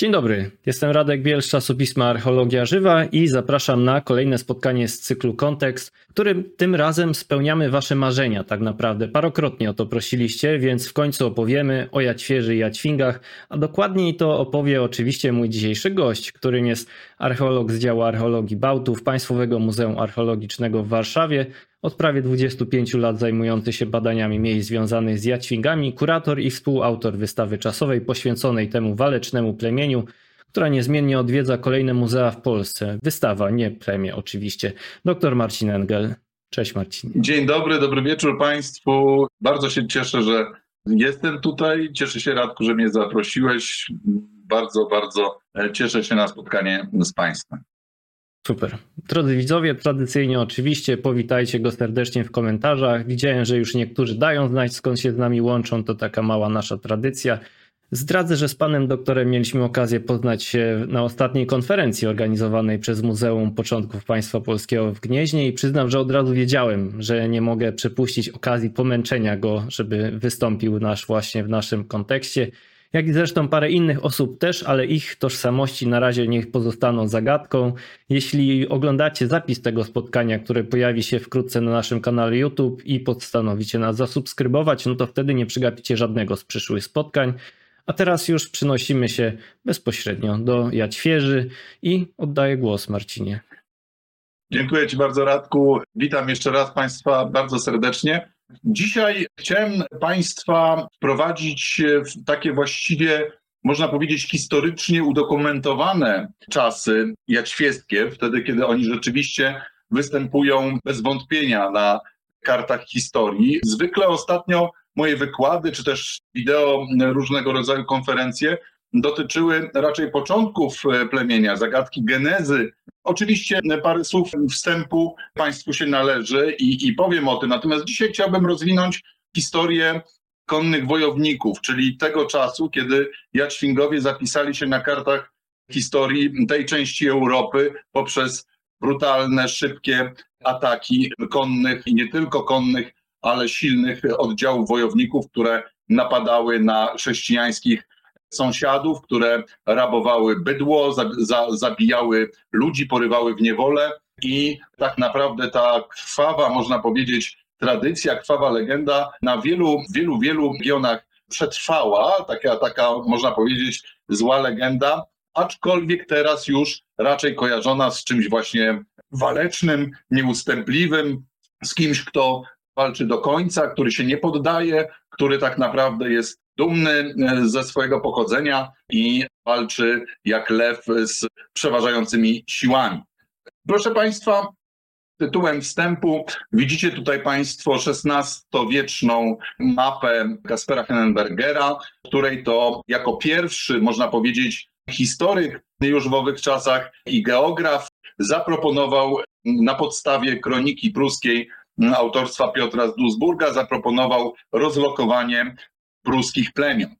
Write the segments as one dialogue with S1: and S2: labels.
S1: Dzień dobry, jestem Radek Biel z czasopisma Archeologia Żywa i zapraszam na kolejne spotkanie z cyklu Kontekst, w którym tym razem spełniamy Wasze marzenia tak naprawdę. Parokrotnie o to prosiliście, więc w końcu opowiemy o Jaćwieży i Jaćwingach, a dokładniej to opowie oczywiście mój dzisiejszy gość, którym jest archeolog z działu archeologii Bałtów Państwowego Muzeum Archeologicznego w Warszawie, od prawie 25 lat zajmujący się badaniami miejsc związanych z Jaćwingami, kurator i współautor wystawy czasowej poświęconej temu walecznemu plemieniu, która niezmiennie odwiedza kolejne muzea w Polsce. Wystawa, nie plemię oczywiście. Dr Marcin Engel. Cześć Marcin.
S2: Dzień dobry, dobry wieczór Państwu. Bardzo się cieszę, że jestem tutaj. Cieszę się Radku, że mnie zaprosiłeś. Bardzo, bardzo cieszę się na spotkanie z Państwem.
S1: Super. Drodzy widzowie, tradycyjnie oczywiście powitajcie go serdecznie w komentarzach. Widziałem, że już niektórzy dają znać skąd się z nami łączą, to taka mała nasza tradycja. Zdradzę, że z panem doktorem mieliśmy okazję poznać się na ostatniej konferencji organizowanej przez Muzeum Początków Państwa Polskiego w Gnieźnie i przyznam, że od razu wiedziałem, że nie mogę przepuścić okazji pomęczenia go, żeby wystąpił nasz właśnie w naszym kontekście jak i zresztą parę innych osób też, ale ich tożsamości na razie niech pozostaną zagadką. Jeśli oglądacie zapis tego spotkania, które pojawi się wkrótce na naszym kanale YouTube i postanowicie nas zasubskrybować, no to wtedy nie przegapicie żadnego z przyszłych spotkań. A teraz już przynosimy się bezpośrednio do Jaćwieży i oddaję głos Marcinie.
S2: Dziękuję Ci bardzo Radku. Witam jeszcze raz Państwa bardzo serdecznie. Dzisiaj chciałem Państwa wprowadzić w takie właściwie, można powiedzieć, historycznie udokumentowane czasy jaćwieckie, wtedy kiedy oni rzeczywiście występują bez wątpienia na kartach historii. Zwykle ostatnio moje wykłady, czy też wideo, różnego rodzaju konferencje dotyczyły raczej początków plemienia, zagadki genezy Oczywiście parę słów wstępu Państwu się należy i, i powiem o tym. Natomiast dzisiaj chciałbym rozwinąć historię konnych wojowników, czyli tego czasu, kiedy Jaćwingowie zapisali się na kartach historii tej części Europy poprzez brutalne, szybkie ataki konnych i nie tylko konnych, ale silnych oddziałów wojowników, które napadały na chrześcijańskich sąsiadów, które rabowały bydło, zabijały ludzi, porywały w niewolę. I tak naprawdę ta krwawa, można powiedzieć, tradycja, krwawa legenda na wielu, wielu, wielu regionach przetrwała, taka, taka można powiedzieć zła legenda, aczkolwiek teraz już raczej kojarzona z czymś właśnie walecznym, nieustępliwym, z kimś, kto walczy do końca, który się nie poddaje, który tak naprawdę jest dumny e, ze swojego pochodzenia i walczy jak lew z przeważającymi siłami. Proszę Państwa, tytułem wstępu widzicie tutaj Państwo XVI-wieczną mapę Kaspera Hennenbergera, której to jako pierwszy, można powiedzieć, historyk już w owych czasach i geograf zaproponował na podstawie kroniki pruskiej autorstwa Piotra z Duisburga zaproponował rozlokowanie pruskich plemion.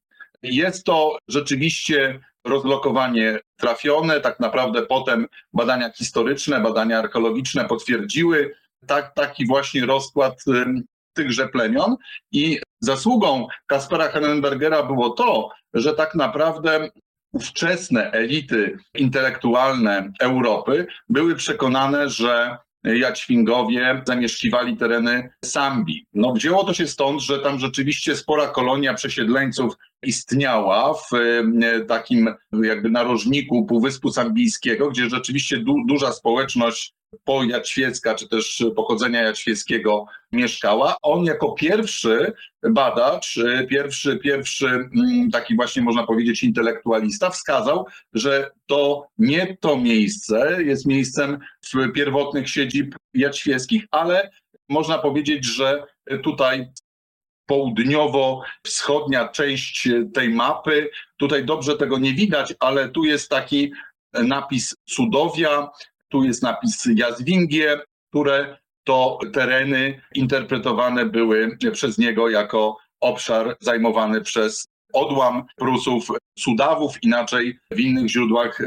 S2: Jest to rzeczywiście rozlokowanie trafione, tak naprawdę potem badania historyczne, badania archeologiczne potwierdziły tak, taki właśnie rozkład tychże plemion i zasługą Kaspera Hennenbergera było to, że tak naprawdę ówczesne elity intelektualne Europy były przekonane, że Jaćwingowie zamieszkiwali tereny Sambii. No, wzięło to się stąd, że tam rzeczywiście spora kolonia przesiedleńców istniała w e, takim jakby narożniku Półwyspu Sambijskiego, gdzie rzeczywiście du duża społeczność pojaćwiecka, czy też pochodzenia jaćwieckiego mieszkała. On jako pierwszy badacz, pierwszy, pierwszy mm, taki właśnie można powiedzieć intelektualista wskazał, że to nie to miejsce jest miejscem pierwotnych siedzib jaćwieckich, ale można powiedzieć, że tutaj południowo-wschodnia część tej mapy. Tutaj dobrze tego nie widać, ale tu jest taki napis Cudowia, tu jest napis Jazwingie, które to tereny interpretowane były przez niego jako obszar zajmowany przez odłam Prusów Sudawów, inaczej w innych źródłach e,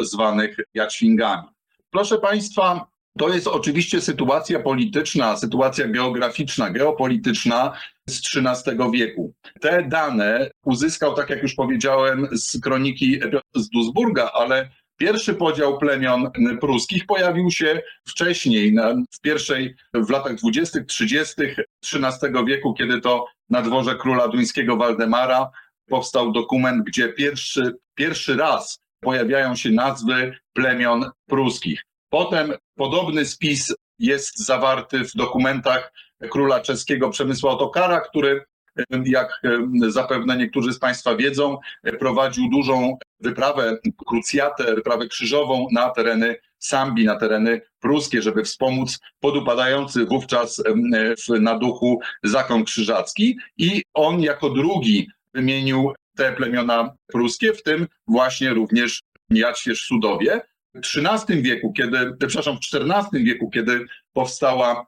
S2: zwanych Jaćwingami. Proszę Państwa, To jest oczywiście sytuacja polityczna, sytuacja geograficzna, geopolityczna z XIII wieku. Te dane uzyskał, tak jak już powiedziałem, z kroniki z Duisburga, ale Pierwszy podział plemion pruskich pojawił się wcześniej, w pierwszej, w latach 20., 30. XIII wieku, kiedy to na dworze króla duńskiego Waldemara powstał dokument, gdzie pierwszy, pierwszy raz pojawiają się nazwy plemion pruskich. Potem podobny spis jest zawarty w dokumentach króla czeskiego Przemysła Otokara, który jak zapewne niektórzy z Państwa wiedzą, prowadził dużą wyprawę, krucjatę, wyprawę krzyżową na tereny Sambi, na tereny pruskie, żeby wspomóc podupadający wówczas na duchu zakon krzyżacki i on jako drugi wymienił te plemiona pruskie, w tym właśnie również Jacwierz Sudowie. XIII wieku, kiedy, przepraszam, w XIV wieku, kiedy powstała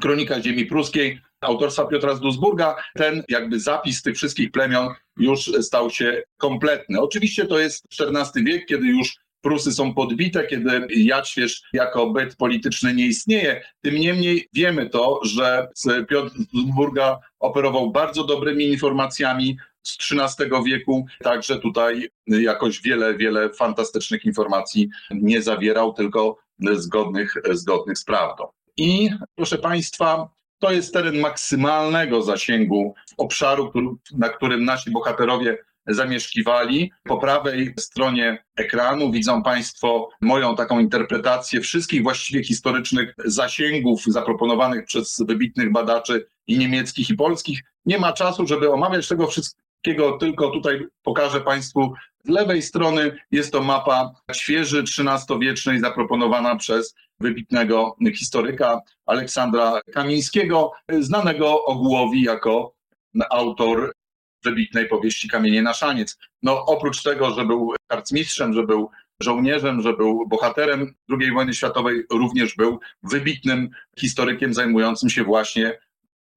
S2: Kronika Ziemi Pruskiej, autorstwa Piotra z Duisburga, ten jakby zapis tych wszystkich plemion już stał się kompletny. Oczywiście to jest XIV wiek, kiedy już Prusy są podbite, kiedy Jacwierz jako byt polityczny nie istnieje. Tym niemniej wiemy to, że Piotr z Duisburga operował bardzo dobrymi informacjami z XIII wieku, także tutaj jakoś wiele, wiele fantastycznych informacji nie zawierał, tylko zgodnych, zgodnych z prawdą. I proszę Państwa, to jest teren maksymalnego zasięgu obszaru, na którym nasi bohaterowie zamieszkiwali. Po prawej stronie ekranu widzą Państwo moją taką interpretację wszystkich właściwie historycznych zasięgów zaproponowanych przez wybitnych badaczy i niemieckich i polskich. Nie ma czasu, żeby omawiać tego tylko tutaj pokażę Państwu z lewej strony jest to mapa świeży XIII-wiecznej zaproponowana przez wybitnego historyka Aleksandra Kamińskiego, znanego ogółowi jako autor wybitnej powieści Kamienie na szaniec. No oprócz tego, że był harcmistrzem, że był żołnierzem, że był bohaterem II wojny światowej, również był wybitnym historykiem zajmującym się właśnie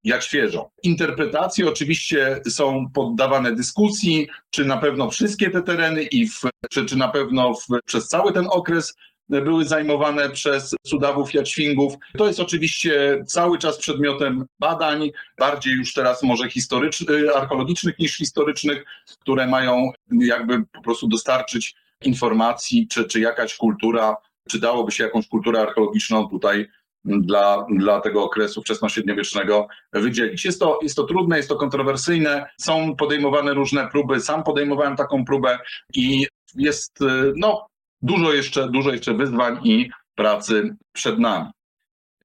S2: jak świeżą. Interpretacje oczywiście są poddawane dyskusji, czy na pewno wszystkie te tereny i w, czy, czy na pewno w, przez cały ten okres były zajmowane przez Sudawów, Jaćwingów. To jest oczywiście cały czas przedmiotem badań, bardziej już teraz może historycznych, archeologicznych niż historycznych, które mają jakby po prostu dostarczyć informacji, czy, czy jakaś kultura, czy dałoby się jakąś kulturę archeologiczną tutaj dla, dla tego okresu wczesnośredniowiecznego wydzielić. Jest to, jest to trudne, jest to kontrowersyjne, są podejmowane różne próby, sam podejmowałem taką próbę i jest no, dużo jeszcze, dużo jeszcze wyzwań i pracy przed nami.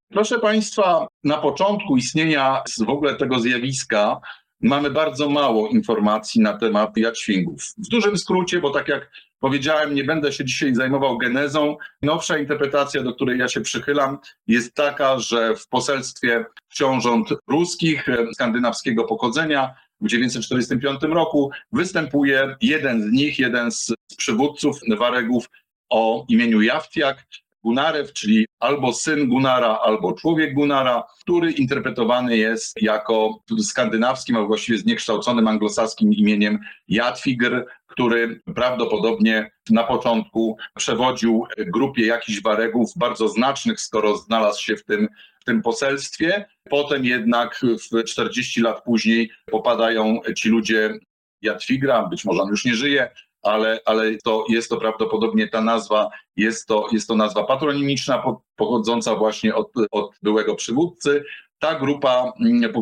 S2: Proszę Państwa, na początku istnienia w ogóle tego zjawiska mamy bardzo mało informacji na temat jadźwingów. W dużym skrócie, bo tak jak powiedziałem, nie będę się dzisiaj zajmował genezą. Nowsza interpretacja, do której ja się przychylam, jest taka, że w poselstwie książąt ruskich skandynawskiego pochodzenia w 1945 roku występuje jeden z nich, jeden z przywódców Waregów o imieniu Jaftiak, Gunarew, czyli albo syn Gunara, albo człowiek Gunara, który interpretowany jest jako skandynawskim, a właściwie zniekształconym anglosaskim imieniem Jatwigr, który prawdopodobnie na początku przewodził grupie jakichś waregów bardzo znacznych, skoro znalazł się w tym, w tym poselstwie. Potem jednak w 40 lat później popadają ci ludzie Jatwigra, być może on już nie żyje, ale, ale to jest to prawdopodobnie ta nazwa, jest to, jest to nazwa patronimiczna pochodząca właśnie od, od byłego przywódcy. Ta grupa mm,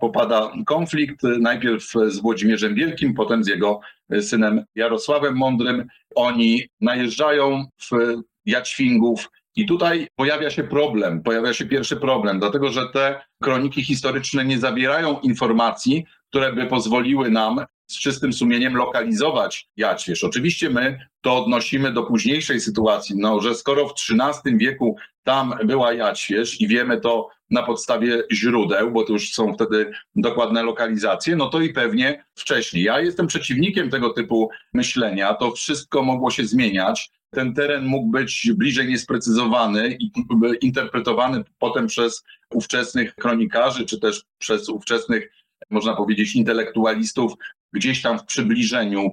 S2: popada konflikt najpierw z Włodzimierzem Wielkim, potem z jego synem Jarosławem Mądrym. Oni najeżdżają w Jaćwingów, i tutaj pojawia się problem, pojawia się pierwszy problem, dlatego że te kroniki historyczne nie zawierają informacji, które by pozwoliły nam z czystym sumieniem lokalizować Jacwierz. Oczywiście my to odnosimy do późniejszej sytuacji, no, że skoro w XIII wieku tam była Jacwierz i wiemy to na podstawie źródeł, bo to już są wtedy dokładne lokalizacje, no to i pewnie wcześniej. Ja jestem przeciwnikiem tego typu myślenia, to wszystko mogło się zmieniać. Ten teren mógł być bliżej niesprecyzowany i interpretowany potem przez ówczesnych kronikarzy, czy też przez ówczesnych można powiedzieć, intelektualistów gdzieś tam w przybliżeniu,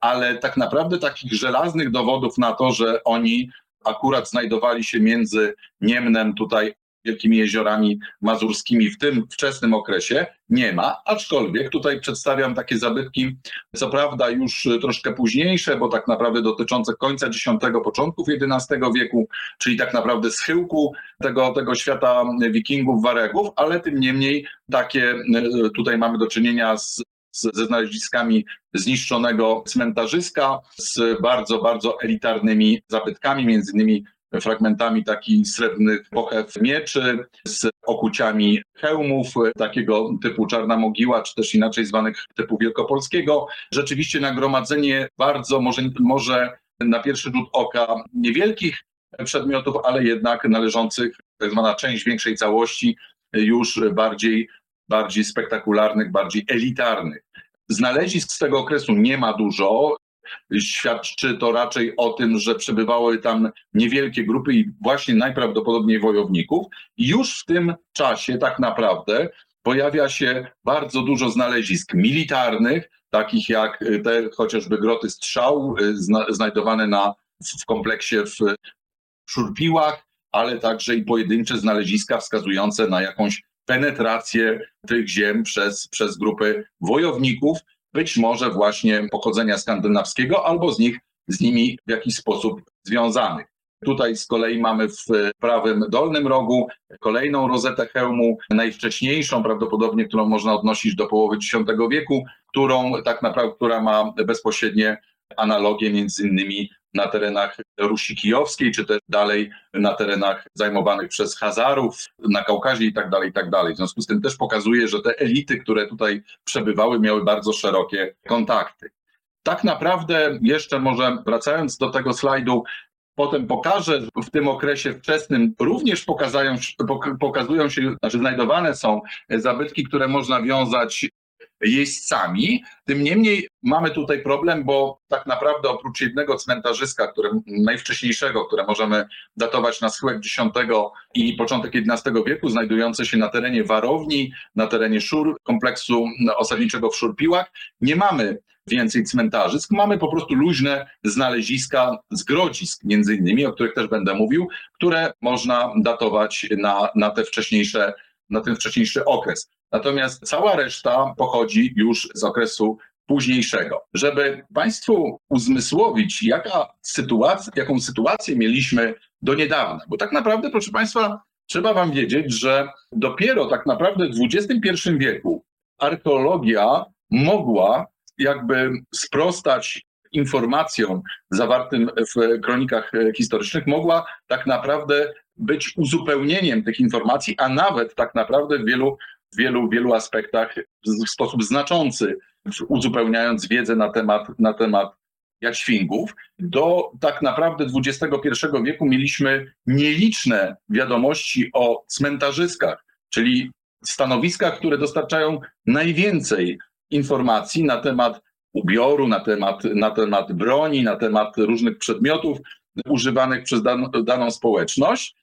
S2: ale tak naprawdę takich żelaznych dowodów na to, że oni akurat znajdowali się między Niemnem, tutaj wielkimi jeziorami mazurskimi w tym wczesnym okresie nie ma, aczkolwiek tutaj przedstawiam takie zabytki, co prawda już troszkę późniejsze, bo tak naprawdę dotyczące końca X, początków XI wieku, czyli tak naprawdę schyłku tego, tego świata wikingów, waregów, ale tym niemniej takie tutaj mamy do czynienia z ze znaleziskami zniszczonego cmentarzyska, z bardzo, bardzo elitarnymi zabytkami, między innymi fragmentami takich srebrnych pochew mieczy, z okuciami hełmów, takiego typu czarna mogiła, czy też inaczej zwanych typu wielkopolskiego. Rzeczywiście nagromadzenie bardzo, może, może na pierwszy rzut oka niewielkich przedmiotów, ale jednak należących, tak zwana część większej całości, już bardziej, bardziej spektakularnych, bardziej elitarnych. Znalezisk z tego okresu nie ma dużo. Świadczy to raczej o tym, że przebywały tam niewielkie grupy i właśnie najprawdopodobniej wojowników. I już w tym czasie tak naprawdę pojawia się bardzo dużo znalezisk militarnych, takich jak te chociażby groty strzał y, znajdowane na, w kompleksie w Szurpiłach, ale także i pojedyncze znaleziska wskazujące na jakąś penetrację tych ziem przez, przez grupy wojowników, być może właśnie pochodzenia skandynawskiego albo z nich z nimi w jakiś sposób związanych. Tutaj z kolei mamy w prawym dolnym rogu kolejną rozetę hełmu, najwcześniejszą prawdopodobnie, którą można odnosić do połowy X wieku, którą tak naprawdę, która ma bezpośrednie analogie między innymi na terenach Rusi Kijowskiej, czy też dalej na terenach zajmowanych przez Hazarów, na Kaukazie i tak dalej, i tak dalej. W związku z tym też pokazuje, że te elity, które tutaj przebywały, miały bardzo szerokie kontakty. Tak naprawdę, jeszcze może wracając do tego slajdu, potem pokażę, w tym okresie wczesnym również pokazują, pokazują się, znaczy znajdowane są zabytki, które można wiązać jeźdźcami. Tym niemniej mamy tutaj problem, bo tak naprawdę oprócz jednego cmentarzyska, które, najwcześniejszego, które możemy datować na schyłek X i początek XI wieku, znajdujące się na terenie warowni, na terenie szur, kompleksu osadniczego w Szurpiłach, nie mamy więcej cmentarzysk, mamy po prostu luźne znaleziska zgrodzisk, między innymi, o których też będę mówił, które można datować na, na te wcześniejsze na ten wcześniejszy okres. Natomiast cała reszta pochodzi już z okresu późniejszego. Żeby Państwu uzmysłowić, jaka sytuacja, jaką sytuację mieliśmy do niedawna, bo tak naprawdę, proszę Państwa, trzeba Wam wiedzieć, że dopiero tak naprawdę w XXI wieku archeologia mogła jakby sprostać informacjom zawartym w kronikach historycznych, mogła tak naprawdę być uzupełnieniem tych informacji, a nawet tak naprawdę w wielu w wielu, wielu aspektach w sposób znaczący, uzupełniając wiedzę na temat, na temat jaćwingów. Do tak naprawdę XXI wieku mieliśmy nieliczne wiadomości o cmentarzyskach, czyli stanowiskach, które dostarczają najwięcej informacji na temat ubioru, na temat, na temat broni, na temat różnych przedmiotów używanych przez dan, daną społeczność.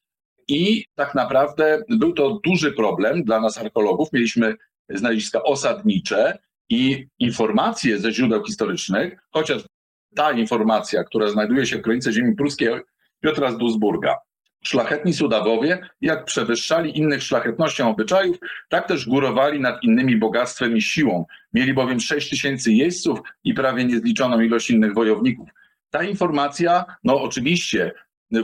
S2: I tak naprawdę był to duży problem dla nas archeologów. Mieliśmy znaleziska osadnicze i informacje ze źródeł historycznych, chociaż ta informacja, która znajduje się w kronice ziemi pruskiej Piotra z Duisburga, szlachetni Sudawowie, jak przewyższali innych szlachetnością obyczajów, tak też górowali nad innymi bogactwem i siłą. Mieli bowiem 6 tysięcy jeźdźców i prawie niezliczoną ilość innych wojowników. Ta informacja, no oczywiście,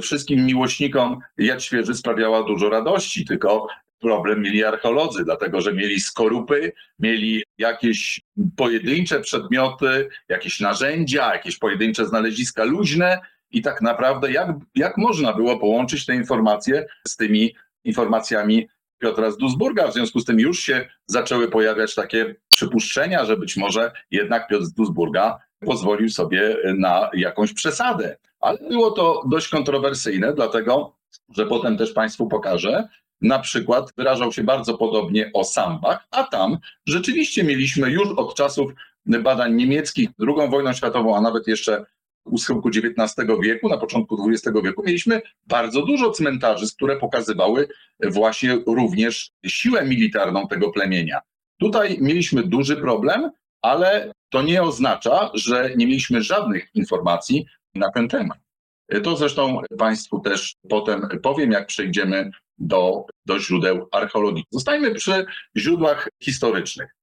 S2: wszystkim miłośnikom jad świeży sprawiała dużo radości, tylko problem mieli archeolodzy, dlatego że mieli skorupy, mieli jakieś pojedyncze przedmioty, jakieś narzędzia, jakieś pojedyncze znaleziska luźne i tak naprawdę jak, jak można było połączyć te informacje z tymi informacjami Piotra z Duisburga. W związku z tym już się zaczęły pojawiać takie przypuszczenia, że być może jednak Piotr z Duisburga pozwolił sobie na jakąś przesadę. Ale było to dość kontrowersyjne, dlatego że potem też Państwu pokażę. Na przykład wyrażał się bardzo podobnie o sambach, a tam rzeczywiście mieliśmy już od czasów badań niemieckich, II wojną światową, a nawet jeszcze u schyłku XIX wieku, na początku XX wieku, mieliśmy bardzo dużo cmentarzy, które pokazywały właśnie również siłę militarną tego plemienia. Tutaj mieliśmy duży problem, ale to nie oznacza, że nie mieliśmy żadnych informacji na ten temat. To zresztą Państwu też potem powiem, jak przejdziemy do, do źródeł archeologicznych. Zostańmy przy źródłach historycznych.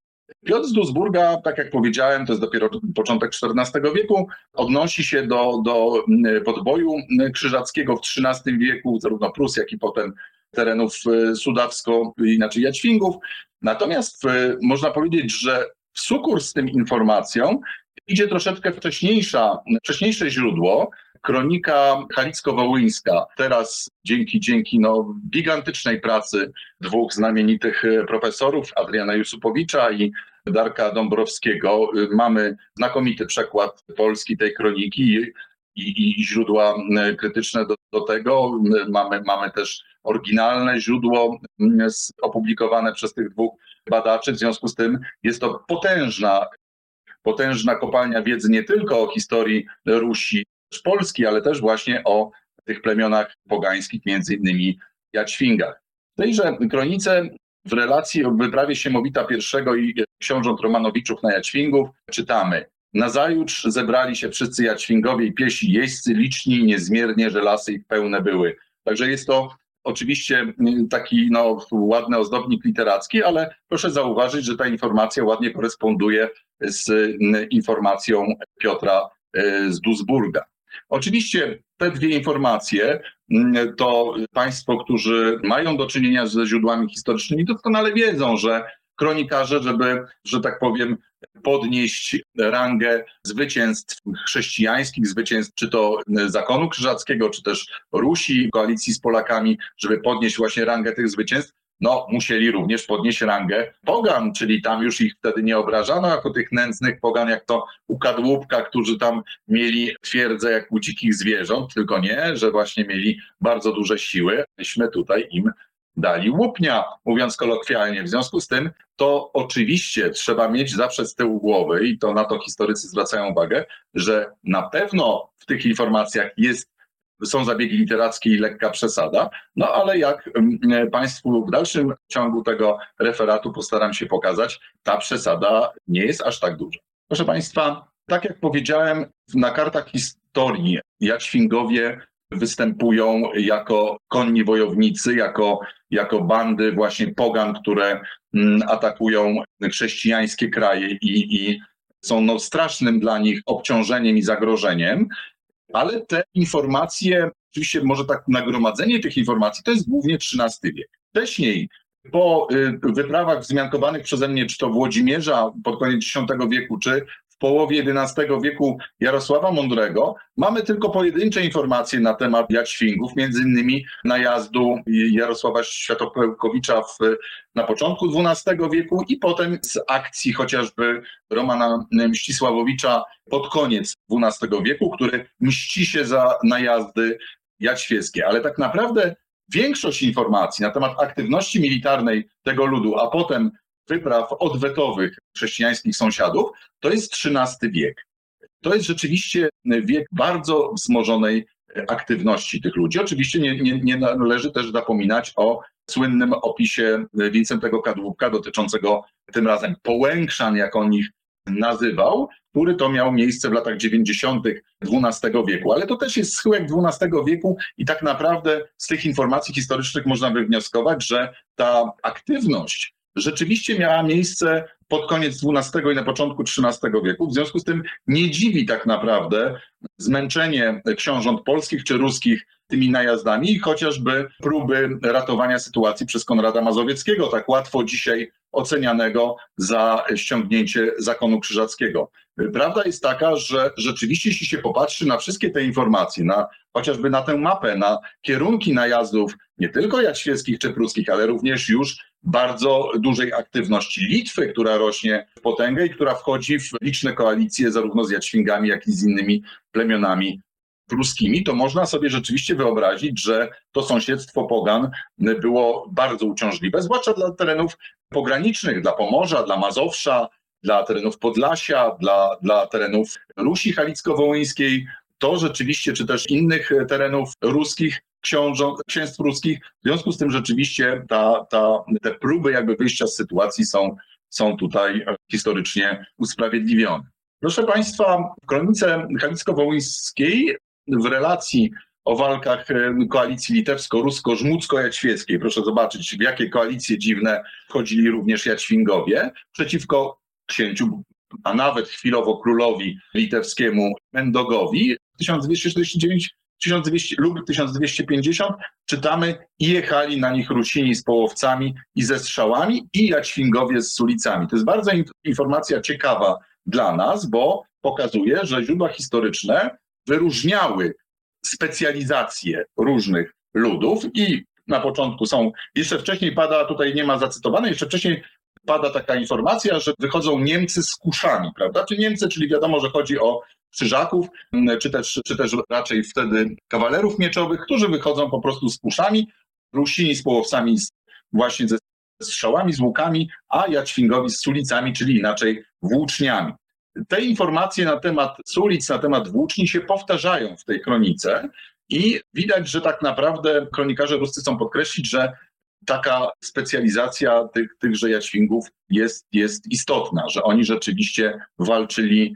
S2: Piotr z Duisburga, tak jak powiedziałem, to jest dopiero początek XIV wieku, odnosi się do, do podboju krzyżackiego w XIII wieku, zarówno Prus, jak i potem terenów e, sudawsko, inaczej Jaćwingów. Natomiast e, można powiedzieć, że w sukurs z tym informacją idzie troszeczkę wcześniejsza, wcześniejsze źródło, kronika halicko-wołyńska. Teraz dzięki, dzięki no, gigantycznej pracy dwóch znamienitych e, profesorów, Adriana Jusupowicza i Darka Dąbrowskiego, mamy znakomity przekład polski tej kroniki i, i, i źródła krytyczne do, do, tego. Mamy, mamy też oryginalne źródło opublikowane przez tych dwóch badaczy. W związku z tym jest to potężna, potężna kopalnia wiedzy nie tylko o historii Rusi Polski, ale też właśnie o tych plemionach pogańskich, między innymi Jaćwingach. W tejże kronice w relacji o wyprawie Siemowita I i książąt Romanowiczów na Jaćwingów czytamy Nazajutrz zebrali się wszyscy Jaćwingowie i piesi jeźdźcy, liczni niezmiernie, że lasy ich pełne były. Także jest to oczywiście mm, taki no, ładny ozdobnik literacki, ale proszę zauważyć, że ta informacja ładnie koresponduje z mm, informacją Piotra e, z Duisburga. Oczywiście te dwie informacje mm, to Państwo, którzy mają do czynienia ze źródłami historycznymi, doskonale wiedzą, że kronikarze, żeby, że tak powiem, podnieść rangę zwycięstw chrześcijańskich, zwycięstw czy to zakonu krzyżackiego, czy też Rusi, koalicji z Polakami, żeby podnieść właśnie rangę tych zwycięstw, no musieli również podnieść rangę pogan, czyli tam już ich wtedy nie obrażano jako tych nędznych pogan, jak to u kadłubka, którzy tam mieli twierdzę jak u dzikich zwierząt, tylko nie, że właśnie mieli bardzo duże siły. Myśmy tutaj im dali łupnia, mówiąc kolokwialnie. W związku z tym to oczywiście trzeba mieć zawsze z tyłu głowy i to na to historycy zwracają uwagę, że na pewno w tych informacjach jest są zabiegi literackie i lekka przesada, no ale jak mm, Państwu w dalszym ciągu tego referatu postaram się pokazać, ta przesada nie jest aż tak duża. Proszę Państwa, tak jak powiedziałem, na kartach historii Jaćwingowie występują jako konni wojownicy, jako, jako bandy właśnie pogan, które mm, atakują chrześcijańskie kraje i, i są no strasznym dla nich obciążeniem i zagrożeniem, ale te informacje, oczywiście może tak nagromadzenie tych informacji, to jest głównie XIII wiek. Wcześniej po y, wyprawach wzmiankowanych przeze mnie, czy to Włodzimierza pod koniec X wieku, czy w połowie XI wieku Jarosława Mądrego, mamy tylko pojedyncze informacje na temat Jaćwingów, między innymi najazdu Jarosława Światopełkowicza w, na początku XII wieku i potem z akcji chociażby Romana Mścisławowicza pod koniec XII wieku, który mści się za najazdy jaćwieckie. Ale tak naprawdę większość informacji na temat aktywności militarnej tego ludu, a potem wypraw odwetowych chrześcijańskich sąsiadów, to jest XIII wiek. To jest rzeczywiście wiek bardzo wzmożonej aktywności tych ludzi. Oczywiście nie, nie, nie należy też zapominać o słynnym opisie Wincentego Kadłubka dotyczącego tym razem połększan, jak on ich nazywał, który to miał miejsce w latach 90. XII wieku. Ale to też jest schyłek XII wieku i tak naprawdę z tych informacji historycznych można wywnioskować, że ta aktywność rzeczywiście miała miejsce pod koniec XII i na początku XIII wieku. W związku z tym nie dziwi tak naprawdę zmęczenie książąt polskich czy ruskich tymi najazdami i chociażby próby ratowania sytuacji przez Konrada Mazowieckiego, tak łatwo dzisiaj ocenianego za ściągnięcie zakonu krzyżackiego. Prawda jest taka, że rzeczywiście, jeśli się popatrzy na wszystkie te informacje, na chociażby na tę mapę, na kierunki najazdów nie tylko jaćwieckich czy pruskich, ale również już bardzo dużej aktywności Litwy, która rośnie w potęgę i która wchodzi w liczne koalicje zarówno z Jaćwingami, jak i z innymi plemionami pruskimi, to można sobie rzeczywiście wyobrazić, że to sąsiedztwo pogan było bardzo uciążliwe, zwłaszcza dla terenów pogranicznych, dla Pomorza, dla Mazowsza, dla terenów Podlasia, dla, dla terenów Rusi Halicko-Wołyńskiej, to rzeczywiście, czy też innych terenów ruskich, księstw ruskich. W związku z tym rzeczywiście ta, ta, te próby jakby wyjścia z sytuacji są, są tutaj historycznie usprawiedliwione. Proszę Państwa, w kronice halicko-wołyńskiej w relacji o walkach e, koalicji litewsko-rusko-żmudzko-jaćwieckiej. Proszę zobaczyć, w jakie koalicje dziwne wchodzili również Jaćwingowie przeciwko księciu, a nawet chwilowo królowi litewskiemu Mendogowi. 1249 1200 lub 1250 czytamy i jechali na nich Rusini z połowcami i ze strzałami i Jaćwingowie z sulicami. To jest bardzo informacja ciekawa dla nas, bo pokazuje, że źródła historyczne wyróżniały specjalizacje różnych ludów i na początku są, jeszcze wcześniej pada, tutaj nie ma zacytowane, jeszcze wcześniej pada taka informacja, że wychodzą Niemcy z kuszami, prawda? Czy Niemcy, czyli wiadomo, że chodzi o krzyżaków, czy też, czy też raczej wtedy kawalerów mieczowych, którzy wychodzą po prostu z kuszami, Rusini z połowcami właśnie ze strzałami, z łukami, a Jaćwingowi z sulicami, czyli inaczej włóczniami. Te informacje na temat sulic, na temat włóczni się powtarzają w tej kronice i widać, że tak naprawdę kronikarze ruscy chcą podkreślić, że taka specjalizacja tych, tychże jaćwingów jest, jest istotna, że oni rzeczywiście walczyli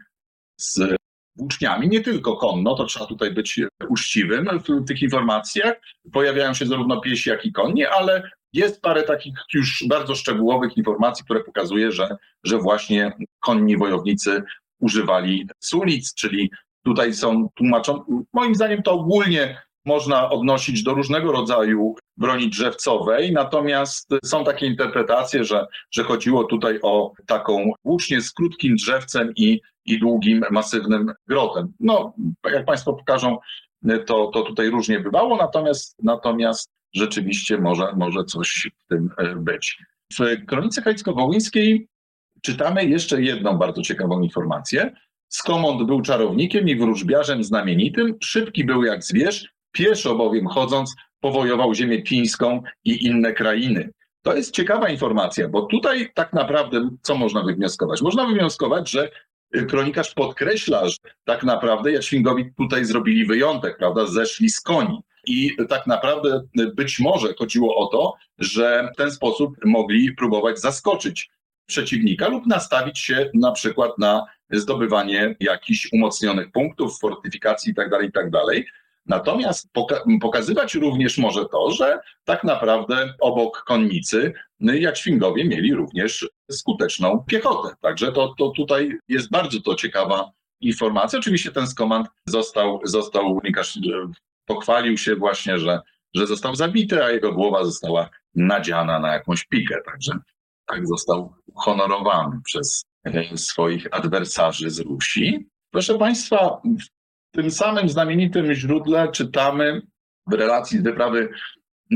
S2: z włóczniami, nie tylko konno, to trzeba tutaj być uczciwym w tych informacjach. Pojawiają się zarówno piesi, jak i konni, ale jest parę takich już bardzo szczegółowych informacji, które pokazuje, że, że właśnie konni wojownicy używali sulic, czyli tutaj są tłumaczone, moim zdaniem to ogólnie można odnosić do różnego rodzaju broni drzewcowej, natomiast są takie interpretacje, że, że chodziło tutaj o taką włócznię z krótkim drzewcem i, i długim, masywnym grotem. No, jak Państwo pokażą, to, to tutaj różnie bywało, natomiast, natomiast rzeczywiście może, może coś w tym e, być. W Kronice Halicko-Wołyńskiej czytamy jeszcze jedną bardzo ciekawą informację. Skomond był czarownikiem i wróżbiarzem znamienitym, szybki był jak zwierz, pieszo bowiem chodząc powojował ziemię pińską i inne krainy. To jest ciekawa informacja, bo tutaj tak naprawdę co można wywnioskować? Można wywnioskować, że kronikarz podkreśla, że tak naprawdę Jaświngowi tutaj zrobili wyjątek, prawda? Zeszli z koni. I tak naprawdę być może chodziło o to, że w ten sposób mogli próbować zaskoczyć przeciwnika lub nastawić się na przykład na zdobywanie jakichś umocnionych punktów, fortyfikacji itd., tak itd. Tak Natomiast poka pokazywać również może to, że tak naprawdę obok konnicy Jaćwingowie mieli również skuteczną piechotę. Także to, to tutaj jest bardzo to ciekawa informacja. Oczywiście ten skomand został, został Łukasz pochwalił się właśnie, że, że został zabity, a jego głowa została nadziana na jakąś pikę. Także tak został honorowany przez e, swoich adwersarzy z Rusi. Proszę Państwa, w tym samym znamienitym źródle czytamy w relacji z wyprawy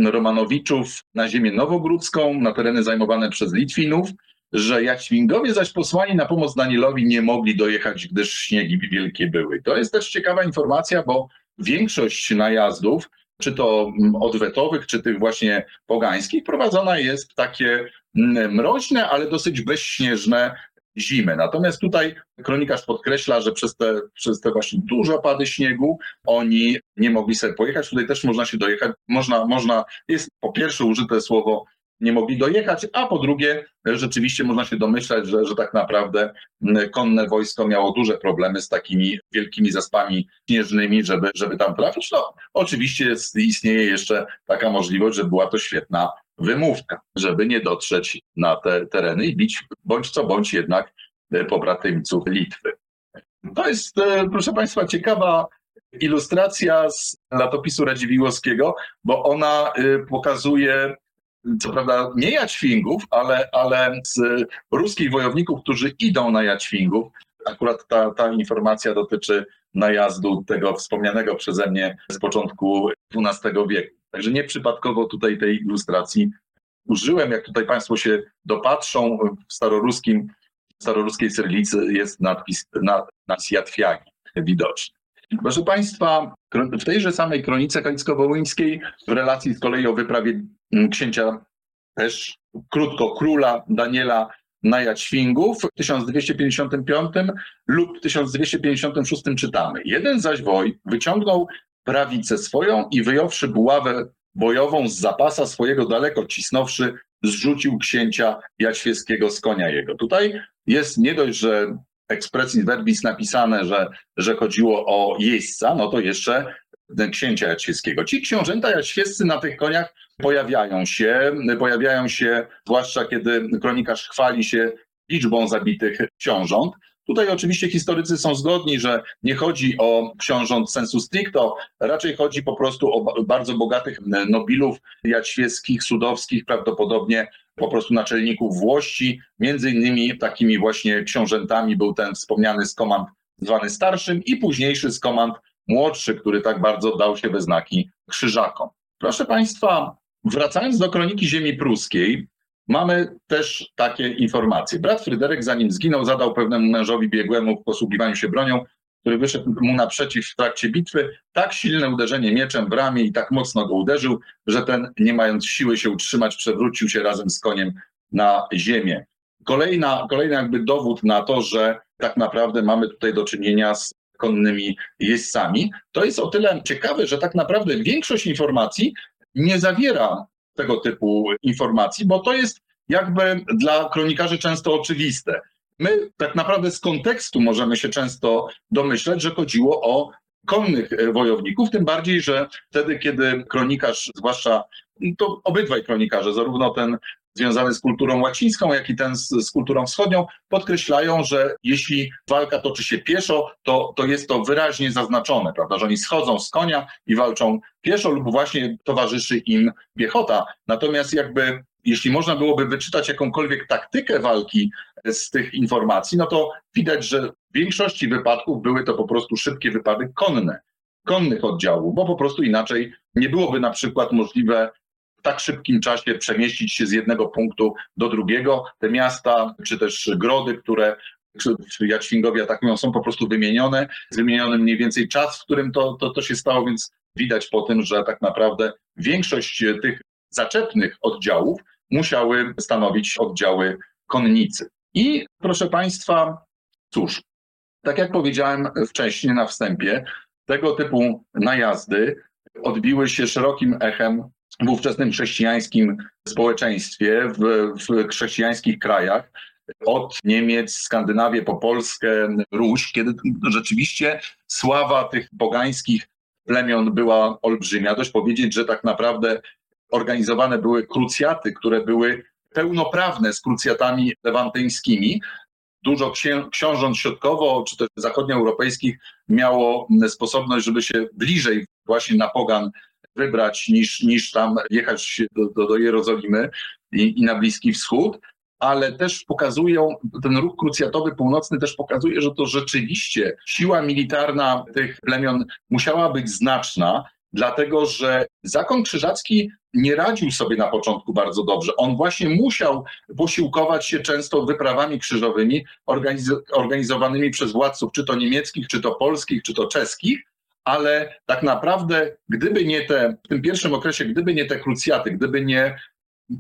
S2: Romanowiczów na ziemię nowogródzką, na tereny zajmowane przez Litwinów, że Jaćwingowie zaś posłani na pomoc Danielowi nie mogli dojechać, gdyż śniegi wielkie były. To jest też ciekawa informacja, bo większość najazdów, czy to odwetowych, czy tych właśnie pogańskich, prowadzona jest w takie mroźne, ale dosyć bezśnieżne zimy. Natomiast tutaj kronikarz podkreśla, że przez te, przez te właśnie duże opady śniegu oni nie mogli sobie pojechać. Tutaj też można się dojechać. Można, można, jest po pierwsze użyte słowo nie mogli dojechać, a po drugie rzeczywiście można się domyślać, że, że tak naprawdę konne wojsko miało duże problemy z takimi wielkimi zaspami śnieżnymi, żeby, żeby tam trafić. No, oczywiście istnieje jeszcze taka możliwość, że była to świetna wymówka, żeby nie dotrzeć na te tereny i bić bądź co bądź jednak pobratymców Litwy. To jest, e, proszę Państwa, ciekawa ilustracja z latopisu Radziwiłowskiego, bo ona e, pokazuje co prawda nie Jaćwingów, ale, ale z ruskich wojowników, którzy idą na Jaćwingów. Akurat ta, ta informacja dotyczy najazdu tego wspomnianego przeze mnie z początku XII wieku. Także nieprzypadkowo tutaj tej ilustracji użyłem. Jak tutaj Państwo się dopatrzą, w staroruskim, staroruskiej cyrylicy jest nadpis, nadpis Jatwiagi widoczny. Proszę Państwa, w tejże samej kronice halicko-wołyńskiej w relacji z kolei o wyprawie księcia też krótko króla Daniela Najaćwingów w 1255 lub 1256 czytamy. Jeden zaś woj wyciągnął prawicę swoją i wyjąwszy buławę bojową z zapasa swojego daleko cisnąwszy, zrzucił księcia Jaćwieskiego z konia jego. Tutaj jest nie dość, że expressis verbis napisane, że, że chodziło o jeźdźca, no to jeszcze księcia jaćwieckiego. Ci książęta jaćwieccy na tych koniach pojawiają się, pojawiają się, zwłaszcza kiedy kronikarz chwali się liczbą zabitych książąt. Tutaj oczywiście historycy są zgodni, że nie chodzi o książąt sensu stricto, raczej chodzi po prostu o bardzo bogatych nobilów jaćwieckich, sudowskich, prawdopodobnie po prostu naczelników Włości. Między innymi takimi właśnie książętami był ten wspomniany z komand zwany starszym i późniejszy z komand młodszy, który tak bardzo dał się we znaki krzyżakom. Proszę Państwa, wracając do kroniki ziemi pruskiej, mamy też takie informacje. Brat Fryderyk, zanim zginął, zadał pewnemu mężowi biegłemu w posługiwaniu się bronią, który wyszedł mu naprzeciw w trakcie bitwy, tak silne uderzenie mieczem w ramię i tak mocno go uderzył, że ten, nie mając siły się utrzymać, przewrócił się razem z koniem na ziemię. Kolejna, kolejny jakby dowód na to, że tak naprawdę mamy tutaj do czynienia z konnymi jeźdźcami. To jest o tyle ciekawe, że tak naprawdę większość informacji nie zawiera tego typu informacji, bo to jest jakby dla kronikarzy często oczywiste. My tak naprawdę z kontekstu możemy się często domyśleć, że chodziło o konnych wojowników, tym bardziej, że wtedy, kiedy kronikarz, zwłaszcza to obydwaj kronikarze, zarówno ten związany z kulturą łacińską, jak i ten z, z, kulturą wschodnią, podkreślają, że jeśli walka toczy się pieszo, to, to jest to wyraźnie zaznaczone, prawda, że oni schodzą z konia i walczą pieszo lub właśnie towarzyszy im piechota. Natomiast jakby jeśli można byłoby wyczytać jakąkolwiek taktykę walki z tych informacji, no to widać, że w większości wypadków były to po prostu szybkie wypady konne, konnych oddziałów, bo po prostu inaczej nie byłoby na przykład możliwe tak szybkim czasie przemieścić się z jednego punktu do drugiego. Te miasta, czy też grody, które Jaćwingowie atakują, są po prostu wymienione. Wymieniony mniej więcej czas, w którym to, to, to się stało, więc widać po tym, że tak naprawdę większość tych zaczepnych oddziałów musiały stanowić oddziały konnicy. I proszę Państwa, cóż, tak jak powiedziałem wcześniej na wstępie, tego typu najazdy odbiły się szerokim echem w ówczesnym chrześcijańskim społeczeństwie, w, w chrześcijańskich krajach, od Niemiec, Skandynawię po Polskę, Ruś, kiedy rzeczywiście sława tych pogańskich plemion była olbrzymia. Dość powiedzieć, że tak naprawdę organizowane były krucjaty, które były pełnoprawne z krucjatami lewantyńskimi. Dużo księ książąt środkowo czy też zachodnioeuropejskich miało sposobność, żeby się bliżej właśnie na pogan wybrać niż, niż tam jechać do, do, do Jerozolimy i, i na Bliski Wschód ale też pokazują, ten ruch krucjatowy północny też pokazuje, że to rzeczywiście siła militarna tych plemion musiała być znaczna, dlatego że zakon krzyżacki nie radził sobie na początku bardzo dobrze. On właśnie musiał posiłkować się często wyprawami krzyżowymi organiz organizowanymi przez władców, czy to niemieckich, czy to polskich, czy to czeskich, ale tak naprawdę, gdyby nie te, w tym pierwszym okresie, gdyby nie te krucjaty, gdyby nie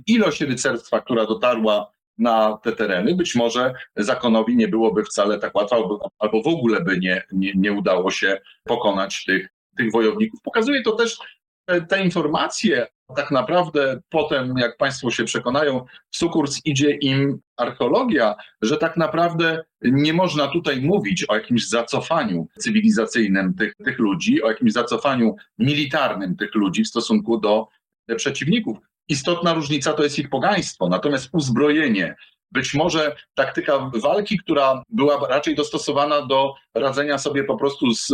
S2: ilość rycerstwa, która dotarła na te tereny, być może zakonowi nie byłoby wcale tak łatwo, albo, albo w ogóle by nie, nie, nie udało się pokonać tych, tych wojowników. Pokazuje to też te, te informacje, tak naprawdę potem, jak Państwo się przekonają, w sukurs idzie im archeologia, że tak naprawdę nie można tutaj mówić o jakimś zacofaniu cywilizacyjnym tych, tych ludzi, o jakimś zacofaniu militarnym tych ludzi w stosunku do przeciwników. Istotna różnica to jest ich pogaństwo, natomiast uzbrojenie, być może taktyka walki, która była raczej dostosowana do radzenia sobie po prostu z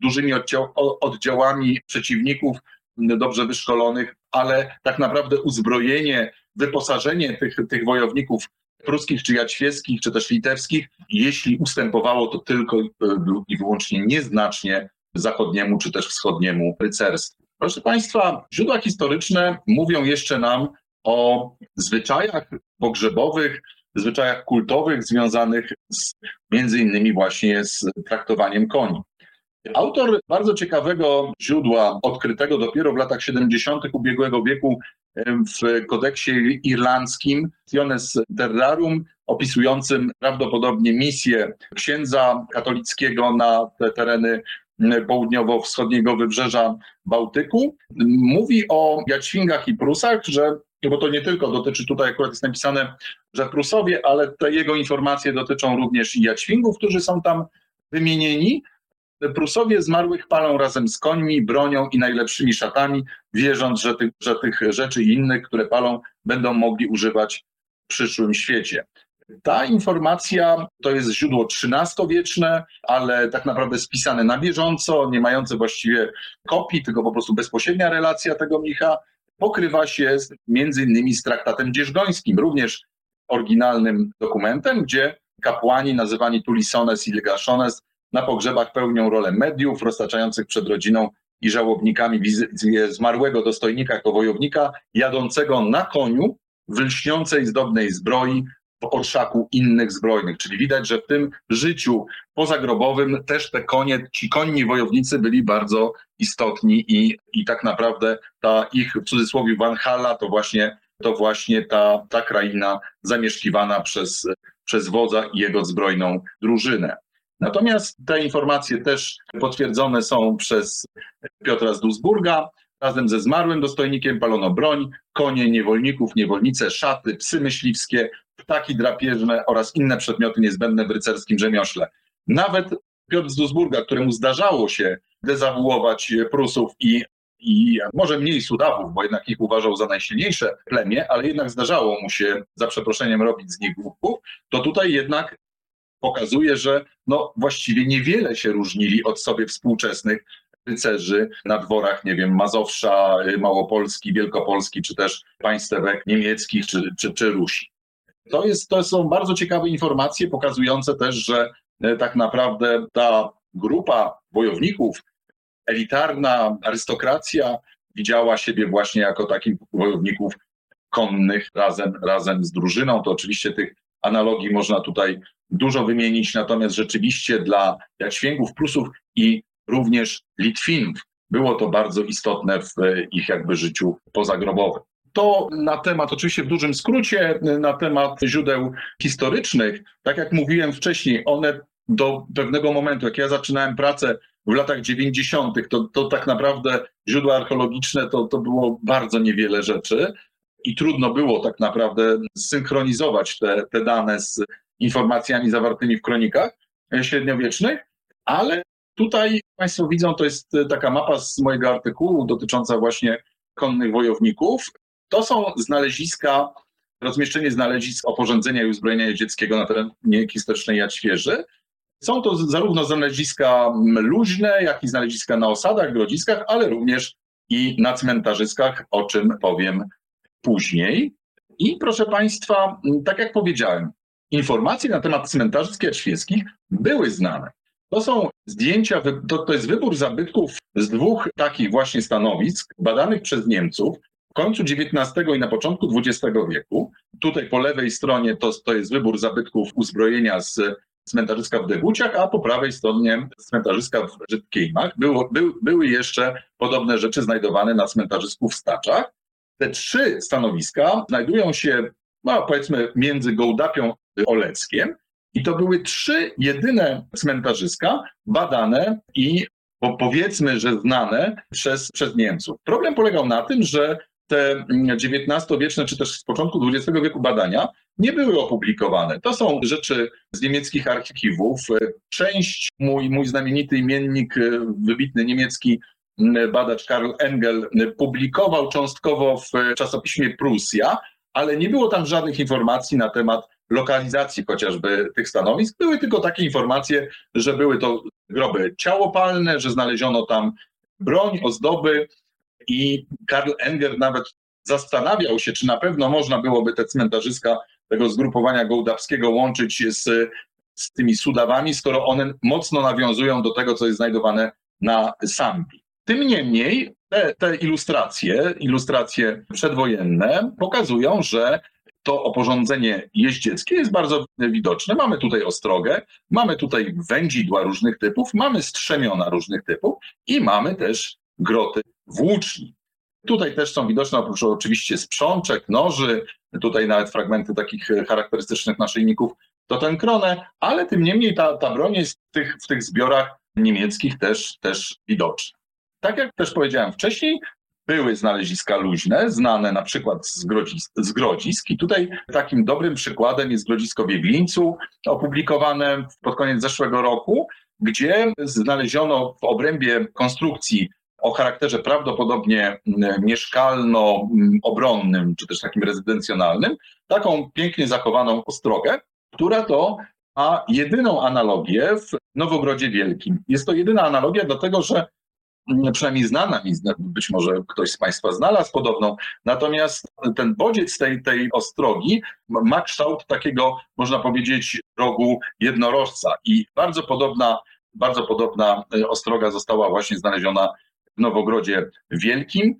S2: dużymi oddziałami przeciwników, dobrze wyszkolonych, ale tak naprawdę uzbrojenie, wyposażenie tych, tych wojowników pruskich, czy jaćwieckich, czy też litewskich, jeśli ustępowało to tylko i wyłącznie nieznacznie zachodniemu, czy też wschodniemu rycerstwu. Proszę Państwa, źródła historyczne mówią jeszcze nam o zwyczajach pogrzebowych, zwyczajach kultowych związanych z, między innymi właśnie z traktowaniem koni. Autor bardzo ciekawego źródła, odkrytego dopiero w latach 70. ubiegłego wieku w kodeksie irlandzkim Tiones Terrarum, opisującym prawdopodobnie misję księdza katolickiego na te tereny południowo-wschodniego wybrzeża Bałtyku. Mówi o Jaćwingach i Prusach, że bo to nie tylko dotyczy, tutaj akurat jest napisane, że Prusowie, ale te jego informacje dotyczą również i Jaćwingów, którzy są tam wymienieni. Prusowie zmarłych palą razem z końmi, bronią i najlepszymi szatami, wierząc, że tych, że tych rzeczy i innych, które palą, będą mogli używać w przyszłym świecie. Ta informacja to jest źródło XIII-wieczne, ale tak naprawdę spisane na bieżąco, nie mające właściwie kopii, tylko po prostu bezpośrednia relacja tego mnicha pokrywa się z, między innymi z traktatem dzierżgońskim, również oryginalnym dokumentem, gdzie kapłani nazywani tulisones i legaszones na pogrzebach pełnią rolę mediów roztaczających przed rodziną i żałobnikami zmarłego dostojnika jako wojownika jadącego na koniu w lśniącej zdobnej zbroi w orszaku innych zbrojnych. Czyli widać, że w tym życiu pozagrobowym też te konie, ci konni wojownicy byli bardzo istotni i, i tak naprawdę ta ich w cudzysłowie Valhalla to właśnie, to właśnie ta, ta kraina zamieszkiwana przez, przez wodza i jego zbrojną drużynę. Natomiast te informacje też potwierdzone są przez Piotra z Duisburga. Razem ze zmarłym dostojnikiem palono broń, konie, niewolników, niewolnice, szaty, psy myśliwskie, ptaki drapieżne oraz inne przedmioty niezbędne w rycerskim rzemiośle. Nawet Piotr z Duisburga, któremu zdarzało się dezawuować Prusów i, i może mniej Sudawów, bo jednak ich uważał za najsilniejsze plemię, ale jednak zdarzało mu się za przeproszeniem robić z nich głupków, to tutaj jednak pokazuje, że no właściwie niewiele się różnili od sobie współczesnych rycerzy na dworach, nie wiem, Mazowsza, Małopolski, Wielkopolski, czy też państwek niemieckich, czy, czy, czy Rusi. To, jest, to są bardzo ciekawe informacje, pokazujące też, że e, tak naprawdę ta grupa wojowników, elitarna arystokracja widziała siebie właśnie jako takich wojowników konnych razem, razem z drużyną. To oczywiście tych analogii można tutaj dużo wymienić, natomiast rzeczywiście dla Jaćwięgów, Prusów i również Litwinów było to bardzo istotne w ich jakby życiu pozagrobowym. To na temat, oczywiście w dużym skrócie, na temat źródeł historycznych. Tak jak mówiłem wcześniej, one do pewnego momentu, jak ja zaczynałem pracę w latach 90., to, to tak naprawdę źródła archeologiczne to, to było bardzo niewiele rzeczy i trudno było tak naprawdę synchronizować te, te dane z informacjami zawartymi w kronikach średniowiecznych, ale tutaj Państwo widzą, to jest taka mapa z mojego artykułu dotycząca właśnie konnych wojowników. To są znaleziska, rozmieszczenie znalezisk oporządzenia i uzbrojenia dzieckiego na terenie historycznej Jad Świeży. Są to zarówno znaleziska luźne, jak i znaleziska na osadach, grodziskach, ale również i na cmentarzyskach, o czym powiem później. I proszę Państwa, tak jak powiedziałem, informacje na temat cmentarzy świeckich były znane. To są zdjęcia, to, to jest wybór zabytków z dwóch takich właśnie stanowisk badanych przez Niemców w końcu XIX i na początku XX wieku. Tutaj po lewej stronie to, to jest wybór zabytków uzbrojenia z cmentarzyska w Deguciach, a po prawej stronie cmentarzyska w Żydkiejmach. Było, by, były jeszcze podobne rzeczy znajdowane na cmentarzysku w Staczach. Te trzy stanowiska znajdują się, no, powiedzmy, między Gołdapią Oleckiem i to były trzy jedyne cmentarzyska badane i powiedzmy, że znane przez, przez Niemców. Problem polegał na tym, że te XIX-wieczne czy też z początku XX wieku badania nie były opublikowane. To są rzeczy z niemieckich archiwów. Część, mój, mój znamienity imiennik, wybitny niemiecki badacz Karl Engel publikował cząstkowo w czasopiśmie Prusja, ale nie było tam żadnych informacji na temat lokalizacji chociażby tych stanowisk. Były tylko takie informacje, że były to groby ciałopalne, że znaleziono tam broń, ozdoby i Karl Enger nawet zastanawiał się, czy na pewno można byłoby te cmentarzyska tego zgrupowania gołdawskiego łączyć z, z tymi Sudawami, skoro one mocno nawiązują do tego, co jest znajdowane na Sambi. Tym niemniej te, te ilustracje, ilustracje przedwojenne pokazują, że to oporządzenie jeździeckie jest bardzo widoczne. Mamy tutaj ostrogę, mamy tutaj wędzidła różnych typów, mamy strzemiona różnych typów i mamy też groty włóczni. Tutaj też są widoczne oprócz oczywiście sprzączek, noży, tutaj nawet fragmenty takich charakterystycznych naszyjników to ten kronę, ale tym niemniej ta, ta broń jest w tych, w tych zbiorach niemieckich też, też widoczna. Tak jak też powiedziałem wcześniej, były znaleziska luźne, znane na przykład z, grodzisk, z grodzisk. I tutaj takim dobrym przykładem jest grodzisko w Jeglińcu, opublikowane pod koniec zeszłego roku, gdzie znaleziono w obrębie konstrukcji o charakterze prawdopodobnie mieszkalno-obronnym, czy też takim rezydencjonalnym, taką pięknie zachowaną ostrogę, która to ma jedyną analogię w Nowogrodzie Wielkim. Jest to jedyna analogia, dlatego że przynajmniej znana mi, być może ktoś z Państwa znalazł podobną, natomiast ten bodziec tej, tej ostrogi ma kształt takiego, można powiedzieć, rogu jednorożca i bardzo podobna, bardzo podobna ostroga została właśnie znaleziona w Nowogrodzie Wielkim.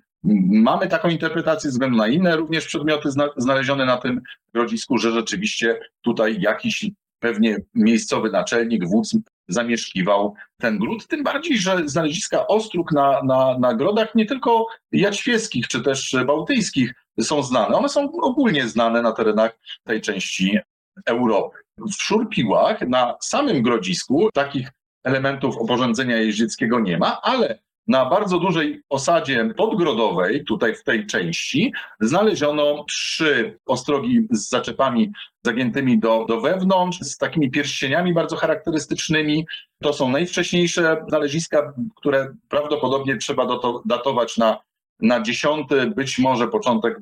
S2: Mamy taką interpretację względu na inne również przedmioty znalezione na tym grodzisku, że rzeczywiście tutaj jakiś pewnie miejscowy naczelnik, wódz zamieszkiwał ten gród, tym bardziej, że znaleziska ostróg na, na, na grodach nie tylko jaćwieckich czy też bałtyckich są znane, one są ogólnie znane na terenach tej części Europy. W Szurpiłach na samym grodzisku takich elementów oporządzenia jeździeckiego nie ma, ale na bardzo dużej osadzie podgrodowej, tutaj w tej części, znaleziono trzy ostrogi z zaczepami zagiętymi do, do wewnątrz, z takimi pierścieniami bardzo charakterystycznymi. To są najwcześniejsze znaleziska, które prawdopodobnie trzeba datować na, na dziesiąty, być może początek,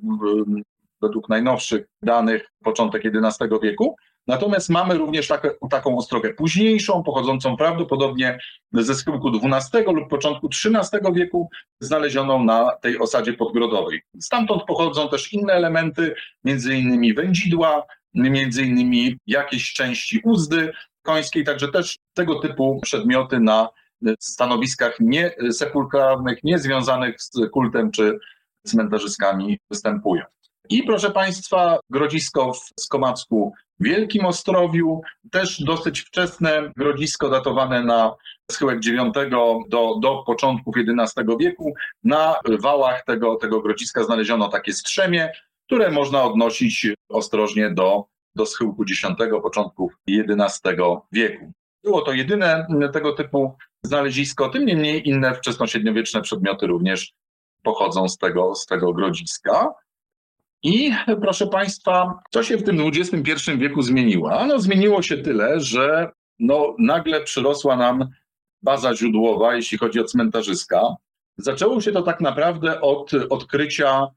S2: według najnowszych danych, początek XI wieku. Natomiast mamy również takie, taką ostrogę późniejszą, pochodzącą prawdopodobnie ze schyłku XII lub początku XIII wieku, znalezioną na tej osadzie podgrodowej. Stamtąd pochodzą też inne elementy, między innymi wędzidła, między innymi jakieś części uzdy końskiej, także też tego typu przedmioty na stanowiskach niesepulkralnych, niezwiązanych z kultem czy cmentarzyskami występują. I proszę Państwa, grodzisko w Skomacku Wielkim Ostrowiu, też dosyć wczesne grodzisko datowane na schyłek IX do, do początków XI wieku. Na wałach tego, tego grodziska znaleziono takie strzemie, które można odnosić ostrożnie do, do schyłku X, początków XI wieku. Było to jedyne tego typu znalezisko, tym niemniej inne wczesnośredniowieczne przedmioty również pochodzą z tego, z tego grodziska. I proszę Państwa, co się w tym XXI wieku zmieniło? No, zmieniło się tyle, że no, nagle przyrosła nam baza źródłowa, jeśli chodzi o cmentarzyska. Zaczęło się to tak naprawdę od odkrycia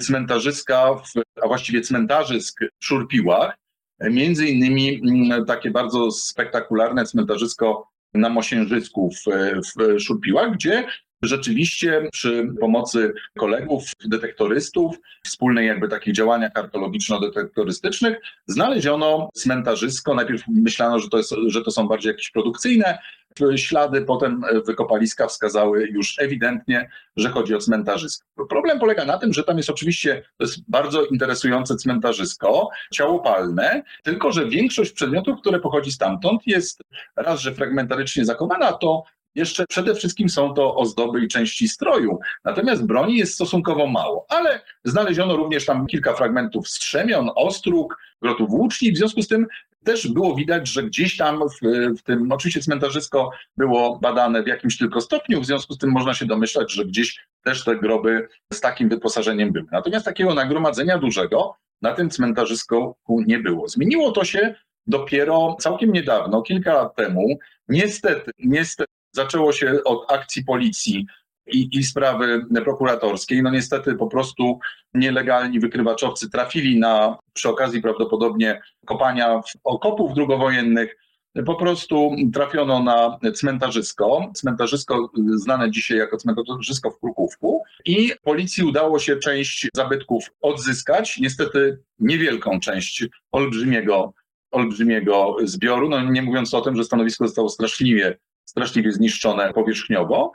S2: cmentarzyska, w, a właściwie cmentarzysk w Szurpiłach. Między innymi takie bardzo spektakularne cmentarzysko na Mosiężysku w, w Szurpiłach, gdzie Rzeczywiście przy pomocy kolegów, detektorystów, wspólnej jakby takich działaniach archeologiczno-detektorystycznych znaleziono cmentarzysko. Najpierw myślano, że to, jest, że to są bardziej jakieś produkcyjne ślady, potem wykopaliska wskazały już ewidentnie, że chodzi o cmentarzysko. Problem polega na tym, że tam jest oczywiście, to jest bardzo interesujące cmentarzysko, ciałopalne, tylko że większość przedmiotów, które pochodzi stamtąd jest raz, że fragmentarycznie zachowana, to jeszcze przede wszystkim są to ozdoby i części stroju. Natomiast broni jest stosunkowo mało, ale znaleziono również tam kilka fragmentów strzemion, ostróg, grotów włóczni. W związku z tym też było widać, że gdzieś tam w, w, tym, oczywiście cmentarzysko było badane w jakimś tylko stopniu, w związku z tym można się domyślać, że gdzieś też te groby z takim wyposażeniem były. Natomiast takiego nagromadzenia dużego na tym cmentarzysku nie było. Zmieniło to się dopiero całkiem niedawno, kilka lat temu. Niestety, niestety zaczęło się od akcji policji i, i sprawy prokuratorskiej. No niestety po prostu nielegalni wykrywaczowcy trafili na, przy okazji prawdopodobnie kopania okopów drugowojennych, po prostu trafiono na cmentarzysko, cmentarzysko znane dzisiaj jako cmentarzysko w Krukówku i policji udało się część zabytków odzyskać, niestety niewielką część olbrzymiego, olbrzymiego zbioru, no nie mówiąc o tym, że stanowisko zostało straszliwie straszliwie zniszczone powierzchniowo.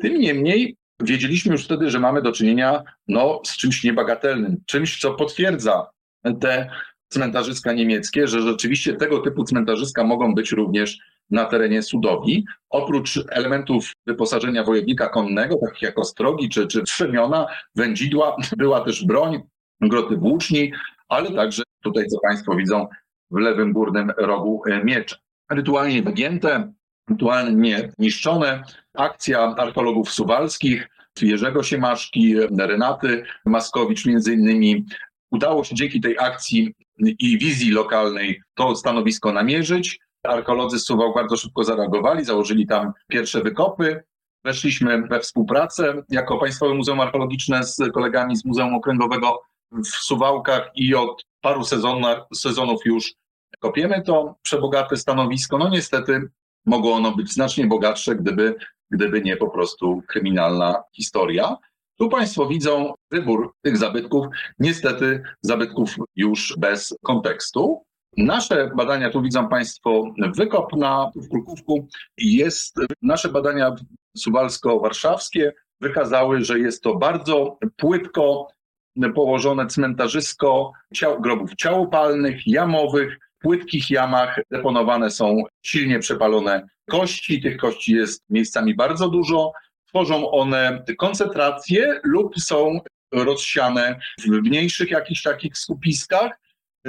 S2: Tym niemniej wiedzieliśmy już wtedy, że mamy do czynienia no, z czymś niebagatelnym, czymś, co potwierdza te cmentarzyska niemieckie, że rzeczywiście tego typu cmentarzyska mogą być również na terenie Sudowi. Oprócz elementów wyposażenia wojownika konnego, takich jak ostrogi czy, czy trzemiona, wędzidła, była też broń, groty włóczni, ale także tutaj, co Państwo widzą, w lewym górnym rogu miecze. Rytualnie wygięte, ewentualnie niszczone. Akcja archeologów suwalskich Jerzego Siemaszki, Renaty Maskowicz między innymi. Udało się dzięki tej akcji i wizji lokalnej to stanowisko namierzyć. Archeolodzy z Suwałk bardzo szybko zareagowali, założyli tam pierwsze wykopy. Weszliśmy we współpracę jako Państwowe Muzeum Archeologiczne z kolegami z Muzeum Okręgowego w Suwałkach i od paru sezonów już kopiemy to przebogate stanowisko. No niestety mogło ono być znacznie bogatsze, gdyby, gdyby nie po prostu kryminalna historia. Tu Państwo widzą wybór tych zabytków, niestety zabytków już bez kontekstu. Nasze badania, tu widzą Państwo wykop na, w Krukówku, jest, nasze badania suwalsko-warszawskie wykazały, że jest to bardzo płytko położone cmentarzysko ciał, grobów ciałopalnych, jamowych, płytkich jamach deponowane są silnie przepalone kości. Tych kości jest miejscami bardzo dużo. Tworzą one koncentracje lub są rozsiane w mniejszych jakichś takich skupiskach.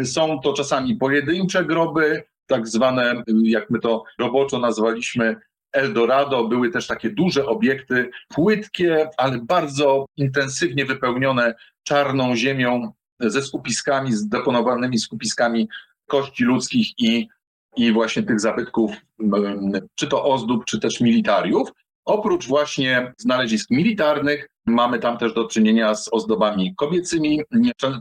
S2: Są to czasami pojedyncze groby, tak zwane, jak my to roboczo nazwaliśmy, Eldorado. Były też takie duże obiekty, płytkie, ale bardzo intensywnie wypełnione czarną ziemią ze skupiskami, z deponowanymi skupiskami kości ludzkich i, i właśnie tych zabytków, czy to ozdób, czy też militariów. Oprócz właśnie znalezisk militarnych, mamy tam też do czynienia z ozdobami kobiecymi,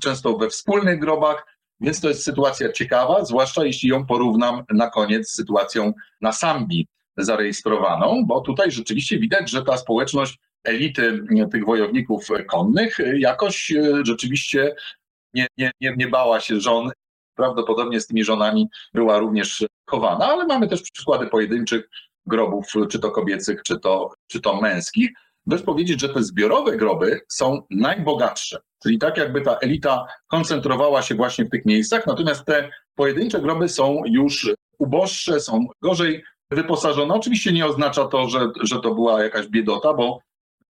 S2: często we wspólnych grobach, więc to jest sytuacja ciekawa, zwłaszcza jeśli ją porównam na koniec z sytuacją na Sambii zarejestrowaną, bo tutaj rzeczywiście widać, że ta społeczność elity tych wojowników konnych jakoś e, rzeczywiście nie, nie, nie, nie bała się żon prawdopodobnie z tymi żonami była również chowana, ale mamy też przykłady pojedynczych grobów, czy to kobiecych, czy to, czy to męskich. Dość powiedzieć, że te zbiorowe groby są najbogatsze, czyli tak jakby ta elita koncentrowała się właśnie w tych miejscach, natomiast te pojedyncze groby są już uboższe, są gorzej wyposażone. Oczywiście nie oznacza to, że, że to była jakaś biedota, bo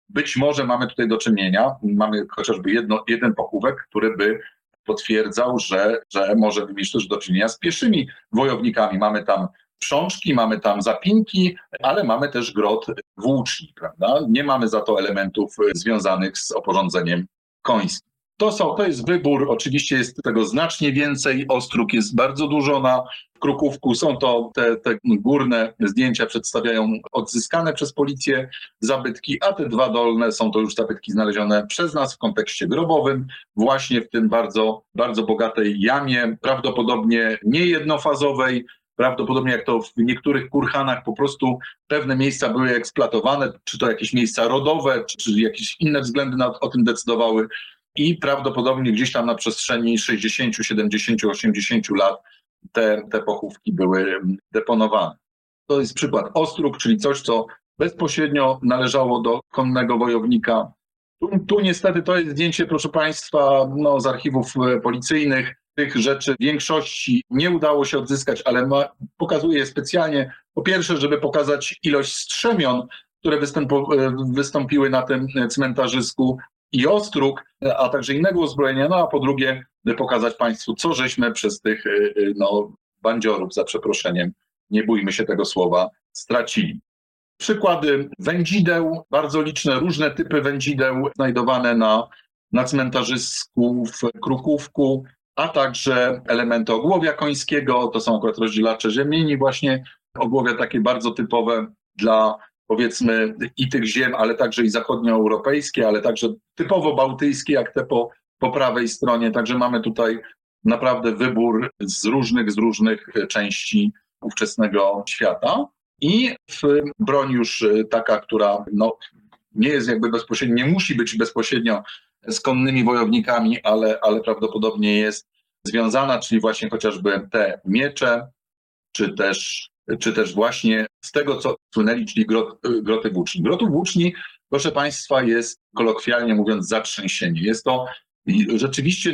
S2: być może mamy tutaj do czynienia, mamy chociażby jedno, jeden pochówek, który by potwierdzał, że, że możemy mieć też do czynienia z pieszymi wojownikami. Mamy tam przączki, mamy tam zapinki, ale mamy też grot włóczni, prawda? Nie mamy za to elementów związanych z oporządzeniem końskim. To, są, to jest wybór, oczywiście jest tego znacznie więcej, ostróg jest bardzo dużo na Krukówku. Są to te, te górne zdjęcia, przedstawiają odzyskane przez policję zabytki, a te dwa dolne są to już zabytki znalezione przez nas w kontekście grobowym, właśnie w tym bardzo, bardzo bogatej jamie, prawdopodobnie niejednofazowej, prawdopodobnie jak to w niektórych kurhanach po prostu pewne miejsca były eksploatowane, czy to jakieś miejsca rodowe, czy, czy jakieś inne względy na, o tym decydowały i prawdopodobnie gdzieś tam na przestrzeni 60, 70, 80 lat te, te pochówki były deponowane. To jest przykład ostróg, czyli coś, co bezpośrednio należało do konnego wojownika. Tu, tu niestety to jest zdjęcie, proszę Państwa, no, z archiwów e, policyjnych. Tych rzeczy większości nie udało się odzyskać, ale ma, pokazuję specjalnie. Po pierwsze, żeby pokazać ilość strzemion, które e, wystąpiły na tym cmentarzysku, i ostróg, a także innego uzbrojenia, no a po drugie pokazać Państwu, co żeśmy przez tych y, y, no, bandziorów, za przeproszeniem, nie bójmy się tego słowa, stracili. Przykłady wędzideł, bardzo liczne, różne typy wędzideł znajdowane na, na cmentarzysku w Krukówku, a także elementy ogłowia końskiego, to są akurat rozdzielacze ziemieni właśnie, ogłowia takie bardzo typowe dla powiedzmy i tych ziem, ale także i zachodnioeuropejskie, ale także typowo bałtyckie, jak te po, po prawej stronie. Także mamy tutaj naprawdę wybór z różnych, z różnych części ówczesnego świata. I w broń już taka, która no, nie jest jakby bezpośrednio, nie musi być bezpośrednio z konnymi wojownikami, ale, ale prawdopodobnie jest związana, czyli właśnie chociażby te miecze, czy też czy też właśnie z tego, co słynęli, czyli grot, groty włóczni. Grotów włóczni, proszę Państwa, jest kolokwialnie mówiąc zatrzęsienie. Jest to rzeczywiście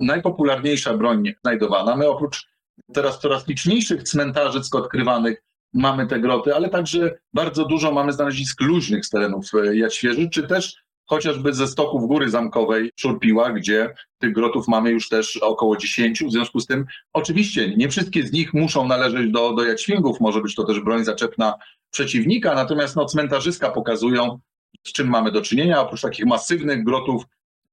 S2: najpopularniejsza broń znajdowana. My oprócz teraz coraz liczniejszych cmentarzyc odkrywanych mamy te groty, ale także bardzo dużo mamy znalezisk luźnych z terenów Jaćwieży, czy też chociażby ze stoków Góry Zamkowej Szurpiła, gdzie tych grotów mamy już też około 10. W związku z tym oczywiście nie wszystkie z nich muszą należeć do, do Jaćwingów, może być to też broń zaczepna przeciwnika, natomiast no, cmentarzyska pokazują, z czym mamy do czynienia, oprócz takich masywnych grotów,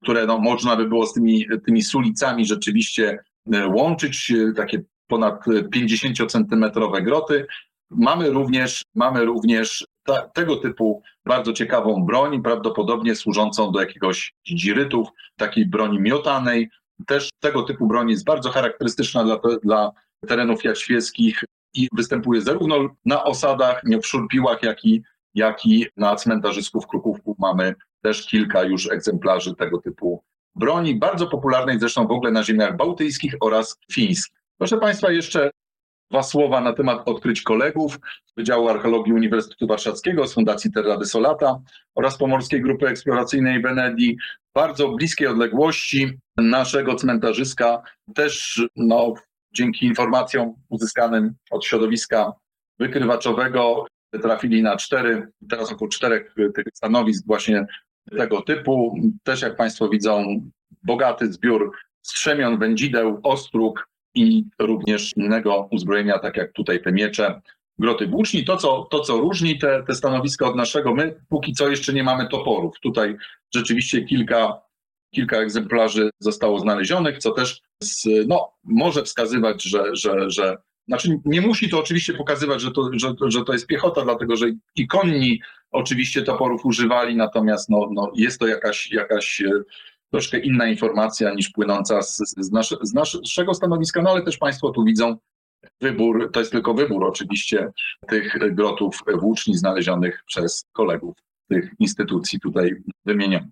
S2: które no, można by było z tymi, tymi sulicami rzeczywiście e, łączyć, e, takie ponad 50-centymetrowe groty. Mamy również, mamy również ta, tego typu bardzo ciekawą broń, prawdopodobnie służącą do jakiegoś dzirytów, takiej broni miotanej. Też tego typu broń jest bardzo charakterystyczna dla, dla terenów jaświeckich i występuje zarówno na osadach, w szurpiłach, jak i, jak i na cmentarzysku w Krukówku mamy też kilka już egzemplarzy tego typu broni, bardzo popularnej zresztą w ogóle na ziemiach bałtyckich oraz fińskich. Proszę Państwa, jeszcze dwa słowa na temat odkryć kolegów Wydziału Archeologii Uniwersytetu Warszawskiego z Fundacji Terra de Solata oraz Pomorskiej Grupy Eksploracyjnej Benedi. Bardzo bliskiej odległości naszego cmentarzyska też no, dzięki informacjom uzyskanym od środowiska wykrywaczowego trafili na cztery, teraz około czterech tych stanowisk właśnie tego typu. Też jak Państwo widzą, bogaty zbiór strzemion, wędzideł, ostróg i również innego uzbrojenia, tak jak tutaj te miecze, groty włóczni. To, co, to, co różni te, te stanowiska od naszego, my póki co jeszcze nie mamy toporów. Tutaj rzeczywiście kilka, kilka egzemplarzy zostało znalezionych, co też z, no, może wskazywać, że, że, że znaczy nie musi to oczywiście pokazywać, że to, że, że to jest piechota, dlatego że i konni oczywiście toporów używali, natomiast no, no jest to jakaś, jakaś troszkę inna informacja niż płynąca z, z, z naszego stanowiska, no ale też Państwo tu widzą wybór, to jest tylko wybór oczywiście tych grotów włóczni znalezionych przez kolegów tych instytucji tutaj wymienionych.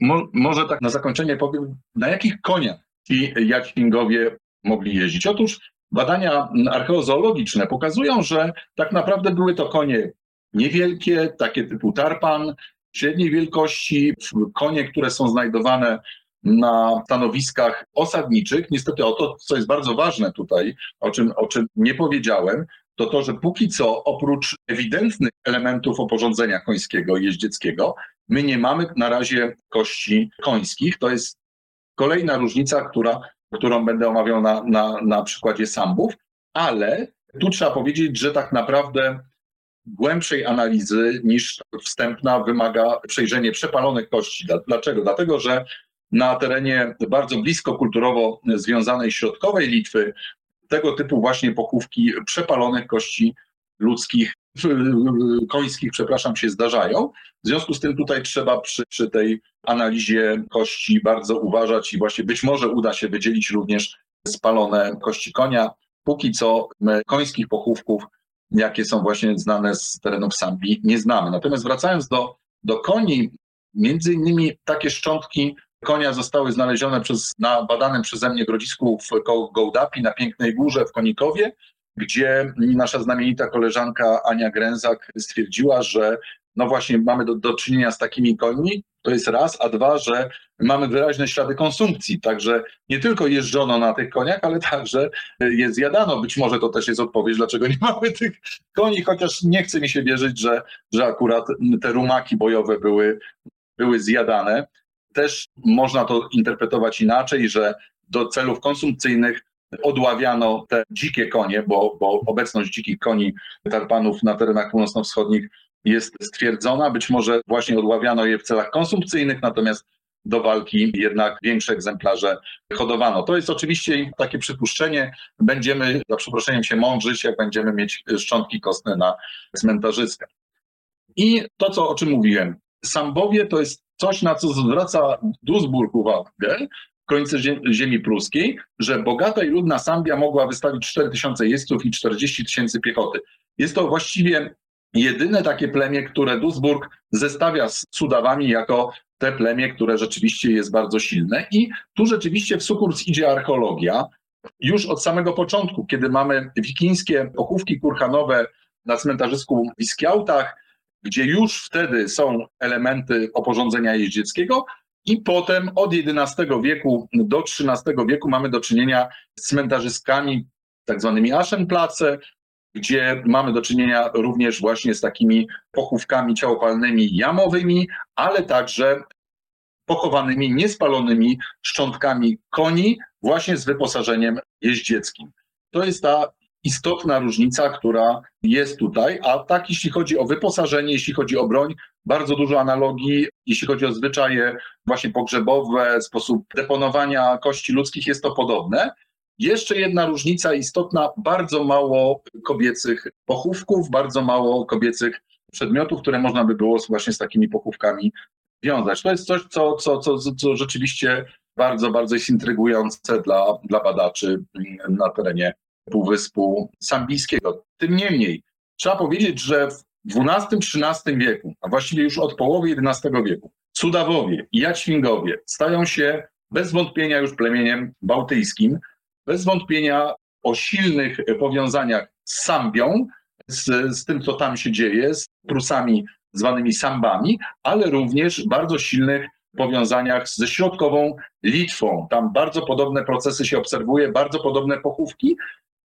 S2: Mo, może tak na zakończenie powiem, na jakich koniach ci jaćwingowie mogli jeździć? Otóż badania archeozoologiczne pokazują, że tak naprawdę były to konie niewielkie, takie typu tarpan, średniej wielkości, konie, które są znajdowane na stanowiskach osadniczych. Niestety o to, co jest bardzo ważne tutaj, o czym, o czym nie powiedziałem, to to, że póki co oprócz ewidentnych elementów oporządzenia końskiego i jeździeckiego, my nie mamy na razie kości końskich. To jest kolejna różnica, która, którą będę omawiał na, na, na przykładzie sambów, ale tu trzeba powiedzieć, że tak naprawdę głębszej analizy niż wstępna wymaga przejrzenie przepalonych kości. Dlaczego? Dlatego, że na terenie bardzo blisko kulturowo związanej środkowej Litwy tego typu właśnie pochówki przepalonych kości ludzkich, końskich, przepraszam, się zdarzają. W związku z tym tutaj trzeba przy, przy tej analizie kości bardzo uważać i właśnie być może uda się wydzielić również spalone kości konia. Póki co końskich pochówków jakie są właśnie znane z terenów Sambii, nie znamy. Natomiast wracając do, do koni, między innymi takie szczątki konia zostały znalezione przez, na badanym przeze mnie grodzisku w Gołdapi na Pięknej Górze w Konikowie, gdzie nasza znamienita koleżanka Ania Gręzak stwierdziła, że no właśnie mamy do, do czynienia z takimi końmi, to jest raz, a dwa, że mamy wyraźne ślady konsumpcji, także nie tylko jeżdżono na tych koniach, ale także je zjadano. Być może to też jest odpowiedź, dlaczego nie mamy tych koni, chociaż nie chce mi się wierzyć, że, że akurat te rumaki bojowe były, były zjadane. Też można to interpretować inaczej, że do celów konsumpcyjnych odławiano te dzikie konie, bo, bo obecność dzikich koni tarpanów na terenach północno-wschodnich jest stwierdzona. Być może właśnie odławiano je w celach konsumpcyjnych, natomiast do walki jednak większe egzemplarze hodowano. To jest oczywiście takie przypuszczenie. Będziemy, za przeproszeniem, się mądrzyć, jak będziemy mieć szczątki kostne na cmentarzyskach. I to, co, o czym mówiłem. Sambowie to jest coś, na co zwraca Duisburg uwagę, w końcu ziemi pruskiej, że bogata i ludna Sambia mogła wystawić 4 tysiące jeźdźców i 40 tysięcy piechoty. Jest to właściwie jedyne takie plemię, które Duisburg zestawia z Sudawami jako te plemię, które rzeczywiście jest bardzo silne. I tu rzeczywiście w sukurs idzie archeologia. Już od samego początku, kiedy mamy wikińskie pochówki kurhanowe na cmentarzysku w Iskiautach, gdzie już wtedy są elementy oporządzenia jeździeckiego, i potem od XI wieku do XIII wieku mamy do czynienia z cmentarzyskami, tak zwanymi Aschenplatze, gdzie mamy do czynienia również właśnie z takimi pochówkami ciałopalnymi jamowymi, ale także pochowanymi niespalonymi szczątkami koni właśnie z wyposażeniem jeździeckim. To jest ta istotna różnica, która jest tutaj, a tak jeśli chodzi o wyposażenie, jeśli chodzi o broń, bardzo dużo analogii, jeśli chodzi o zwyczaje właśnie pogrzebowe, sposób deponowania kości ludzkich, jest to podobne. Jeszcze jedna różnica istotna, bardzo mało kobiecych pochówków, bardzo mało kobiecych przedmiotów, które można by było właśnie z takimi pochówkami wiązać. To jest coś, co, co, co, co rzeczywiście bardzo, bardzo jest intrygujące dla, dla badaczy na terenie Półwyspu Sambijskiego. Tym niemniej, trzeba powiedzieć, że w XII-XIII wieku, a właściwie już od połowy XI wieku, Cudawowie i Jaćwingowie stają się bez wątpienia już plemieniem bałtyjskim, bez wątpienia o silnych powiązaniach z Sambią, z, z tym, co tam się dzieje, z Prusami zwanymi Sambami, ale również bardzo silnych powiązaniach ze środkową Litwą. Tam bardzo podobne procesy się obserwuje, bardzo podobne pochówki.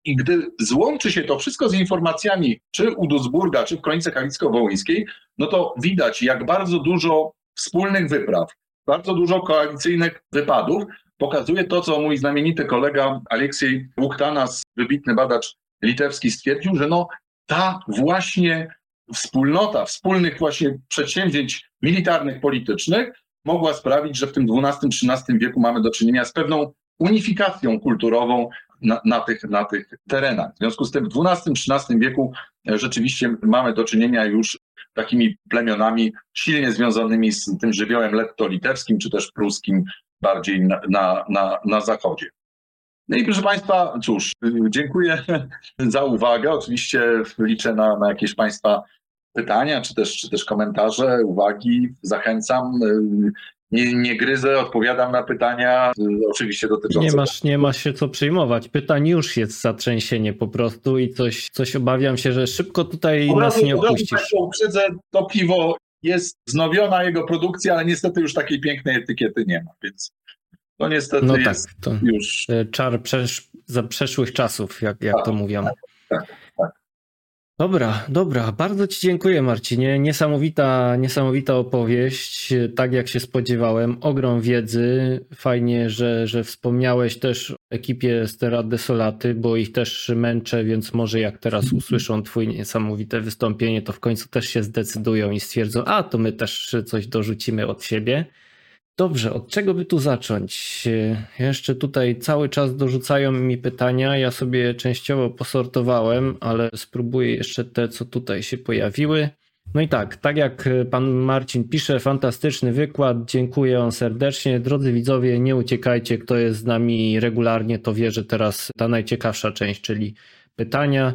S2: I gdy złączy się to wszystko z informacjami, czy u Duisburga, czy w kronice kalicko-wołyńskiej, no to widać, jak bardzo dużo wspólnych wypraw, bardzo dużo koalicyjnych wypadów pokazuje to, co mój znamienity kolega Aleksiej Łuktanas, wybitny badacz litewski, stwierdził, że no ta właśnie wspólnota wspólnych właśnie przedsięwzięć militarnych, politycznych mogła sprawić, że w tym XII-XIII wieku mamy do czynienia z pewną unifikacją kulturową na, na, tych, na tych terenach. W związku z tym w XII-XIII wieku e, rzeczywiście mamy do czynienia już takimi plemionami silnie związanymi z tym żywiołem letto-litewskim czy też pruskim bardziej na, na, na, na zachodzie. No i proszę Państwa, cóż, dziękuję za uwagę. Oczywiście liczę na, na jakieś Państwa pytania, czy też, czy też komentarze, uwagi. Zachęcam. Nie, nie gryzę, odpowiadam na pytania, oczywiście dotyczące.
S1: Nie masz, nie masz się co przejmować. Pytań już jest zatrzęsienie po prostu i coś, coś obawiam się, że szybko tutaj od nas nie opuścisz.
S2: Uprzedzę, to piwo jest wznowiona jego produkcja, ale niestety już takiej pięknej etykiety nie ma, więc to niestety no jest tak, to już...
S1: Czar przesz, za przeszłych czasów, jak, jak tak, to mówią. Tak, tak, tak. Dobra, dobra. Bardzo Ci dziękuję, Marcinie. Niesamowita, niesamowita opowieść. Tak jak się spodziewałem. Ogrom wiedzy. Fajnie, że, że wspomniałeś też o ekipie Stera Desolaty, bo ich też męczę, więc może jak teraz usłyszą Twoje niesamowite wystąpienie, to w końcu też się zdecydują i stwierdzą, a to my też coś dorzucimy od siebie. Dobrze, od czego by tu zacząć? Jeszcze tutaj cały czas dorzucają mi pytania. Ja sobie częściowo posortowałem, ale spróbuję jeszcze te, co tutaj się pojawiły. No i tak, tak jak pan Marcin pisze, fantastyczny wykład, dziękuję serdecznie. Drodzy widzowie, nie uciekajcie, kto jest z nami regularnie, to wie, że teraz ta najciekawsza część, czyli pytania.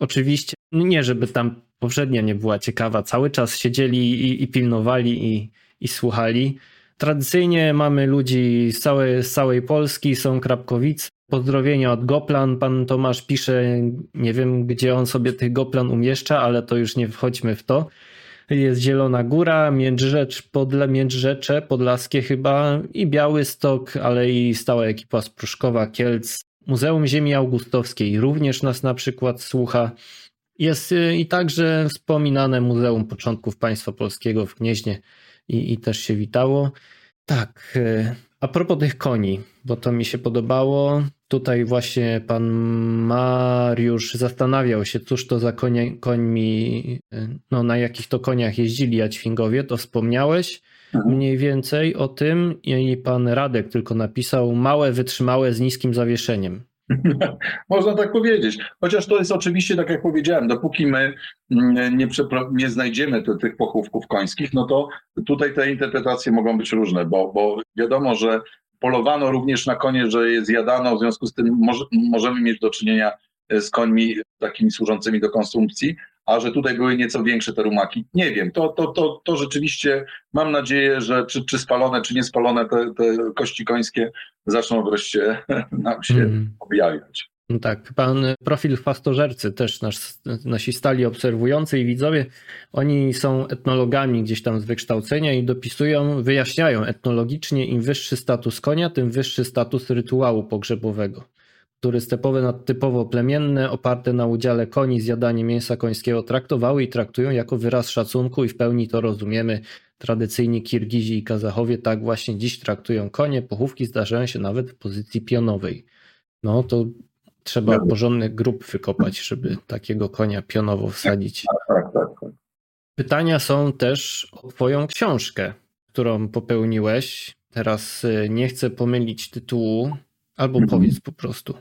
S1: Oczywiście, nie żeby tam poprzednia nie była ciekawa, cały czas siedzieli i, i pilnowali i, i słuchali. Tradycyjnie mamy ludzi z całej, z całej Polski, są Krapkowice. Pozdrowienia od Goplan. Pan Tomasz pisze, nie wiem gdzie on sobie tych Goplan umieszcza, ale to już nie wchodźmy w to. Jest Zielona Góra, Międzyrzecz, Podle, Międzyrzecze, Podlaskie chyba i Białystok, ale i stała ekipa z Pruszkowa, Kielc. Muzeum Ziemi Augustowskiej również nas na przykład słucha. Jest y, i także wspominane Muzeum Początków Państwa Polskiego w Gnieźnie i, i też się witało. Tak, e, a propos tych koni, bo to mi się podobało. Tutaj właśnie pan Mariusz zastanawiał się, cóż to za konie, końmi, e, no na jakich to koniach jeździli Jaćwingowie, to wspomniałeś mhm. mniej więcej o tym i pan Radek tylko napisał małe, wytrzymałe z niskim zawieszeniem.
S2: Można tak powiedzieć. Chociaż to jest oczywiście, tak jak powiedziałem, dopóki my mm, nie, nie znajdziemy te, tych pochówków końskich, no to tutaj te interpretacje mogą być różne, bo, bo wiadomo, że polowano również na konie, że je zjadano, w związku z tym może, możemy mieć do czynienia z końmi takimi służącymi do konsumpcji, a że tutaj były nieco większe te rumaki. Nie wiem, to, to, to, to rzeczywiście mam nadzieję, że czy, czy spalone, czy niespalone te, te kości końskie zaczną wreszcie nam się mm. objawiać.
S1: No tak, pan profil fastożercy też nasz, nasi stali obserwujący i widzowie, oni są etnologami gdzieś tam z wykształcenia i dopisują, wyjaśniają etnologicznie im wyższy status konia, tym wyższy status rytuału pogrzebowego który stepowe nadtypowo plemienne, oparte na udziale koni zjadanie mięsa końskiego traktowały i traktują jako wyraz szacunku i w pełni to rozumiemy. Tradycyjni Kirgizi i Kazachowie tak właśnie dziś traktują konie. Pochówki zdarzają się nawet w pozycji pionowej. No to trzeba porządnych grup wykopać, żeby takiego konia pionowo wsadzić.
S2: Tak, tak, tak.
S1: Pytania są też o Twoją książkę, którą popełniłeś. Teraz y, nie chcę pomylić tytułu, albo mhm. powiedz po prostu.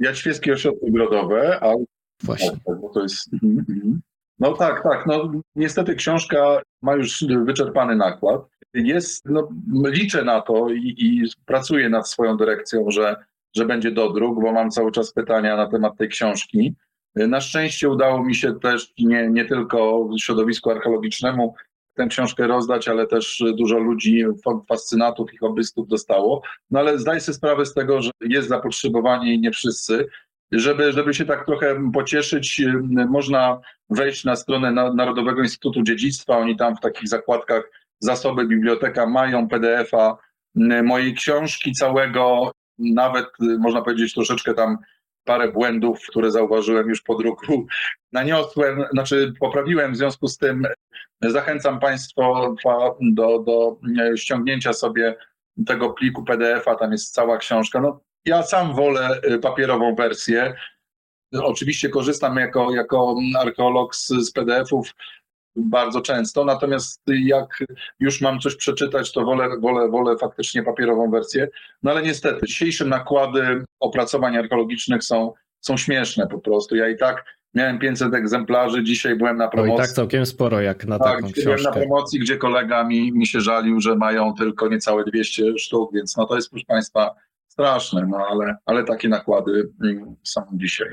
S2: Jaćwieckie Ośrodki Ogrodowe, a
S1: Właśnie.
S2: Tak, bo to jest... Mhm, mhm. No tak, tak. No, niestety książka ma już wyczerpany nakład. Jest, no, liczę na to i, i pracuję nad swoją dyrekcją, że, że będzie dodruk, bo mam cały czas pytania na temat tej książki. Na szczęście udało mi się też nie, nie tylko środowisku archeologicznemu tę książkę rozdać, ale też dużo ludzi, fascynatów i hobbystów dostało. No ale zdaję sobie sprawę z tego, że jest zapotrzebowanie i nie wszyscy. Żeby, żeby się tak trochę pocieszyć, można wejść na stronę Narodowego Instytutu Dziedzictwa. Oni tam w takich zakładkach zasoby biblioteka mają PDF-a mojej książki całego, nawet można powiedzieć troszeczkę tam parę błędów, które zauważyłem już po druku, naniosłem, znaczy poprawiłem, w związku z tym zachęcam Państwa do, do ściągnięcia sobie tego pliku PDF-a, tam jest cała książka. No, ja sam wolę y, papierową wersję. Oczywiście korzystam jako, jako archeolog z, z PDF-ów bardzo często, natomiast jak już mam coś przeczytać, to wolę, wolę, wolę faktycznie papierową wersję. No ale niestety, dzisiejsze nakłady opracowań archeologicznych są, są śmieszne po prostu. Ja i tak miałem 500 egzemplarzy, dzisiaj byłem na promocji.
S1: No i tak całkiem sporo jak na tak, taką książkę. byłem
S2: na promocji, gdzie kolega mi, mi się żalił, że mają tylko niecałe 200 sztuk, więc no to jest proszę Państwa straszne, no ale, ale takie nakłady mm, są dzisiaj.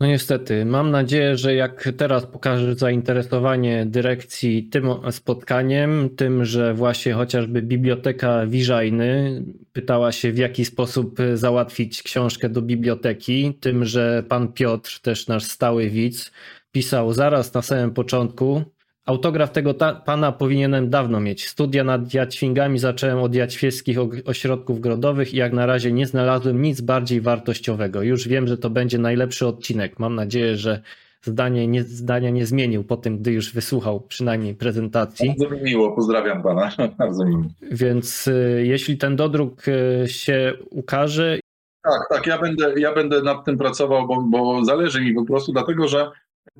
S2: No.
S1: Niestety, mam nadzieję, że jak teraz pokażesz zainteresowanie dyrekcji tym spotkaniem, tym, że właśnie chociażby Biblioteka Wiżajny pytała się w jaki sposób załatwić książkę do biblioteki, tym, że pan Piotr, też nasz stały widz, pisał zaraz na samym początku, Autograf tego pana powinienem dawno mieć. Studia nad Jaćwingami zacząłem od jaćwieckich ośrodków grodowych i jak na razie nie znalazłem nic bardziej wartościowego. Już wiem, że to będzie najlepszy odcinek. Mam nadzieję, że zdanie nie, zdania nie zmienił po tym, gdy już wysłuchał przynajmniej prezentacji.
S2: Bardzo mi miło, pozdrawiam pana. Bardzo miło.
S1: Więc y, jeśli ten dodruk y, się ukaże.
S2: Tak, tak, ja będę, ja będę nad tym pracował, bo, bo zależy mi po prostu, dlatego że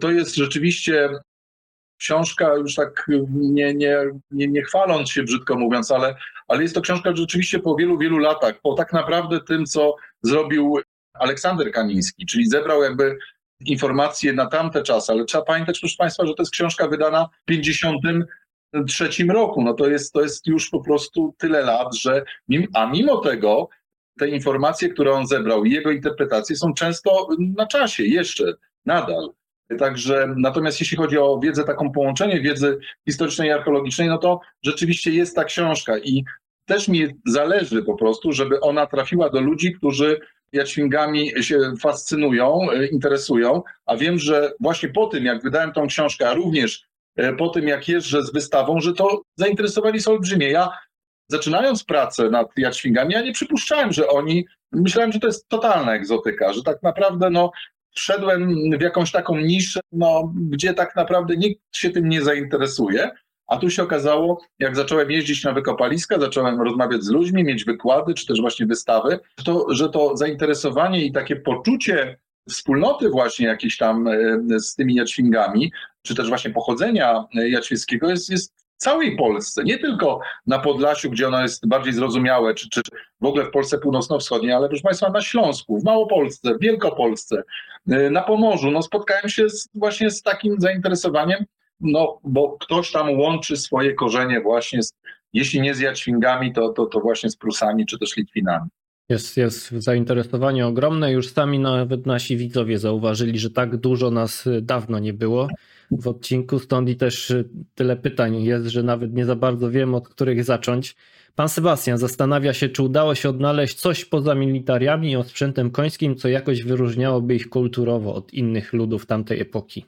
S2: to jest rzeczywiście książka, już tak nie, nie, nie, nie chwaląc się brzydko mówiąc, ale, ale jest to książka rzeczywiście po wielu, wielu latach, po tak naprawdę tym, co zrobił Aleksander Kamiński, czyli zebrał jakby informacje na tamte czasy, ale trzeba pamiętać, proszę Państwa, że to jest książka wydana w 53 roku. No to jest, to jest już po prostu tyle lat, że a mimo tego te informacje, które on zebrał i jego interpretacje są często na czasie, jeszcze, nadal. Także natomiast jeśli chodzi o wiedzę, taką połączenie wiedzy historycznej i archeologicznej, no to rzeczywiście jest ta książka i też mi zależy po prostu, żeby ona trafiła do ludzi, którzy jaćwingami się fascynują, e, interesują, a wiem, że właśnie po tym, jak wydałem tą książkę, a również e, po tym, jak jeżdżę z wystawą, że to zainteresowali są olbrzymie. Ja zaczynając pracę nad jaćwingami, ja nie przypuszczałem, że oni, myślałem, że to jest totalna egzotyka, że tak naprawdę no, wszedłem w jakąś taką niszę, no, gdzie tak naprawdę nikt się tym nie zainteresuje. A tu się okazało, jak zacząłem jeździć na wykopaliska, zacząłem rozmawiać z ludźmi, mieć wykłady czy też właśnie wystawy, to, że to zainteresowanie i takie poczucie wspólnoty właśnie jakieś tam e, z tymi jaćwingami, czy też właśnie pochodzenia jaćwieckiego jest, jest całej Polsce, nie tylko na Podlasiu, gdzie ono jest bardziej zrozumiałe, czy, czy w ogóle w Polsce północno-wschodniej, ale proszę Państwa na Śląsku, w Małopolsce, w Wielkopolsce, y, na Pomorzu. No, spotkałem się z, właśnie z takim zainteresowaniem, no, bo ktoś tam łączy swoje korzenie właśnie, z, jeśli nie z Jaćwingami, to, to, to właśnie z Prusami, czy też Litwinami.
S1: Jest, jest zainteresowanie ogromne. Już sami nawet nasi widzowie zauważyli, że tak dużo nas dawno nie było w odcinku, stąd i też y, tyle pytań jest, że nawet nie za bardzo wiem, od których zacząć. Pan Sebastian zastanawia się, czy udało się odnaleźć coś poza militariami i sprzętem końskim, co jakoś wyróżniałoby ich kulturowo od innych ludów tamtej epoki.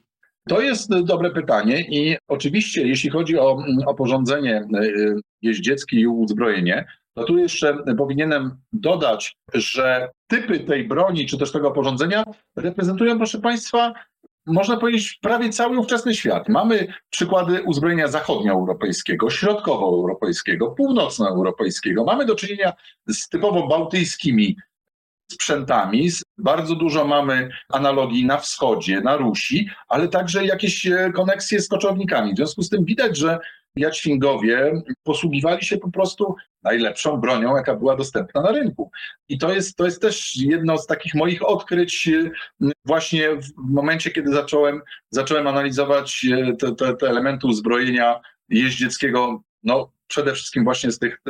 S2: To jest dobre pytanie i oczywiście jeśli chodzi o oporządzenie y, jeździeckie i uzbrojenie, to tu jeszcze powinienem dodać, że typy tej broni czy też tego oporządzenia reprezentują, proszę Państwa, można powiedzieć, prawie cały ówczesny świat. Mamy przykłady uzbrojenia zachodnioeuropejskiego, środkowoeuropejskiego, północnoeuropejskiego. Mamy do czynienia z typowo bałtyckimi sprzętami. Bardzo dużo mamy analogii na wschodzie, na Rusi, ale także jakieś e, koneksje z koczownikami. W związku z tym widać, że Jaćwingowie posługiwali się po prostu najlepszą bronią, jaka była dostępna na rynku. I to jest, to jest też jedno z takich moich odkryć właśnie w momencie, kiedy zacząłem, zacząłem analizować e, te, te, te elementy uzbrojenia jeździeckiego, no przede wszystkim właśnie z tych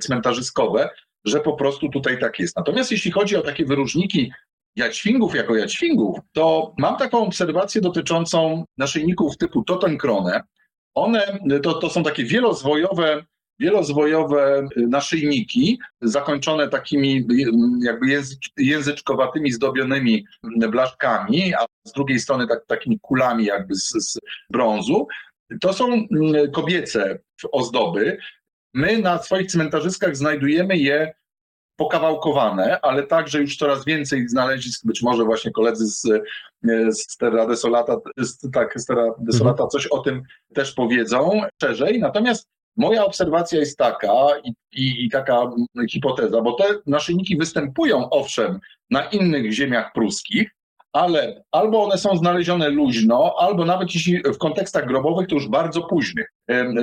S2: cmentarzyskowe, że po prostu tutaj tak jest. Natomiast jeśli chodzi o takie wyróżniki jaćwingów jako jaćwingów, to mam taką obserwację dotyczącą naszyjników typu Totenkrone. One to, to są takie wielozwojowe, wielozwojowe naszyjniki, zakończone takimi jakby języczkowatymi, zdobionymi blaszkami, a z drugiej strony tak, takimi kulami jakby z, z brązu. To są kobiece ozdoby. My na swoich cmentarzyskach znajdujemy je pokawałkowane, ale także już coraz więcej znalezisk, być może właśnie koledzy z, z Terra Desolata, z, tak, z Terra Desolata mhm. coś o tym też powiedzą szerzej. Natomiast moja obserwacja jest taka i, i, i, taka hipoteza, bo te naszyjniki występują owszem na innych ziemiach pruskich, ale albo one są znalezione luźno, albo nawet jeśli w kontekstach grobowych, to już bardzo późnych,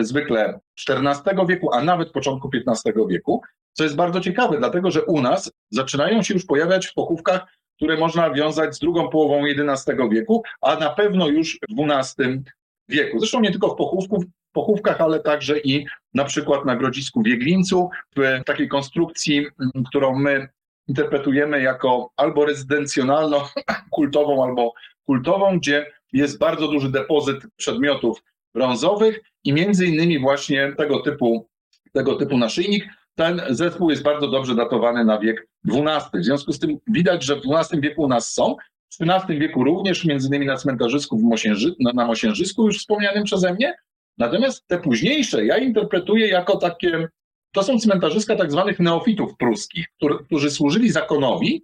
S2: zwykle XIV wieku, a nawet początku XV wieku, co jest bardzo ciekawe, dlatego że u nas zaczynają się już pojawiać w pochówkach, które można wiązać z drugą połową XI wieku, a na pewno już w XII wieku. Zresztą nie tylko w pochówku, pochówkach, ale także i na przykład na Grodzisku w Jeglińcu, w takiej konstrukcji, którą my interpretujemy jako albo rezydencjonalno-kultową, albo kultową, gdzie jest bardzo duży depozyt przedmiotów brązowych i między innymi właśnie tego typu, tego typu naszyjnik. Ten zespół jest bardzo dobrze datowany na wiek XII. W związku z tym widać, że w XII wieku u nas są, w XIII wieku również, między innymi na cmentarzysku w Mosięży, na, na Mosiężysku już wspomnianym przeze mnie. Natomiast te późniejsze ja interpretuję jako takie to są cmentarzyska tak zwanych neofitów pruskich, którzy, którzy służyli zakonowi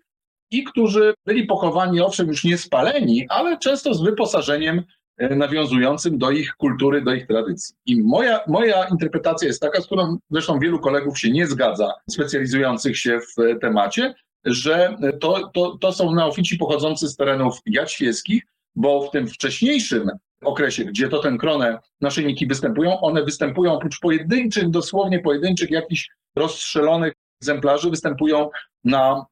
S2: i którzy byli pochowani, owszem, już nie spaleni, ale często z wyposażeniem e, nawiązującym do ich kultury, do ich tradycji. I moja, moja interpretacja jest taka, z którą zresztą wielu kolegów się nie zgadza, specjalizujących się w temacie, że to, to, to są neofici pochodzący z terenów jaćwieskich, bo w tym wcześniejszym okresie, gdzie to ten kronę naszyjniki występują, one występują oprócz pojedynczych, dosłownie pojedynczych jakichś rozstrzelonych egzemplarzy, występują na,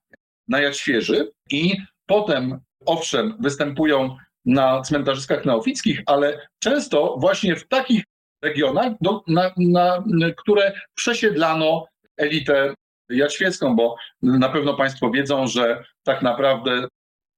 S2: na jad świeży i potem, owszem, występują na cmentarzyskach neofickich, ale często właśnie w takich regionach, do, na, na, które przesiedlano elitę jaćwiecką, bo na pewno Państwo wiedzą, że tak naprawdę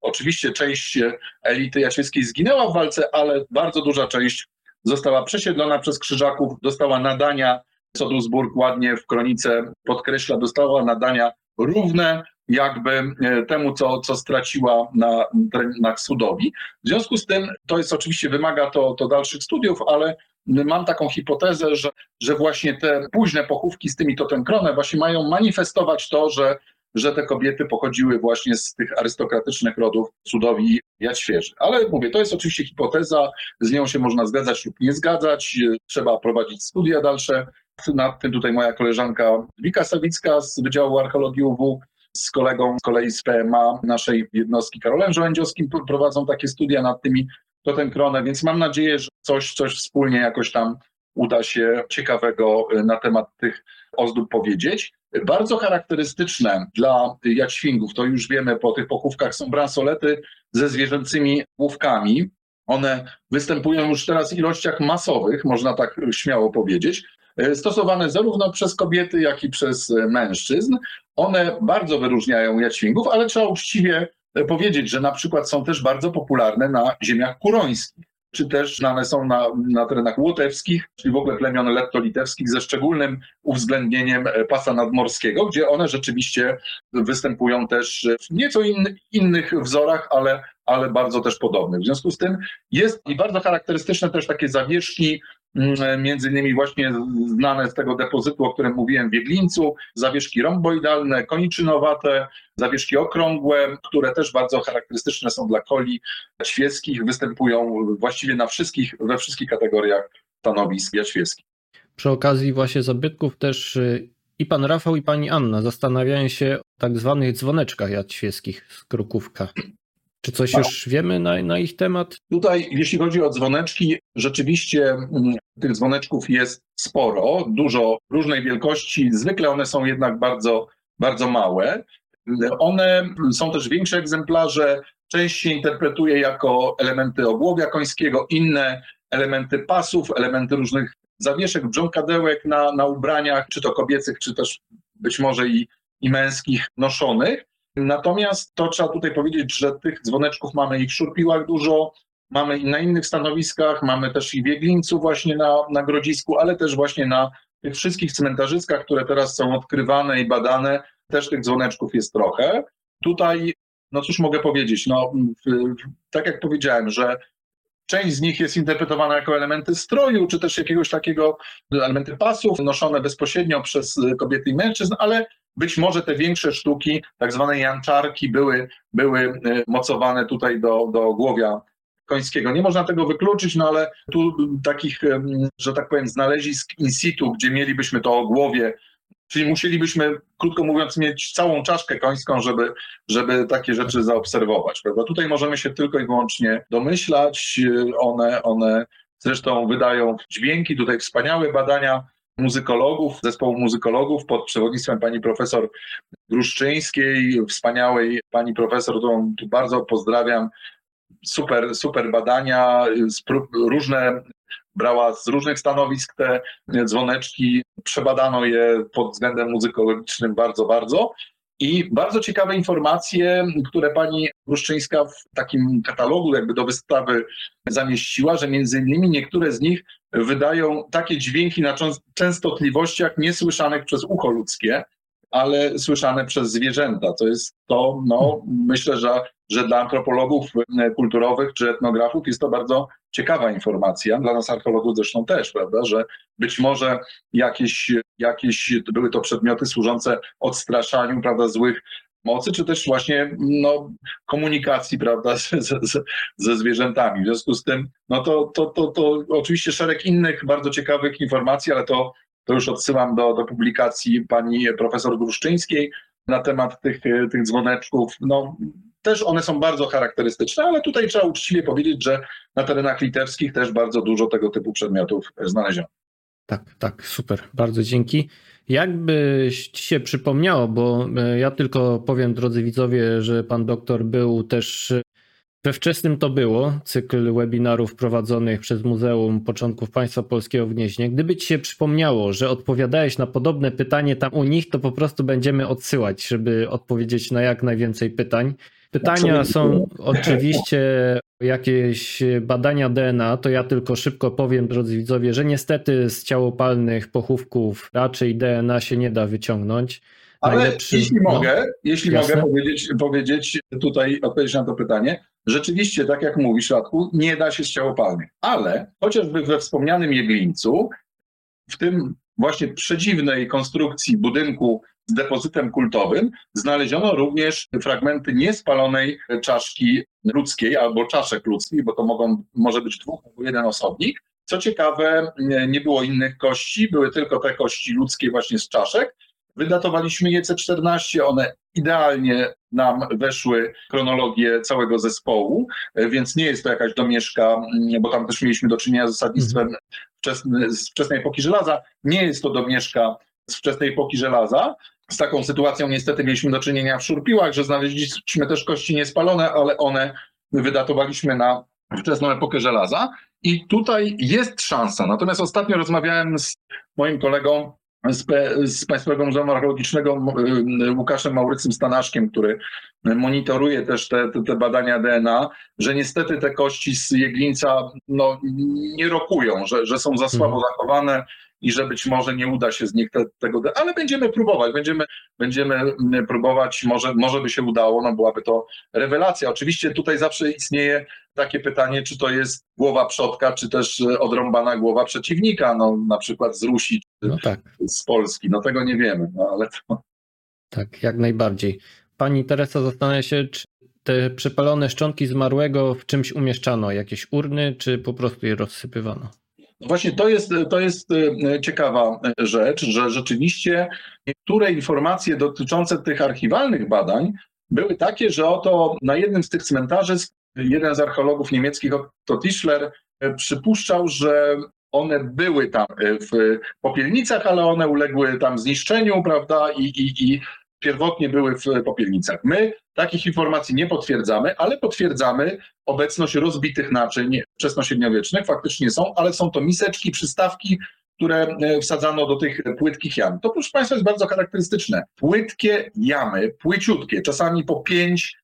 S2: Oczywiście część elity jaświeckiej zginęła w walce, ale bardzo duża część została przesiedlona przez krzyżaków, dostała nadania, co Duisburg ładnie w kronice podkreśla, dostała nadania równe jakby e, temu, co, co straciła na terenach Sudowi. W związku z tym, to jest oczywiście, wymaga to, to dalszych studiów, ale mam taką hipotezę, że, że właśnie te późne pochówki z tymi totemkronem właśnie mają manifestować to, że że te kobiety pochodziły właśnie z tych arystokratycznych rodów cudowi jad świeży. Ale mówię, to jest oczywiście hipoteza, z nią się można zgadzać lub nie zgadzać, trzeba prowadzić studia dalsze. Nad tym tutaj moja koleżanka Wika Sawicka z Wydziału Archeologii UW z kolegą z kolei z PMA naszej jednostki Karolem Żołędziowskim prowadzą takie studia nad tymi totemkrone, więc mam nadzieję, że coś, coś wspólnie jakoś tam uda się ciekawego na temat tych ozdób powiedzieć. Bardzo charakterystyczne dla jaćwingów, to już wiemy po tych pochówkach, są bransolety ze zwierzęcymi główkami. One występują już teraz w ilościach masowych, można tak śmiało powiedzieć, stosowane zarówno przez kobiety, jak i przez mężczyzn. One bardzo wyróżniają jaćwingów, ale trzeba uczciwie powiedzieć, że na przykład są też bardzo popularne na ziemiach kurońskich czy też znane są na, na terenach łotewskich, czyli w ogóle plemion letto-litewskich ze szczególnym uwzględnieniem pasa nadmorskiego, gdzie one rzeczywiście występują też w nieco in, innych wzorach, ale, ale bardzo też podobnych. W związku z tym jest i bardzo charakterystyczne też takie zawieszki Mm, między innymi właśnie znane z tego depozytu, o którym mówiłem w Bieglińcu, zawieszki romboidalne, koniczynowate, zawieszki okrągłe, które też bardzo charakterystyczne są dla koli świeckich, występują właściwie na wszystkich, we wszystkich kategoriach stanowisk świeckich.
S1: Przy okazji właśnie zabytków też y, I pan Rafał i pani Anna zastanawiają się o tak zwanych dzwoneczkach jadźwieckich z Krukówka. Czy coś
S2: Tak.
S1: już wiemy na, na ich temat?
S2: Tutaj, jeśli chodzi o dzwoneczki, rzeczywiście mm, tych dzwoneczków jest sporo, dużo różnej wielkości. Zwykle one są jednak bardzo, bardzo małe. One są też większe egzemplarze. Część się interpretuje jako elementy ogłowia końskiego, inne elementy pasów, elementy różnych zawieszek, brząkadełek na, na ubraniach, czy to kobiecych, czy też być może i, i męskich noszonych. Natomiast to trzeba tutaj powiedzieć, że tych dzwoneczków mamy i w szurpiłach dużo, mamy i na innych stanowiskach, mamy też i w Jeglińcu właśnie na, na Grodzisku, ale też właśnie na tych wszystkich cmentarzyskach, które teraz są odkrywane i badane, też tych dzwoneczków jest trochę. Tutaj, no cóż mogę powiedzieć, no tak jak powiedziałem, że część z nich jest interpretowana jako elementy stroju, czy też jakiegoś takiego, elementy pasów noszone bezpośrednio przez kobiety i mężczyzn, ale być może te większe sztuki, tak zwane janczarki, były, były mocowane tutaj do, do głowia końskiego. Nie można tego wykluczyć, no ale tu takich, że tak powiem, znalezisk in situ, gdzie mielibyśmy to o głowie, czyli musielibyśmy, krótko mówiąc, mieć całą czaszkę końską, żeby, żeby takie rzeczy zaobserwować. Prawda? Tutaj możemy się tylko i wyłącznie domyślać. One, one zresztą wydają dźwięki, tutaj wspaniałe badania muzykologów, zespołu muzykologów pod przewodnictwem pani profesor Gruszczyńskiej, wspaniałej pani profesor, którą tu bardzo pozdrawiam. Super, super badania, różne brała z różnych stanowisk te dzwoneczki, przebadano je pod względem muzykologicznym bardzo, bardzo. I bardzo ciekawe informacje, które pani Gruszczyńska w takim katalogu jakby do wystawy zamieściła, że między innymi niektóre z nich wydają takie dźwięki na częstotliwościach niesłyszanych przez ucho ludzkie, ale słyszane przez zwierzęta. To jest to, no, myślę, że, że dla antropologów kulturowych czy etnografów jest to bardzo ciekawa informacja, dla nas archeologów zresztą też, prawda, że być może jakieś, jakieś były to przedmioty służące odstraszaniu, prawda, złych mocy, czy też właśnie no, komunikacji, prawda, ze, ze, ze zwierzętami. W związku z tym, no to, to, to, to oczywiście szereg innych bardzo ciekawych informacji, ale to to już odsyłam do, do publikacji pani profesor Gruszczyńskiej na temat tych, tych dzwoneczków. No, też one są bardzo charakterystyczne, ale tutaj trzeba uczciwie powiedzieć, że na terenach litewskich też bardzo dużo tego typu przedmiotów znaleziono.
S1: Tak, tak, super, bardzo dzięki. Jakby ci się przypomniało, bo ja tylko powiem, drodzy widzowie, że pan doktor był też we wczesnym to było, cykl webinarów prowadzonych przez Muzeum Początków Państwa Polskiego w Gnieźnie. Gdyby ci się przypomniało, że odpowiadałeś na podobne pytanie tam u nich, to po prostu będziemy odsyłać, żeby odpowiedzieć na jak najwięcej pytań. Pytania są oczywiście jakieś badania DNA, to ja tylko szybko powiem, drodzy widzowie, że niestety z ciałopalnych pochówków raczej DNA się nie da wyciągnąć.
S2: Ale Najlepszy, jeśli no, mogę, jeśli jasne. mogę powiedzieć, powiedzieć tutaj, odpowiedzieć na to pytanie, rzeczywiście, tak jak mówisz, Radku, nie da się z ciałopalnych, ale chociażby we wspomnianym Jeglińcu, w tym właśnie przedziwnej konstrukcji budynku z depozytem kultowym, znaleziono również fragmenty niespalonej czaszki ludzkiej albo czaszek ludzkich, bo to mogą, może być dwóch albo jeden osobnik. Co ciekawe, nie było innych kości, były tylko te kości ludzkie właśnie z czaszek. Wydatowaliśmy je C14, one idealnie nam weszły chronologię całego zespołu, więc nie jest to jakaś domieszka, bo tam też mieliśmy do czynienia z zasadnictwem wczesny, z wczesnej epoki żelaza. Nie jest to domieszka z wczesnej epoki żelaza. Z taką sytuacją niestety mieliśmy do czynienia w szurpiłach, że znaleźliśmy też kości niespalone, ale one wydatowaliśmy na wczesną epokę żelaza. I tutaj jest szansa. Natomiast ostatnio rozmawiałem z moim kolegą z, z Państwowego Muzeum Archeologicznego Łukaszem Maurycym Stanaszkiem, który monitoruje też te, te, te, badania DNA, że niestety te kości z Jeglińca no, nie rokują, że, że są za słabo zachowane i że być może nie uda się z nich te, tego, ale będziemy próbować, będziemy, będziemy próbować, może, może by się udało, no byłaby to rewelacja. Oczywiście tutaj zawsze istnieje takie pytanie, czy to jest głowa przodka, czy też odrąbana głowa przeciwnika, no na przykład z Rusi, czy no tak. z Polski, no tego nie wiemy, no ale to...
S1: Tak, jak najbardziej. Pani Teresa zastanawia się, czy te przepalone szczątki zmarłego w czymś umieszczano, jakieś urny, czy po prostu je rozsypywano?
S2: Właśnie to jest, to jest e, ciekawa rzecz, że rzeczywiście niektóre informacje dotyczące tych archiwalnych badań były takie, że oto na jednym z tych cmentarzy jeden z archeologów niemieckich, Otto Tischler, przypuszczał, że one były tam w popielnicach, ale one uległy tam zniszczeniu, prawda, i, i, i pierwotnie były w popielnicach. My takich informacji nie potwierdzamy, ale potwierdzamy obecność rozbitych naczyń wczesnośredniowiecznych, faktycznie są, ale są to miseczki, przystawki, które e, wsadzano do tych płytkich jam. To proszę Państwa jest bardzo charakterystyczne. Płytkie jamy, płyciutkie, czasami po 5,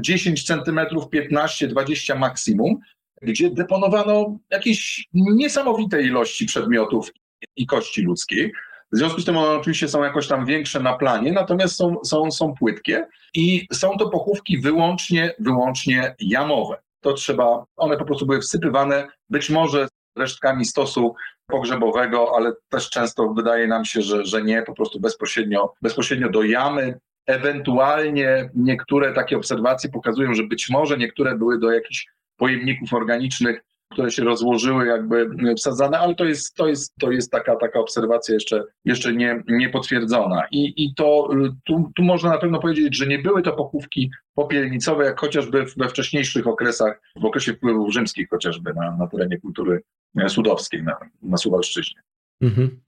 S2: 10 centymetrów, 15, 20 maksimum, gdzie deponowano jakieś niesamowite ilości przedmiotów i kości ludzkiej. W związku z tym one oczywiście są jakoś tam większe na planie, natomiast są, są, są płytkie i są to pochówki wyłącznie, wyłącznie jamowe. To trzeba, one po prostu były wsypywane być może resztkami stosu pogrzebowego, ale też często wydaje nam się, że, że nie, po prostu bezpośrednio, bezpośrednio do jamy. Ewentualnie niektóre takie obserwacje pokazują, że być może niektóre były do jakichś pojemników organicznych które się rozłożyły, jakby wsadzane, ale to jest, to jest, to jest taka, taka obserwacja jeszcze, jeszcze nie, niepotwierdzona. I, i to tu, tu można na pewno powiedzieć, że nie były to pochówki popielnicowe, jak chociażby we wcześniejszych okresach, w okresie wpływów rzymskich chociażby na, na terenie kultury sudowskiej, na, na Suwalszczyźnie. Mhm.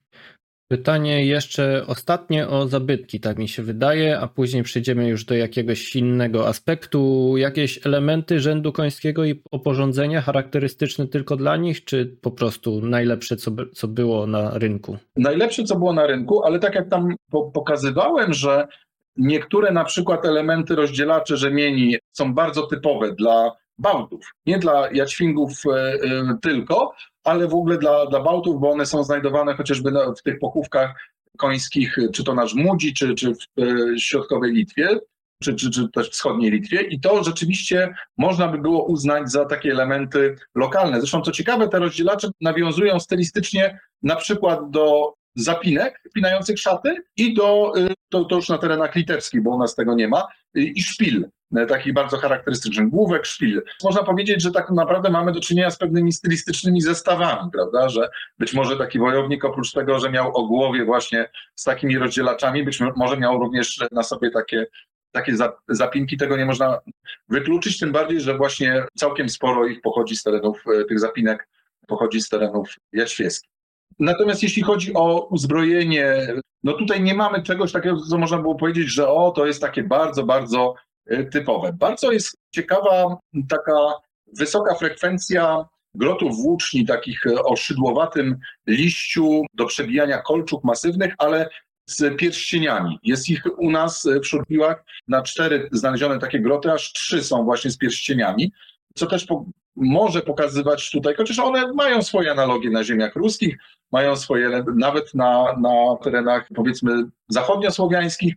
S1: Pytanie jeszcze ostatnie o zabytki, tak mi się wydaje, a później przejdziemy już do jakiegoś innego aspektu. Jakieś elementy rzędu końskiego i oporządzenia charakterystyczne tylko dla nich, czy po prostu najlepsze, co, co było na rynku?
S2: Najlepsze, co było na rynku, ale tak jak tam pokazywałem, że niektóre na przykład elementy rozdzielacze rzemieni są bardzo typowe dla bałtów, nie dla jaćwingów e, e, tylko, ale w ogóle dla, dla bałtów, bo one są znajdowane chociażby w tych pochówkach końskich, czy to na Żmudzi, czy, czy w e, środkowej Litwie, czy, czy, czy też wschodniej Litwie i to rzeczywiście można by było uznać za takie elementy lokalne. Zresztą co ciekawe, te rozdzielacze nawiązują stylistycznie na przykład do zapinek wpinających szaty i do, to, to już na terenach litewskich, bo u nas tego nie ma, i szpil, y, taki bardzo charakterystyczny, główek, szpil. Można powiedzieć, że tak naprawdę mamy do czynienia z pewnymi stylistycznymi zestawami, prawda, że być może taki wojownik oprócz tego, że miał o głowie właśnie z takimi rozdzielaczami, być może miał również na sobie takie takie zapinki, tego nie można wykluczyć, tym bardziej, że właśnie całkiem sporo ich pochodzi z terenów, tych zapinek pochodzi z terenów jaćwieckich. Natomiast jeśli chodzi o uzbrojenie, no tutaj nie mamy czegoś takiego, co można było powiedzieć, że o, to jest takie bardzo, bardzo e, typowe. Bardzo jest ciekawa taka wysoka frekwencja grotów włóczni, takich e, o szydłowatym liściu do przebijania kolczuk masywnych, ale z pierścieniami. Jest ich u nas w Szurpiłach na cztery znalezione takie groty, aż trzy są właśnie z pierścieniami, co też po, może pokazywać tutaj, chociaż one mają swoje analogie na ziemiach ruskich, mają swoje nawet na, na terenach powiedzmy zachodniosłowiańskich,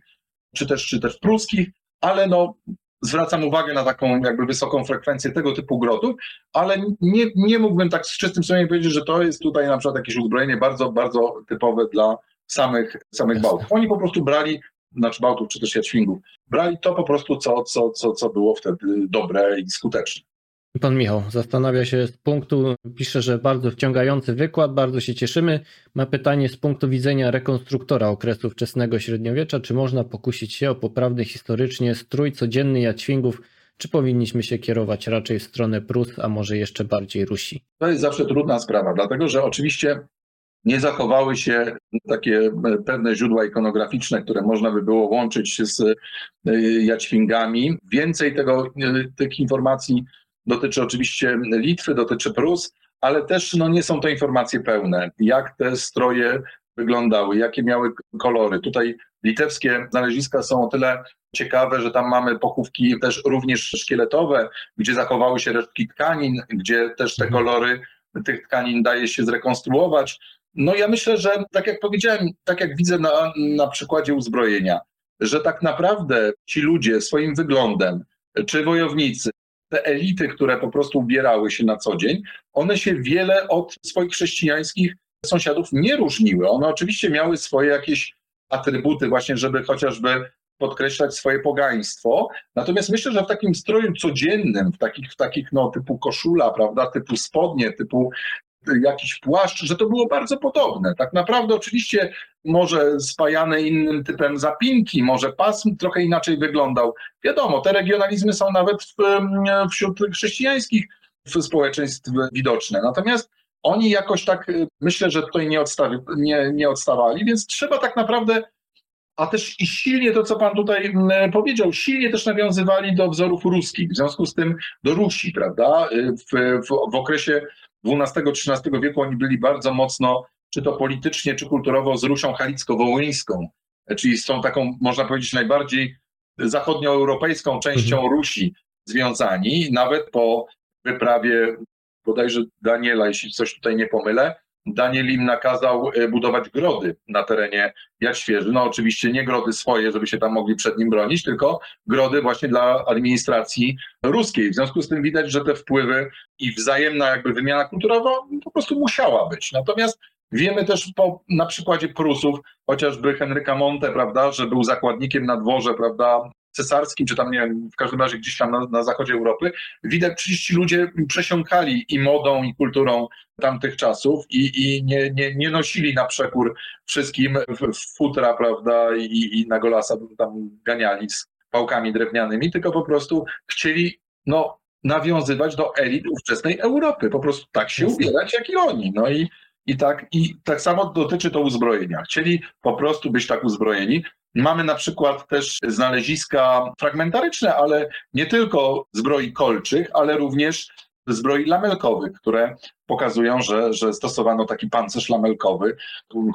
S2: czy też, czy też pruskich, ale no zwracam uwagę na taką jakby wysoką frekwencję tego typu grotów, ale nie, nie mógłbym tak z czystym sumieniem powiedzieć, że to jest tutaj na przykład jakieś uzbrojenie bardzo, bardzo typowe dla samych, samych Bałtów. Oni po prostu brali, znaczy Bałtów czy też Jaćwingów, brali to po prostu, co, co, co, co było wtedy dobre i skuteczne.
S1: Pan Michał zastanawia się z punktu, pisze, że bardzo wciągający wykład, bardzo się cieszymy. Ma pytanie z punktu widzenia rekonstruktora okresu wczesnego średniowiecza, czy można pokusić się o poprawny historycznie strój codzienny Jaćwingów, czy powinniśmy się kierować raczej w stronę Prus, a może jeszcze bardziej Rusi?
S2: To jest zawsze trudna sprawa, dlatego że oczywiście nie zachowały się takie pewne źródła ikonograficzne, które można by było łączyć z e, Jaćwingami. Więcej tego, e, tych informacji dotyczy oczywiście Litwy, dotyczy Prus, ale też no, nie są to informacje pełne, jak te stroje wyglądały, jakie miały kolory. Tutaj litewskie znaleziska są o tyle ciekawe, że tam mamy pochówki też również szkieletowe, gdzie zachowały się resztki tkanin, gdzie też te mhm. kolory tych tkanin daje się zrekonstruować. No ja myślę, że tak jak powiedziałem, tak jak widzę na, na przykładzie uzbrojenia, że tak naprawdę ci ludzie swoim wyglądem, czy wojownicy, te elity, które po prostu ubierały się na co dzień, one się wiele od swoich chrześcijańskich sąsiadów nie różniły. One oczywiście miały swoje jakieś atrybuty, właśnie, żeby chociażby podkreślać swoje pogaństwo. Natomiast myślę, że w takim stroju codziennym, w takich, w takich no, typu koszula, prawda, typu spodnie, typu jakiś płaszcz, że to było bardzo podobne. Tak naprawdę oczywiście może spajane innym typem zapinki, może pasm trochę inaczej wyglądał. Wiadomo, te regionalizmy są nawet w, wśród chrześcijańskich społeczeństw widoczne. Natomiast oni jakoś tak, myślę, że tutaj nie, odstawi, nie, nie odstawali, więc trzeba tak naprawdę a też i silnie to, co pan tutaj powiedział, silnie też nawiązywali do wzorów ruskich, w związku z tym do Rusi, prawda? W, w, w okresie XII-XIII wieku oni byli bardzo mocno, czy to politycznie, czy kulturowo, z Rusią halicko-wołyńską, czyli z tą taką, można powiedzieć, najbardziej zachodnioeuropejską częścią mhm. Rusi związani, nawet po wyprawie bodajże Daniela, jeśli coś tutaj nie pomylę, Daniel im nakazał e, budować grody na terenie Jaświeży. No oczywiście nie grody swoje, żeby się tam mogli przed nim bronić, tylko grody właśnie dla administracji ruskiej. W związku z tym widać, że te wpływy i wzajemna jakby wymiana kulturowa po prostu musiała być. Natomiast wiemy też po, na przykładzie Prusów, chociażby Henryka Monte, prawda, że był zakładnikiem na dworze, prawda, cesarskim, czy tam nie wiem, w każdym razie gdzieś tam na, na zachodzie Europy, widać, przecież ci ludzie przesiąkali i modą, i kulturą tamtych czasów i, i nie, nie, nie nosili na przekór wszystkim futra, prawda, i, i na golasa tam ganiali z pałkami drewnianymi, tylko po prostu chcieli, no, nawiązywać do elit ówczesnej Europy, po prostu tak się ubierać, jak i oni, no i i tak, I tak samo dotyczy to uzbrojenia. Chcieli po prostu być tak uzbrojeni. Mamy na przykład też znaleziska fragmentaryczne, ale nie tylko zbroi kolczych, ale również zbroi lamelkowych, które pokazują, że, że stosowano taki pancerz lamelkowy,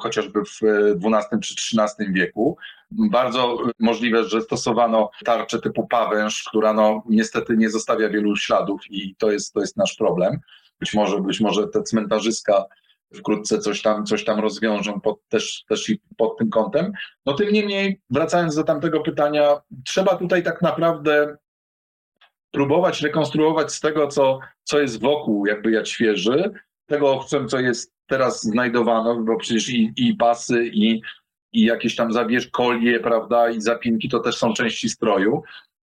S2: chociażby w XII czy XIII wieku. Bardzo możliwe, że stosowano tarczę typu pawęż, która no, niestety nie zostawia wielu śladów i to jest, to jest nasz problem. Być może, być może te cmentarzyska wkrótce coś tam, coś tam rozwiążą pod, też, też i pod tym kątem. No tym niemniej, wracając do tamtego pytania, trzeba tutaj tak naprawdę próbować rekonstruować z tego, co, co jest wokół jakby jak świeży, tego, co jest teraz znajdowano, bo przecież i, i pasy, i, i jakieś tam zabierz kolie, prawda, i zapinki to też są części stroju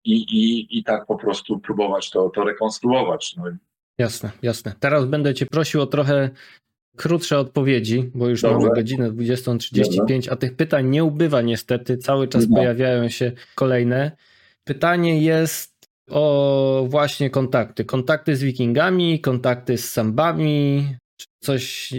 S2: i, i, i tak po prostu próbować to, to rekonstruować. No.
S1: Jasne, jasne. Teraz będę cię prosił o trochę krótsze odpowiedzi, bo już Dobrze. mamy godzinę 20.35, a tych pytań nie ubywa niestety, cały czas pojawiają się kolejne. Pytanie jest o właśnie kontakty. Kontakty z wikingami, kontakty z sambami, coś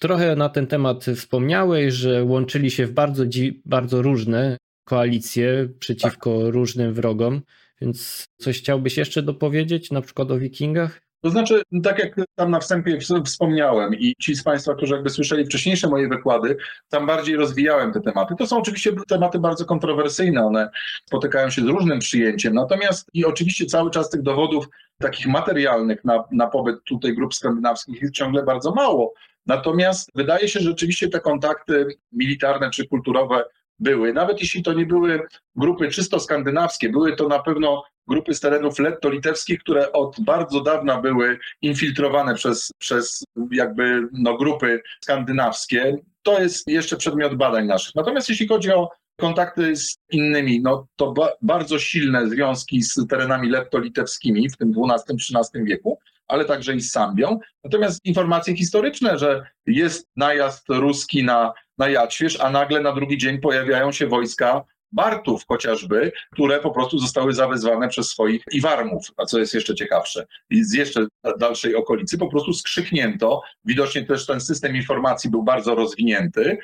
S1: trochę na ten temat wspomniałeś, że łączyli się w bardzo, bardzo różne koalicje przeciwko tak. różnym wrogom, więc coś chciałbyś jeszcze dopowiedzieć, na przykład o wikingach?
S2: To znaczy, tak jak tam na wstępie wspomniałem i ci z Państwa, którzy jakby słyszeli wcześniejsze moje wykłady, tam bardziej rozwijałem te tematy. To są oczywiście tematy bardzo kontrowersyjne, one spotykają się z różnym przyjęciem, natomiast i oczywiście cały czas tych dowodów takich materialnych na, na pobyt tutaj grup skandynawskich jest ciągle bardzo mało. Natomiast wydaje się, że rzeczywiście te kontakty militarne czy kulturowe były, nawet jeśli to nie były grupy czysto skandynawskie, były to na pewno grupy z terenów letto-litewskich, które od bardzo dawna były infiltrowane przez, przez jakby no, grupy skandynawskie. To jest jeszcze przedmiot badań naszych. Natomiast jeśli chodzi o kontakty z innymi, no to ba bardzo silne związki z terenami letto-litewskimi w tym XII-XIII wieku, ale także i z Sambią. Natomiast informacje historyczne, że jest najazd ruski na, na Jadźwierz, a nagle na drugi dzień pojawiają się wojska Bartów chociażby, które po prostu zostały zawezwane przez swoich Iwarmów, a co jest jeszcze ciekawsze, z jeszcze dalszej okolicy po prostu skrzyknięto, widocznie też ten system informacji był bardzo rozwinięty,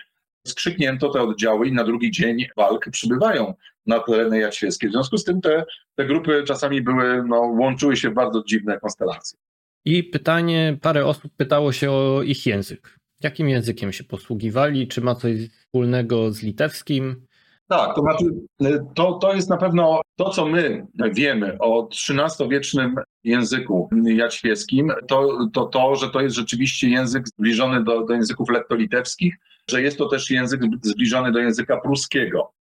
S2: skrzyknięto te oddziały i na drugi dzień walk przybywają na tereny jaćwieckie. W związku z tym te, te grupy czasami były, no, łączyły się w bardzo dziwne konstelacje.
S1: I pytanie, parę osób pytało się o ich język. Jakim językiem się posługiwali? Czy ma coś wspólnego z litewskim?
S2: Tak, to znaczy, to, to jest na pewno to, co my wiemy o XIII-wiecznym języku jaćwieckim, to, to to, że to jest rzeczywiście język zbliżony do, do języków lettolitewskich, że jest to też język zbliżony do języka pruskiego.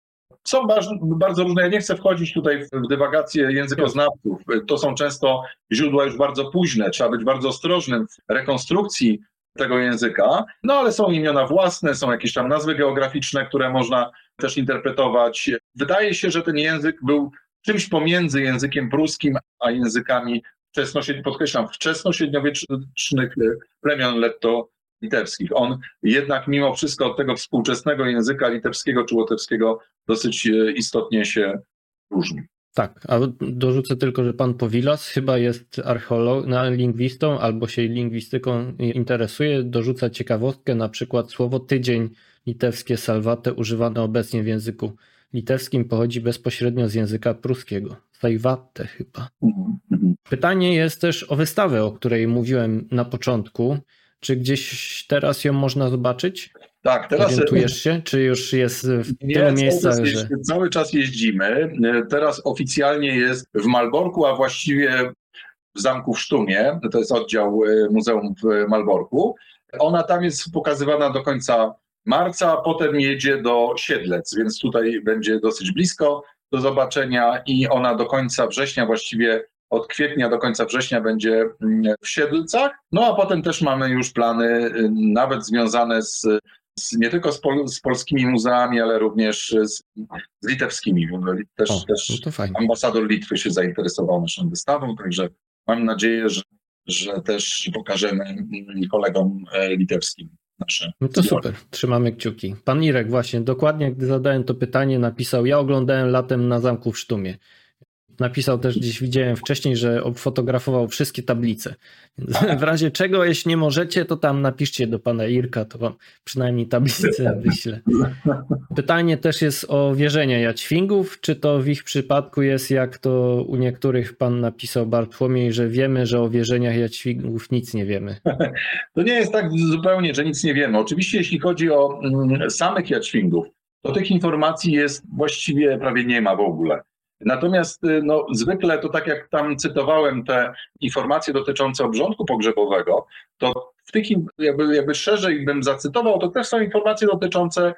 S2: Są bardzo różne, ja nie chcę wchodzić tutaj w dywagację językoznawców. To są często źródła już bardzo późne, trzeba być bardzo ostrożnym w rekonstrukcji tego języka, no ale są imiona własne, są jakieś tam nazwy geograficzne, które można też interpretować. Wydaje się, że ten język był czymś pomiędzy językiem pruskim a językami wczesno, podkreślam, wczesnośredniowiecznych plemion letto litewskich. On jednak mimo wszystko od tego współczesnego języka litewskiego czy łotewskiego dosyć e, istotnie się różni.
S1: Tak, a dorzucę tylko, że pan Powilas chyba jest archeologiem, lingwistą albo się lingwistyką interesuje. Dorzuca ciekawostkę, na przykład słowo tydzień litewskie salvate używane obecnie w języku litewskim pochodzi bezpośrednio z języka pruskiego. Sajwatte chyba. Pytanie jest też o wystawę, o której mówiłem na początku. Czy gdzieś teraz ją można zobaczyć?
S2: Tak, teraz.
S1: Orientujesz się, czy już jest w nie, miejscach?
S2: Cały, że... cały czas jeździmy. Teraz oficjalnie jest w Malborku, a właściwie w Zamku w Sztumie. To jest oddział e, Muzeum w Malborku. Ona tam jest pokazywana do końca marca, a potem jedzie do Siedlec, więc tutaj będzie dosyć blisko do zobaczenia i ona do końca września właściwie od kwietnia do końca września będzie mm, w Siedlcach. No a potem też mamy już plany y, nawet związane z, z nie tylko z, pol, z, polskimi muzeami, ale również z, z litewskimi. Też, o, też no ambasador Litwy się zainteresował naszą wystawą, także mam nadzieję, że, że też pokażemy mm, kolegom e, litewskim nasze.
S1: No to super, trzymamy kciuki. Pan Irek właśnie, dokładnie gdy zadałem to pytanie, napisał, ja oglądałem latem na zamku w Sztumie. Napisał też gdzieś, widziałem wcześniej, że obfotografował wszystkie tablice. W razie czego, jeśli nie możecie, to tam napiszcie do pana Irka, to wam przynajmniej tablicę wyślę. Pytanie też jest o wierzenia jaćwingów. Czy to w ich przypadku jest, jak to u niektórych pan napisał Bartłomiej, że wiemy, że o wierzeniach jaćwingów nic nie wiemy?
S2: To nie jest tak zupełnie, że nic nie wiemy. Oczywiście, jeśli chodzi o mm, samych jaćwingów, to tych informacji jest właściwie prawie nie ma w ogóle. Natomiast y, no, zwykle to tak jak tam cytowałem te informacje dotyczące obrządku pogrzebowego, to w tych jakby, jakby szerzej bym zacytował, to też są informacje dotyczące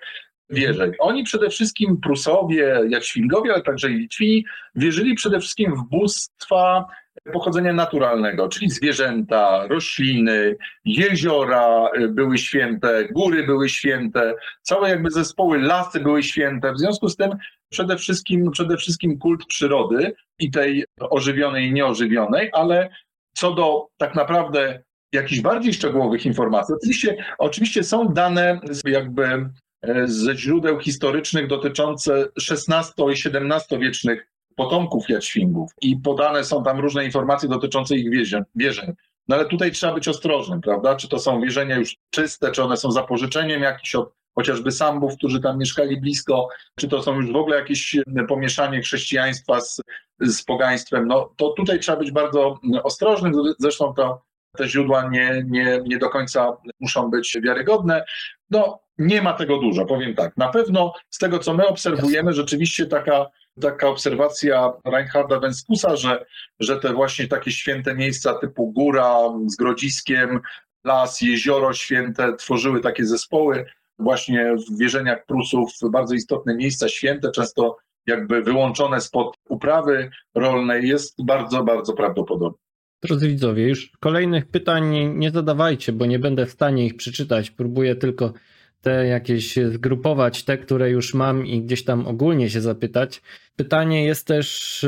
S2: wierzeń. Oni przede wszystkim Prusowie, jak Świngowie, ale także i Litwini, wierzyli przede wszystkim w bóstwa pochodzenia naturalnego, czyli zwierzęta, rośliny, jeziora y, były święte, góry były święte, całe jakby zespoły, lasy były święte. W związku z tym przede wszystkim, przede wszystkim kult przyrody i tej ożywionej i nieożywionej, ale co do tak naprawdę jakichś bardziej szczegółowych informacji, oczywiście, oczywiście są dane jakby e, ze źródeł historycznych dotyczące XVI i XVII wiecznych potomków jaćwingów i podane są tam różne informacje dotyczące ich wierzeń. No ale tutaj trzeba być ostrożnym, prawda? Czy to są wierzenia już czyste, czy one są zapożyczeniem jakichś od chociażby Sambów, którzy tam mieszkali blisko, czy to są już w ogóle jakieś pomieszanie chrześcijaństwa z, z pogaństwem. No to tutaj trzeba być bardzo ostrożnym. Zresztą to te źródła nie, nie, nie do końca muszą być wiarygodne. No, nie ma tego dużo, powiem tak. Na pewno z tego, co my obserwujemy, rzeczywiście taka taka obserwacja Reinharda Wenskusa, że, że te właśnie takie święte miejsca typu góra z grodziskiem, las, jezioro święte tworzyły takie zespoły właśnie w wierzeniach Prusów bardzo istotne miejsca święte, często jakby wyłączone spod uprawy rolnej jest bardzo, bardzo prawdopodobne.
S1: Drodzy widzowie, już kolejnych pytań nie zadawajcie, bo nie będę w stanie ich przeczytać. Próbuję tylko te jakieś zgrupować, te, które już mam i gdzieś tam ogólnie się zapytać. Pytanie jest też,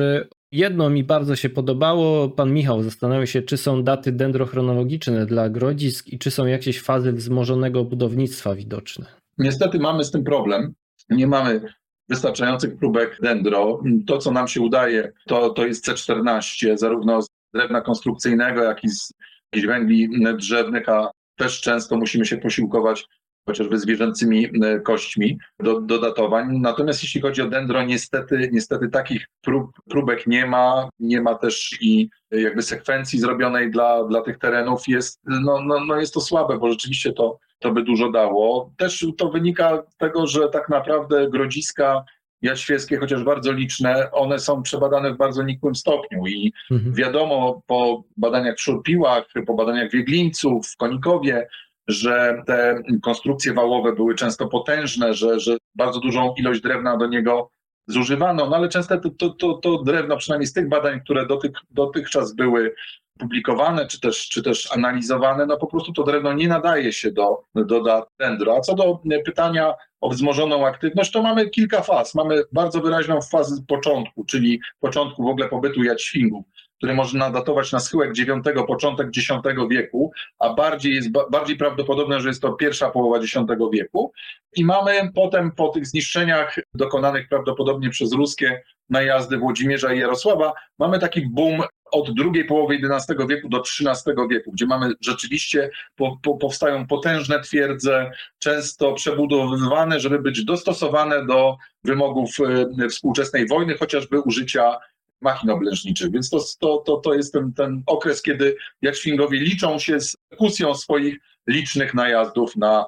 S1: jedno mi bardzo się podobało, pan Michał zastanawiał się, czy są daty dendrochronologiczne dla grodzisk i czy są jakieś fazy wzmożonego budownictwa widoczne.
S2: Niestety mamy z tym problem. Nie mamy wystarczających próbek dendro. To, co nam się udaje, to, to jest C14, zarówno z drewna konstrukcyjnego, jak i z jakichś węgli drzewnych, a też często musimy się posiłkować chociażby zwierzęcymi e, kośćmi do, do datowań. Natomiast jeśli chodzi o dendro, niestety, niestety takich prób, próbek nie ma, nie ma też i jakby sekwencji zrobionej dla, dla tych terenów. Jest, no, no, no jest to słabe, bo rzeczywiście to, to by dużo dało. Też to wynika z tego, że tak naprawdę grodziska jaświeckie, chociaż bardzo liczne, one są przebadane w bardzo nikłym stopniu i mhm. wiadomo po badaniach w Szurpiłach, po badaniach Wieglińców, w Konikowie, że te konstrukcje wałowe były często potężne, że, że bardzo dużą ilość drewna do niego zużywano, no ale często to, to, to, to drewno, przynajmniej z tych badań, które dotych, dotychczas były publikowane czy też, czy też analizowane, no po prostu to drewno nie nadaje się do, do dendro. A co do pytania o wzmożoną aktywność, to mamy kilka faz. Mamy bardzo wyraźną fazę początku, czyli początku w ogóle pobytu jaćwingów który można datować na schyłek IX, początek X wieku, a bardziej jest bardziej prawdopodobne, że jest to pierwsza połowa X wieku. I mamy potem po tych zniszczeniach dokonanych prawdopodobnie przez ruskie najazdy Włodzimierza i Jarosława, mamy taki boom od drugiej połowy XI wieku do XIII wieku, gdzie mamy rzeczywiście, po, po, powstają potężne twierdze, często przebudowywane, żeby być dostosowane do wymogów e, współczesnej wojny, chociażby użycia machin oblężniczych. Więc to, to, to, to jest ten, ten okres, kiedy Jakszwingowie liczą się z kusją swoich licznych najazdów na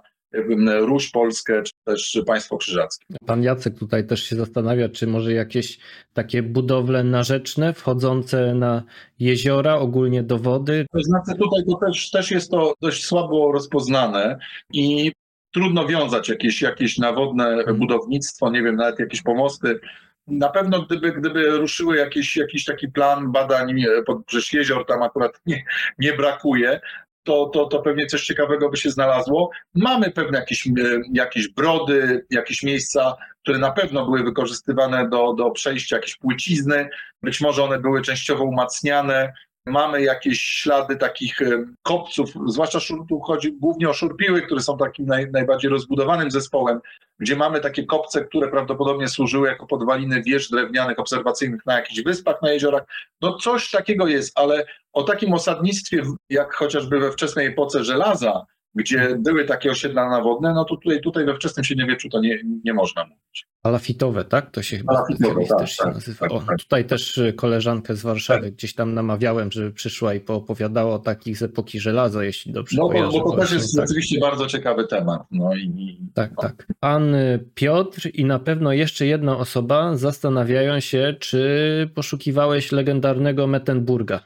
S2: Ruś Polskę, czy też państwo krzyżackie.
S1: Pan Jacek tutaj też się zastanawia, czy może jakieś takie budowle narzeczne wchodzące na jeziora, ogólnie do wody?
S2: To znaczy tutaj to też, też jest to dość słabo rozpoznane i trudno wiązać jakieś, jakieś nawodne mhm. budownictwo, nie wiem, nawet jakieś pomosty na pewno gdyby, gdyby ruszyły jakiś, jakiś taki plan badań pod jezior, tam akurat nie, nie brakuje, to, to, to pewnie coś ciekawego by się znalazło. Mamy pewne jakieś, jakieś brody, jakieś miejsca, które na pewno były wykorzystywane do, do przejścia, jakieś płycizny, być może one były częściowo umacniane, Mamy jakieś ślady takich kopców, zwłaszcza tu chodzi głównie o szurpiły, które są takim naj, najbardziej rozbudowanym zespołem, gdzie mamy takie kopce, które prawdopodobnie służyły jako podwaliny wież drewnianych obserwacyjnych na jakichś wyspach, na jeziorach. No coś takiego jest, ale o takim osadnictwie, jak chociażby we wczesnej epoce żelaza, gdzie były takie osiedla nawodne, no to tutaj, tutaj we wczesnym średniowieczu to nie, nie można mówić.
S1: Alafitowe, tak? To się chyba Alafitowe, tak, tak, nazywa. Tak, o, tak. Tutaj też y, koleżankę z Warszawy tak. gdzieś tam namawiałem, żeby przyszła i poopowiadała o takich z epoki żelaza, jeśli dobrze
S2: No
S1: bo,
S2: bo to też jest tak. rzeczywiście bardzo ciekawy temat. No i,
S1: tak, no. tak. Pan Piotr i na pewno jeszcze jedna osoba zastanawiają się, czy poszukiwałeś legendarnego Mettenburga.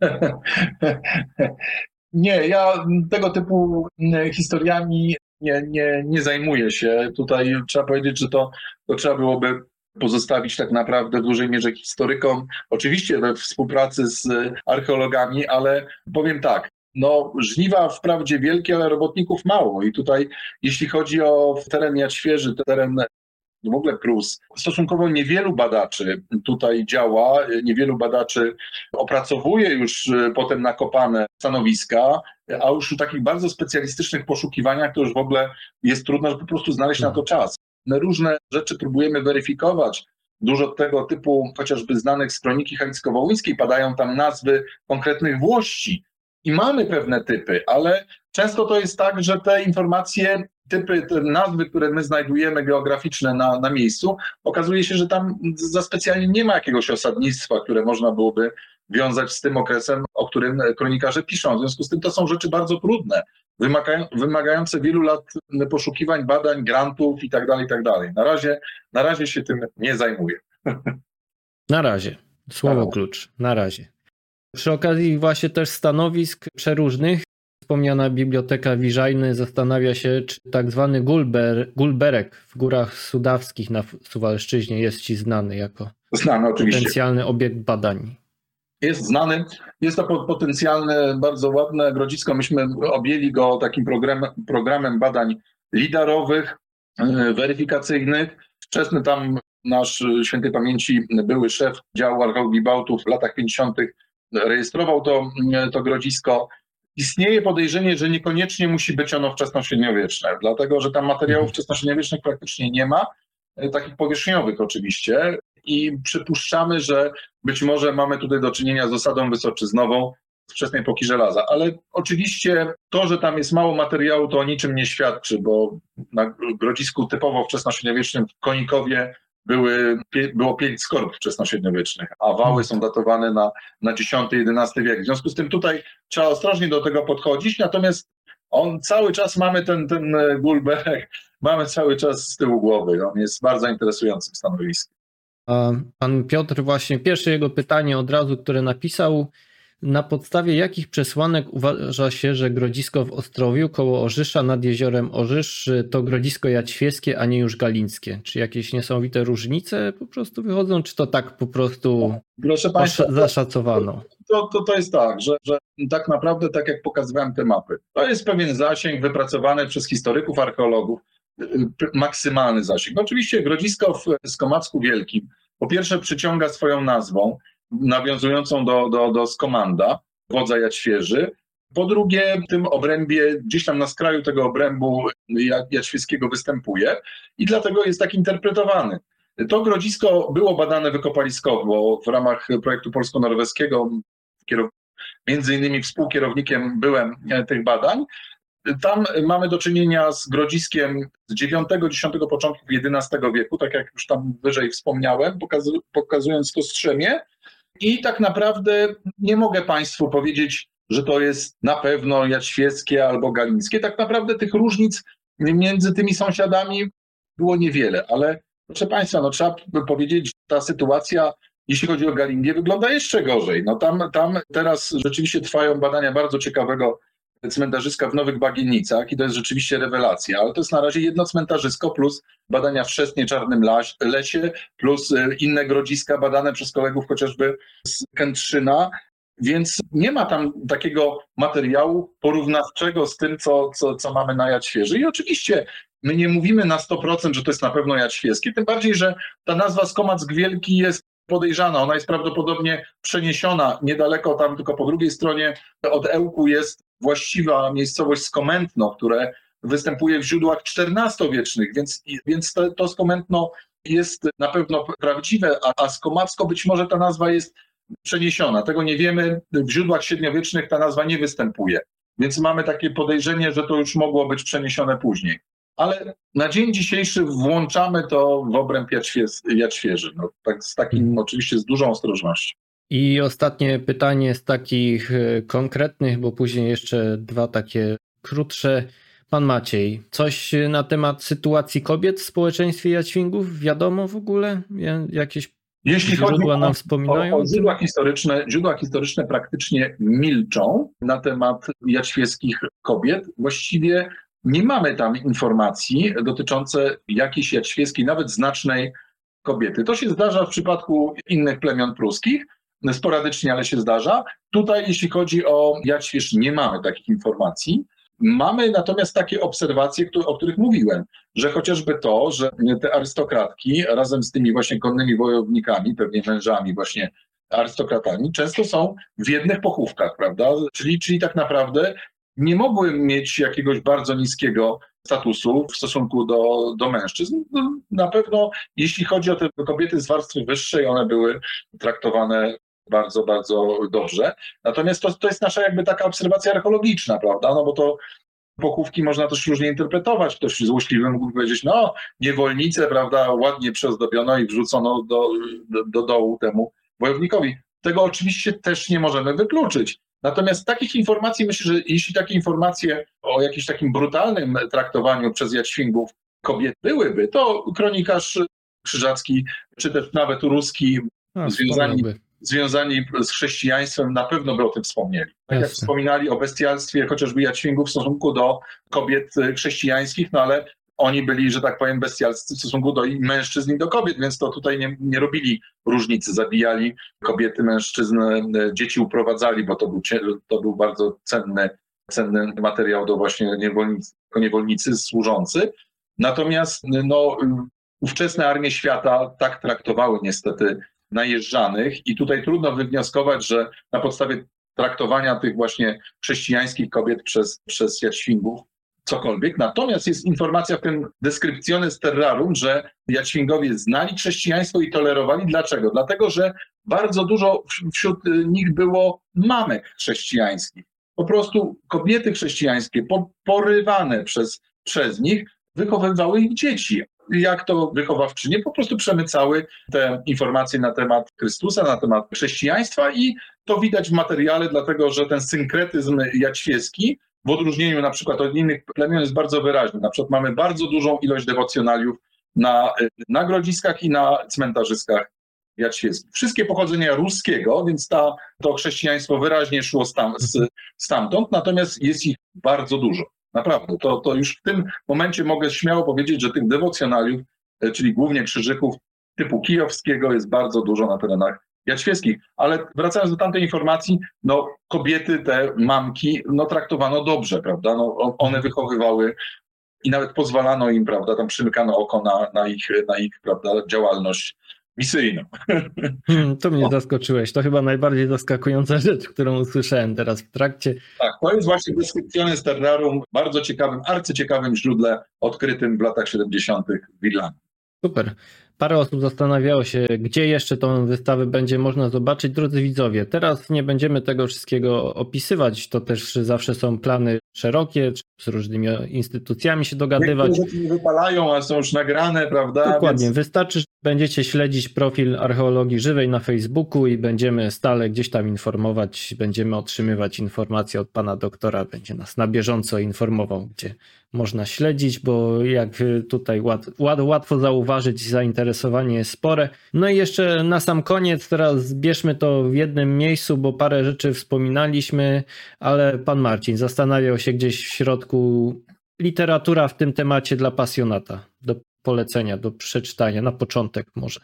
S2: Nie, ja tego typu mm, historiami nie, nie, nie zajmuję się. Tutaj trzeba powiedzieć, że to, to trzeba byłoby pozostawić tak naprawdę w dużej mierze historykom, oczywiście we współpracy z archeologami, ale powiem tak, no, żniwa wprawdzie wielkie, ale robotników mało. I tutaj, jeśli chodzi o teren Świeży, teren w ogóle Prus. Stosunkowo niewielu badaczy tutaj działa, niewielu badaczy opracowuje już e, potem nakopane stanowiska, a już w takich bardzo specjalistycznych poszukiwaniach to już w ogóle jest trudno, żeby po prostu znaleźć na to czas. My różne rzeczy próbujemy weryfikować, dużo tego typu chociażby znanych z kroniki halicko-wołyńskiej padają tam nazwy konkretnych włości i mamy pewne typy, ale często to jest tak, że te informacje typy, te nazwy, które my znajdujemy geograficzne na, na miejscu, okazuje się, że tam za specjalnie nie ma jakiegoś osadnictwa, które można byłoby wiązać z tym okresem, o którym kronikarze piszą. W związku z tym to są rzeczy bardzo trudne, wymagające wielu lat poszukiwań, badań, grantów itd. Tak itd. Tak na razie, na razie się tym nie zajmuję.
S1: Na razie. Słowo tak. klucz. Na razie. Przy okazji właśnie też stanowisk przeróżnych Wspomniana Biblioteka Wiżajny zastanawia się, czy tak zwany Gulber, Gulberek w Górach Sudawskich na Suwalszczyźnie jest Ci znany jako znany, oczywiście. potencjalny obiekt badań.
S2: Jest znany. Jest to potencjalne, bardzo ładne grodzisko. Myśmy objęli go takim program, programem badań lidarowych, e, weryfikacyjnych. Wczesny tam nasz świętej pamięci były szef działu archeologii Bałtów w latach 50. rejestrował to, to grodzisko. Istnieje podejrzenie, że niekoniecznie musi być ono wczesnośredniowieczne, dlatego że tam materiałów mhm. wczesnośredniowiecznych praktycznie nie ma, e, takich powierzchniowych oczywiście, i przypuszczamy, że być może mamy tutaj do czynienia z osadą wysoczyznową z wczesnej epoki żelaza. Ale oczywiście to, że tam jest mało materiału, to o niczym nie świadczy, bo na grodzisku typowo wczesnośredniowiecznym w Konikowie były, było pięć skorb wczesnośredniowiecznych, a wały są datowane na, na X-XI wiek. W związku z tym tutaj trzeba ostrożnie do tego podchodzić, natomiast on cały czas mamy ten, ten gulberek, mamy cały czas z tyłu głowy. On jest bardzo interesującym stanowiskiem.
S1: Pan Piotr, właśnie pierwsze jego pytanie od razu, które napisał, na podstawie jakich przesłanek uważa się, że grodzisko w Ostrowiu koło Orzysza nad jeziorem Orzysz to grodzisko jaćwieskie, a nie już galińskie? Czy jakieś niesamowite różnice po prostu wychodzą, czy to tak po prostu Proszę Państwa, zaszacowano?
S2: To, to, to jest tak, że, że tak naprawdę, tak jak pokazywałem te mapy, to jest pewien zasięg wypracowany przez historyków, archeologów, maksymalny zasięg. Oczywiście grodzisko w Skomacku Wielkim po pierwsze przyciąga swoją nazwą, nawiązującą do, do, do skomanda, wodza Jaćwieży. Po drugie, w tym obrębie, gdzieś tam na skraju tego obrębu Jaćwieskiego występuje i dlatego jest tak interpretowany. To grodzisko było badane wykopaliskowo w ramach projektu polsko-norweskiego. Między innymi współkierownikiem byłem tych badań. Tam mamy do czynienia z grodziskiem z IX, X, początków XI wieku, tak jak już tam wyżej wspomniałem, pokazując to strzemię. I tak naprawdę nie mogę Państwu powiedzieć, że to jest na pewno jaćwieckie albo galińskie. Tak naprawdę tych różnic między tymi sąsiadami było niewiele, ale proszę Państwa, no trzeba powiedzieć, że ta sytuacja, jeśli chodzi o Galindię, wygląda jeszcze gorzej. No tam, tam teraz rzeczywiście trwają badania bardzo ciekawego cmentarzyska w Nowych Bagiennicach i to jest rzeczywiście rewelacja, ale to jest na razie jedno cmentarzysko plus badania w Szesnie Czarnym Lesie plus e, inne grodziska badane przez kolegów chociażby z Kętrzyna, więc nie ma tam takiego materiału porównawczego z tym, co, co, co mamy na Jad Świeży. I oczywiście my nie mówimy na 100%, że to jest na pewno Jad Świeski, tym bardziej, że ta nazwa Skomack Wielki jest podejrzana, ona jest prawdopodobnie przeniesiona niedaleko tam, tylko po drugiej stronie od Ełku jest właściwa miejscowość Skomętno, które występuje w źródłach XIV-wiecznych, więc, więc to, to Skomętno jest na pewno prawdziwe, a, a Skomacko być może ta nazwa jest przeniesiona. Tego nie wiemy. W źródłach średniowiecznych ta nazwa nie występuje. Więc mamy takie podejrzenie, że to już mogło być przeniesione później. Ale na dzień dzisiejszy włączamy to w obręb Jad Świeży. No, tak, z takim hmm. oczywiście z dużą ostrożnością.
S1: I ostatnie pytanie z takich e, konkretnych, bo później jeszcze dwa takie krótsze. Pan Maciej, coś na temat sytuacji kobiet w społeczeństwie Jaćwingów wiadomo w ogóle? Jakieś jeśli chodzi
S2: o, nam wspominają? O, o źródła, historyczne, źródła historyczne praktycznie milczą na temat jaćwieckich kobiet. Właściwie nie mamy tam informacji dotyczące jakiejś jaćwieckiej, nawet znacznej kobiety. To się zdarza w przypadku innych plemion pruskich, sporadycznie, ale się zdarza. Tutaj, jeśli chodzi o Jaćwierz, nie mamy takich informacji. Mamy natomiast takie obserwacje, o których mówiłem, że chociażby to, że te arystokratki razem z tymi właśnie konnymi wojownikami, pewnie mężami właśnie arystokratami, często są w jednych pochówkach, prawda? Czyli, czyli tak naprawdę nie mogły mieć jakiegoś bardzo niskiego statusu w stosunku do, do mężczyzn. No, na pewno, jeśli chodzi o te kobiety z warstwy wyższej, one były traktowane bardzo, bardzo dobrze. Natomiast to, to jest nasza jakby taka obserwacja archeologiczna, prawda? No bo to pochówki można też różnie interpretować. Ktoś złośliwy mógł powiedzieć, no niewolnice, prawda, ładnie przeozdobiono i wrzucono do, do, do dołu temu wojownikowi. Tego oczywiście też nie możemy wykluczyć. Natomiast takich informacji, myślę, że jeśli takie informacje o jakimś takim brutalnym traktowaniu przez Jaćwingów kobiet byłyby, to kronikarz krzyżacki, czy też nawet ruski, A, związani, związani z chrześcijaństwem na pewno by o tym wspomnieli. Tak jak wspominali o bestialstwie chociażby Jaćwingów w stosunku do kobiet e, chrześcijańskich, no ale oni byli, że tak powiem, bestialscy w stosunku do mężczyzn i do kobiet, więc to tutaj nie, nie robili różnicy. Zabijali kobiety, mężczyzn, e, dzieci uprowadzali, bo to był, to był bardzo cenny, cenny materiał do właśnie niewolnicy, niewolnicy służący. Natomiast no, ówczesne armie świata tak traktowały niestety najeżdżanych i tutaj trudno wywnioskować, że na podstawie traktowania tych właśnie chrześcijańskich kobiet przez, przez Jaćwingów cokolwiek. Natomiast jest informacja w tym z terrarum, że Jaćwingowie znali chrześcijaństwo i tolerowali. Dlaczego? Dlatego, że bardzo dużo wśród nich było mamek chrześcijańskich. Po prostu kobiety chrześcijańskie porywane przez, przez nich wychowywały ich dzieci jak to wychowawczynie po prostu przemycały te informacje na temat Chrystusa, na temat chrześcijaństwa i to widać w materiale, dlatego że ten synkretyzm jaćwieski w odróżnieniu na przykład od innych plemion jest bardzo wyraźny. Na przykład mamy bardzo dużą ilość dewocjonaliów na, na grodziskach i na cmentarzyskach jaćwieckich. Wszystkie pochodzenia ruskiego, więc ta, to chrześcijaństwo wyraźnie szło stam, z, stamtąd, natomiast jest ich bardzo dużo. Naprawdę, to, to już w tym momencie mogę śmiało powiedzieć, że tych dewocjonaliów, e, czyli głównie krzyżyków typu kijowskiego jest bardzo dużo na terenach jaćwieckich. Ale wracając do tamtej informacji, no kobiety, te mamki, no traktowano dobrze, prawda? No, one wychowywały i nawet pozwalano im, prawda, tam przymykano oko na, na, ich, na ich prawda, działalność misyjną.
S1: Hmm, to mnie zaskoczyłeś. To chyba najbardziej zaskakująca rzecz, którą usłyszałem teraz w trakcie.
S2: Tak, to jest właśnie Descriptiones Terrarum, bardzo ciekawym, arcyciekawym źródle odkrytym w latach 70. w Irlandii.
S1: Super. Parę osób zastanawiało się, gdzie jeszcze tą wystawę będzie można zobaczyć. Drodzy widzowie, teraz nie będziemy tego wszystkiego opisywać. To też zawsze są plany szerokie, z różnymi instytucjami się dogadywać.
S2: Niektóre rzeczy nie wypalają, a są już nagrane, prawda?
S1: Dokładnie. Więc... Wystarczy, że będziecie śledzić profil archeologii żywej na Facebooku i będziemy stale gdzieś tam informować, będziemy otrzymywać informacje od pana doktora, będzie nas na bieżąco informował, gdzie można śledzić, bo jak tutaj łat, łat, łatwo zauważyć, zainteresowanie jest spore. No i jeszcze na sam koniec, teraz zbierzmy to w jednym miejscu, bo parę rzeczy wspominaliśmy, ale pan Marcin zastanawiał się gdzieś w środku literatura w tym temacie dla pasjonata, do polecenia, do przeczytania, na początek może.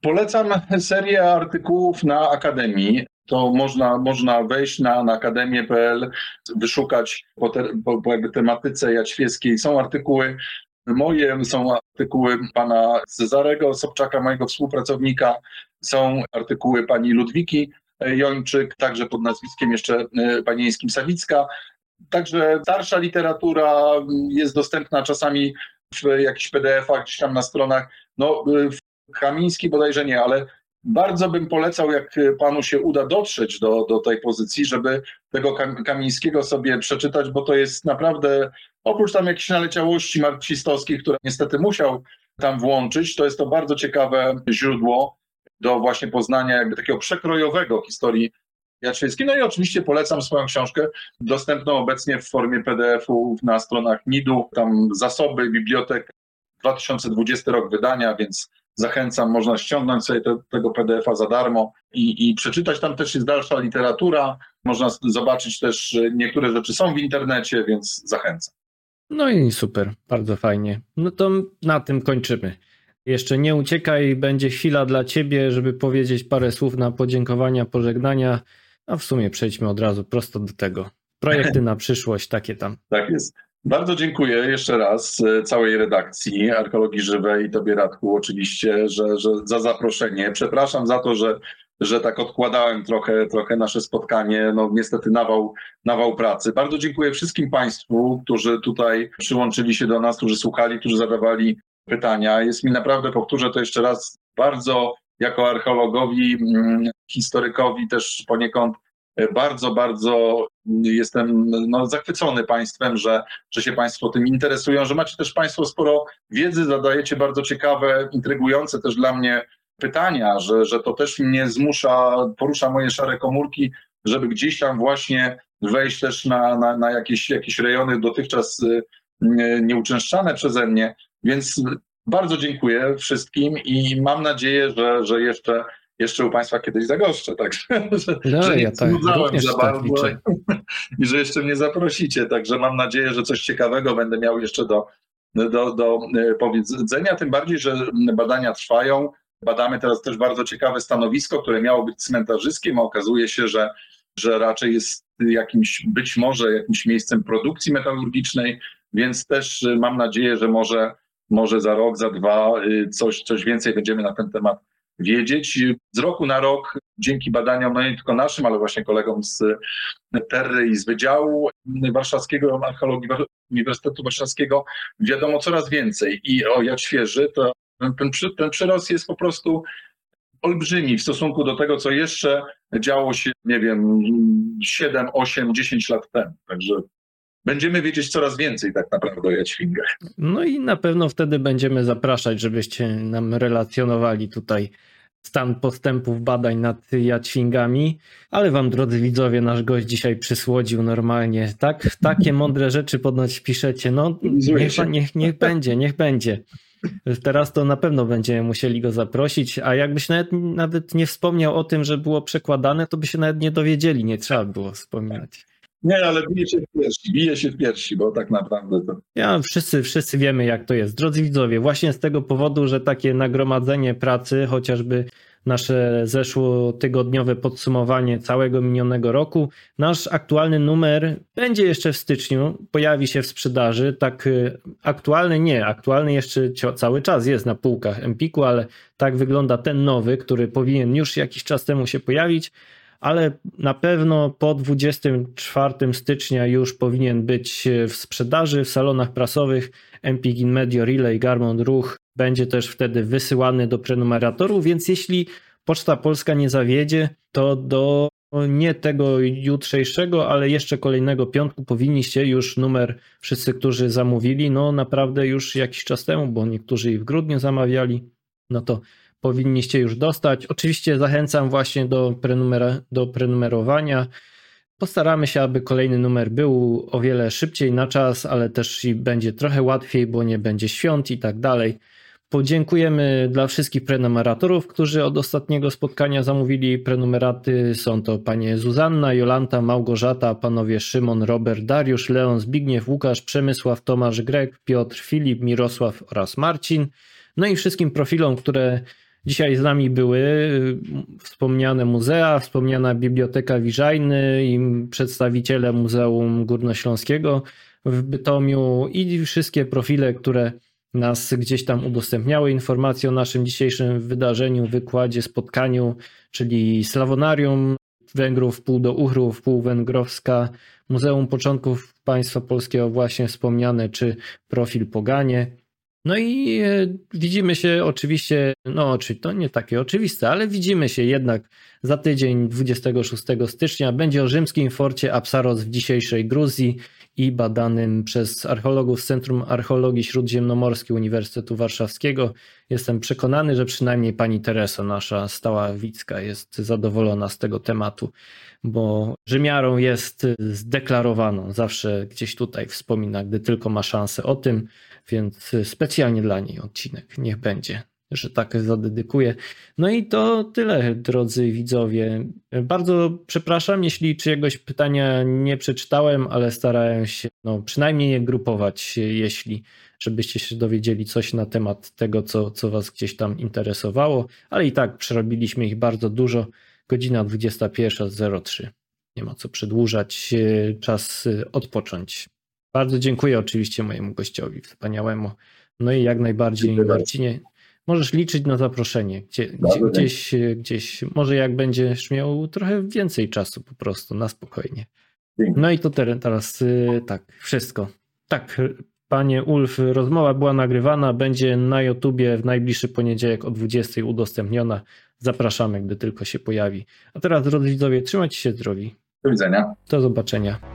S2: Polecam serię artykułów na Akademii to można, można wejść na, na akademię.pl, wyszukać po, te, po, po jakby tematyce jaćwieskiej. Są artykuły moje, są artykuły pana Cezarego Sobczaka, mojego współpracownika, są artykuły pani Ludwiki Jończyk, także pod nazwiskiem jeszcze e, panieńskim Sawicka. Także starsza literatura jest dostępna czasami w jakichś PDF-ach, gdzieś tam na stronach. No, Chamiński bodajże nie, ale bardzo bym polecał, jak panu się uda dotrzeć do, do tej pozycji, żeby tego Kamińskiego sobie przeczytać, bo to jest naprawdę, oprócz tam jakichś naleciałości marksistowskich, które niestety musiał tam włączyć, to jest to bardzo ciekawe źródło do właśnie poznania jakby takiego przekrojowego historii Jaczyńskiej. No i oczywiście polecam swoją książkę, dostępną obecnie w formie PDF-u na stronach NID-u, tam zasoby, bibliotek, 2020 rok wydania, więc Zachęcam, można ściągnąć sobie te, tego PDF-a za darmo i, i przeczytać. Tam też jest dalsza literatura. Można zobaczyć też, niektóre rzeczy są w internecie, więc zachęcam.
S1: No i super, bardzo fajnie. No to na tym kończymy. Jeszcze nie uciekaj, będzie chwila dla ciebie, żeby powiedzieć parę słów na podziękowania, pożegnania, a w sumie przejdźmy od razu prosto do tego. Projekty na przyszłość, takie tam.
S2: Tak jest. Bardzo dziękuję jeszcze raz e, całej redakcji Archeologii Żywej i Tobie Radku oczywiście, że, że za zaproszenie. Przepraszam za to, że, że tak odkładałem trochę, trochę nasze spotkanie. No niestety nawał, nawał pracy. Bardzo dziękuję wszystkim Państwu, którzy tutaj przyłączyli się do nas, którzy słuchali, którzy zadawali pytania. Jest mi naprawdę, powtórzę to jeszcze raz, bardzo jako archeologowi, mm, historykowi też poniekąd bardzo, bardzo jestem no, zachwycony Państwem, że, że się Państwo tym interesują, że macie też Państwo sporo wiedzy, zadajecie bardzo ciekawe, intrygujące też dla mnie pytania, że, że to też mnie zmusza, porusza moje szare komórki, żeby gdzieś tam właśnie wejść też na, na, na jakieś, jakieś rejony dotychczas y, nieuczęszczane przeze mnie. Więc bardzo dziękuję wszystkim i mam nadzieję, że, że jeszcze jeszcze u Państwa kiedyś zagoszczę, także że,
S1: no, że ja tak,
S2: za tak bardzo tak i że jeszcze mnie zaprosicie, także mam nadzieję, że coś ciekawego będę miał jeszcze do, do, do e, powiedzenia, tym bardziej, że badania trwają, badamy teraz też bardzo ciekawe stanowisko, które miało być cmentarzyskiem, a okazuje się, że, że raczej jest jakimś, być może jakimś miejscem produkcji metalurgicznej, więc też mam nadzieję, że może, może za rok, za dwa y, coś, coś więcej będziemy na ten temat wiedzieć. Z roku na rok, dzięki badaniom, no nie tylko naszym, ale właśnie kolegom z Terry i z Wydziału Warszawskiego, Archeologii Uniwersytetu Warszawskiego, wiadomo coraz więcej. I o jak świeży, to ten, ten przyrost jest po prostu olbrzymi w stosunku do tego, co jeszcze działo się, nie wiem, 7, 8, 10 lat temu. Także będziemy wiedzieć coraz więcej tak naprawdę o Jaćwingach.
S1: No i na pewno wtedy będziemy zapraszać, żebyście nam relacjonowali tutaj stan postępów badań nad Jaćwingami, ale wam, drodzy widzowie, nasz gość dzisiaj przysłodził normalnie. Tak, takie mądre rzeczy ponoć piszecie. No, niech, niech, niech będzie, niech będzie. Teraz to na pewno będziemy musieli go zaprosić, a jakbyś nawet, nawet nie wspomniał o tym, że było przekładane, to by się nawet nie dowiedzieli, nie trzeba było wspominać.
S2: Nie, ale bije się w piersi, bije się w piersi, bo tak naprawdę to...
S1: Ja, wszyscy, wszyscy wiemy jak to jest. Drodzy widzowie, właśnie z tego powodu, że takie nagromadzenie pracy, chociażby nasze zeszłotygodniowe podsumowanie całego minionego roku. Nasz aktualny numer będzie jeszcze w styczniu, pojawi się w sprzedaży. Tak y, aktualny nie, aktualny jeszcze cały czas jest na półkach Empiku, ale tak wygląda ten nowy, który powinien już jakiś czas temu się pojawić ale na pewno po 24 stycznia już powinien być w sprzedaży w salonach prasowych. Empik Medio Relay Garmon Ruch będzie też wtedy wysyłany do prenumeratorów, więc jeśli Poczta Polska nie zawiedzie, to do nie tego jutrzejszego, ale jeszcze kolejnego piątku powinniście już numer wszyscy, którzy zamówili, no naprawdę już jakiś czas temu, bo niektórzy i w grudniu zamawiali, no to powinniście już dostać. Oczywiście zachęcam właśnie do, prenumera, do prenumerowania. Postaramy się, aby kolejny numer był o wiele szybciej na czas, ale też i będzie trochę łatwiej, bo nie będzie świąt i tak dalej. Podziękujemy dla wszystkich prenumeratorów, którzy od ostatniego spotkania zamówili prenumeraty. Są to panie Zuzanna, Jolanta, Małgorzata, panowie Szymon, Robert, Dariusz, Leon, Zbigniew, Łukasz, Przemysław, Tomasz, Greg, Piotr, Filip, Mirosław oraz Marcin. No i wszystkim profilom, które Dzisiaj z nami były y, wspomniane muzea, wspomniana Biblioteka Wiżajny i przedstawiciele Muzeum Górnośląskiego w Bytomiu i wszystkie profile, które nas gdzieś tam udostępniały informacje o naszym dzisiejszym wydarzeniu, wykładzie, spotkaniu, czyli Slawonarium Węgrów, pół do Uchrów, pół Węgrowska, Muzeum Początków Państwa Polskiego właśnie wspomniane, czy profil Poganie. No i e, widzimy się oczywiście, no czy to nie takie oczywiste, ale widzimy się jednak za tydzień 26 stycznia. Będzie o rzymskim forcie Apsaros w dzisiejszej Gruzji i badanym przez archeologów z Centrum Archeologii Śródziemnomorskiej Uniwersytetu Warszawskiego. Jestem przekonany, że przynajmniej pani Teresa, nasza stała Wicka, jest zadowolona z tego tematu, bo Rzymiarą jest zdeklarowaną. Zawsze gdzieś tutaj wspomina, gdy tylko ma szansę o tym, więc specjalnie dla niej odcinek niech będzie że tak zadedykuję. No i to tyle, drodzy widzowie. Bardzo przepraszam, jeśli czyjegoś pytania nie przeczytałem, ale starałem się no, przynajmniej je grupować, jeśli żebyście się dowiedzieli coś na temat tego, co, co Was gdzieś tam interesowało, ale i tak przerobiliśmy ich bardzo dużo. Godzina 21.03. Nie ma co przedłużać, czas odpocząć. Bardzo dziękuję oczywiście mojemu gościowi wspaniałemu. No i jak najbardziej Marcinie, możesz liczyć na zaproszenie. Gdzie, gdzie, gdzieś, gdzieś, może jak będziesz miał trochę więcej czasu po prostu, na spokojnie. No i to teraz y, tak, wszystko. Tak, panie Ulf, rozmowa była nagrywana, będzie na YouTubie w najbliższy poniedziałek o 20 udostępniona. Zapraszamy, gdy tylko się pojawi. A teraz, drodzy widzowie, trzymajcie się zdrowi.
S2: Do widzenia.
S1: Do zobaczenia.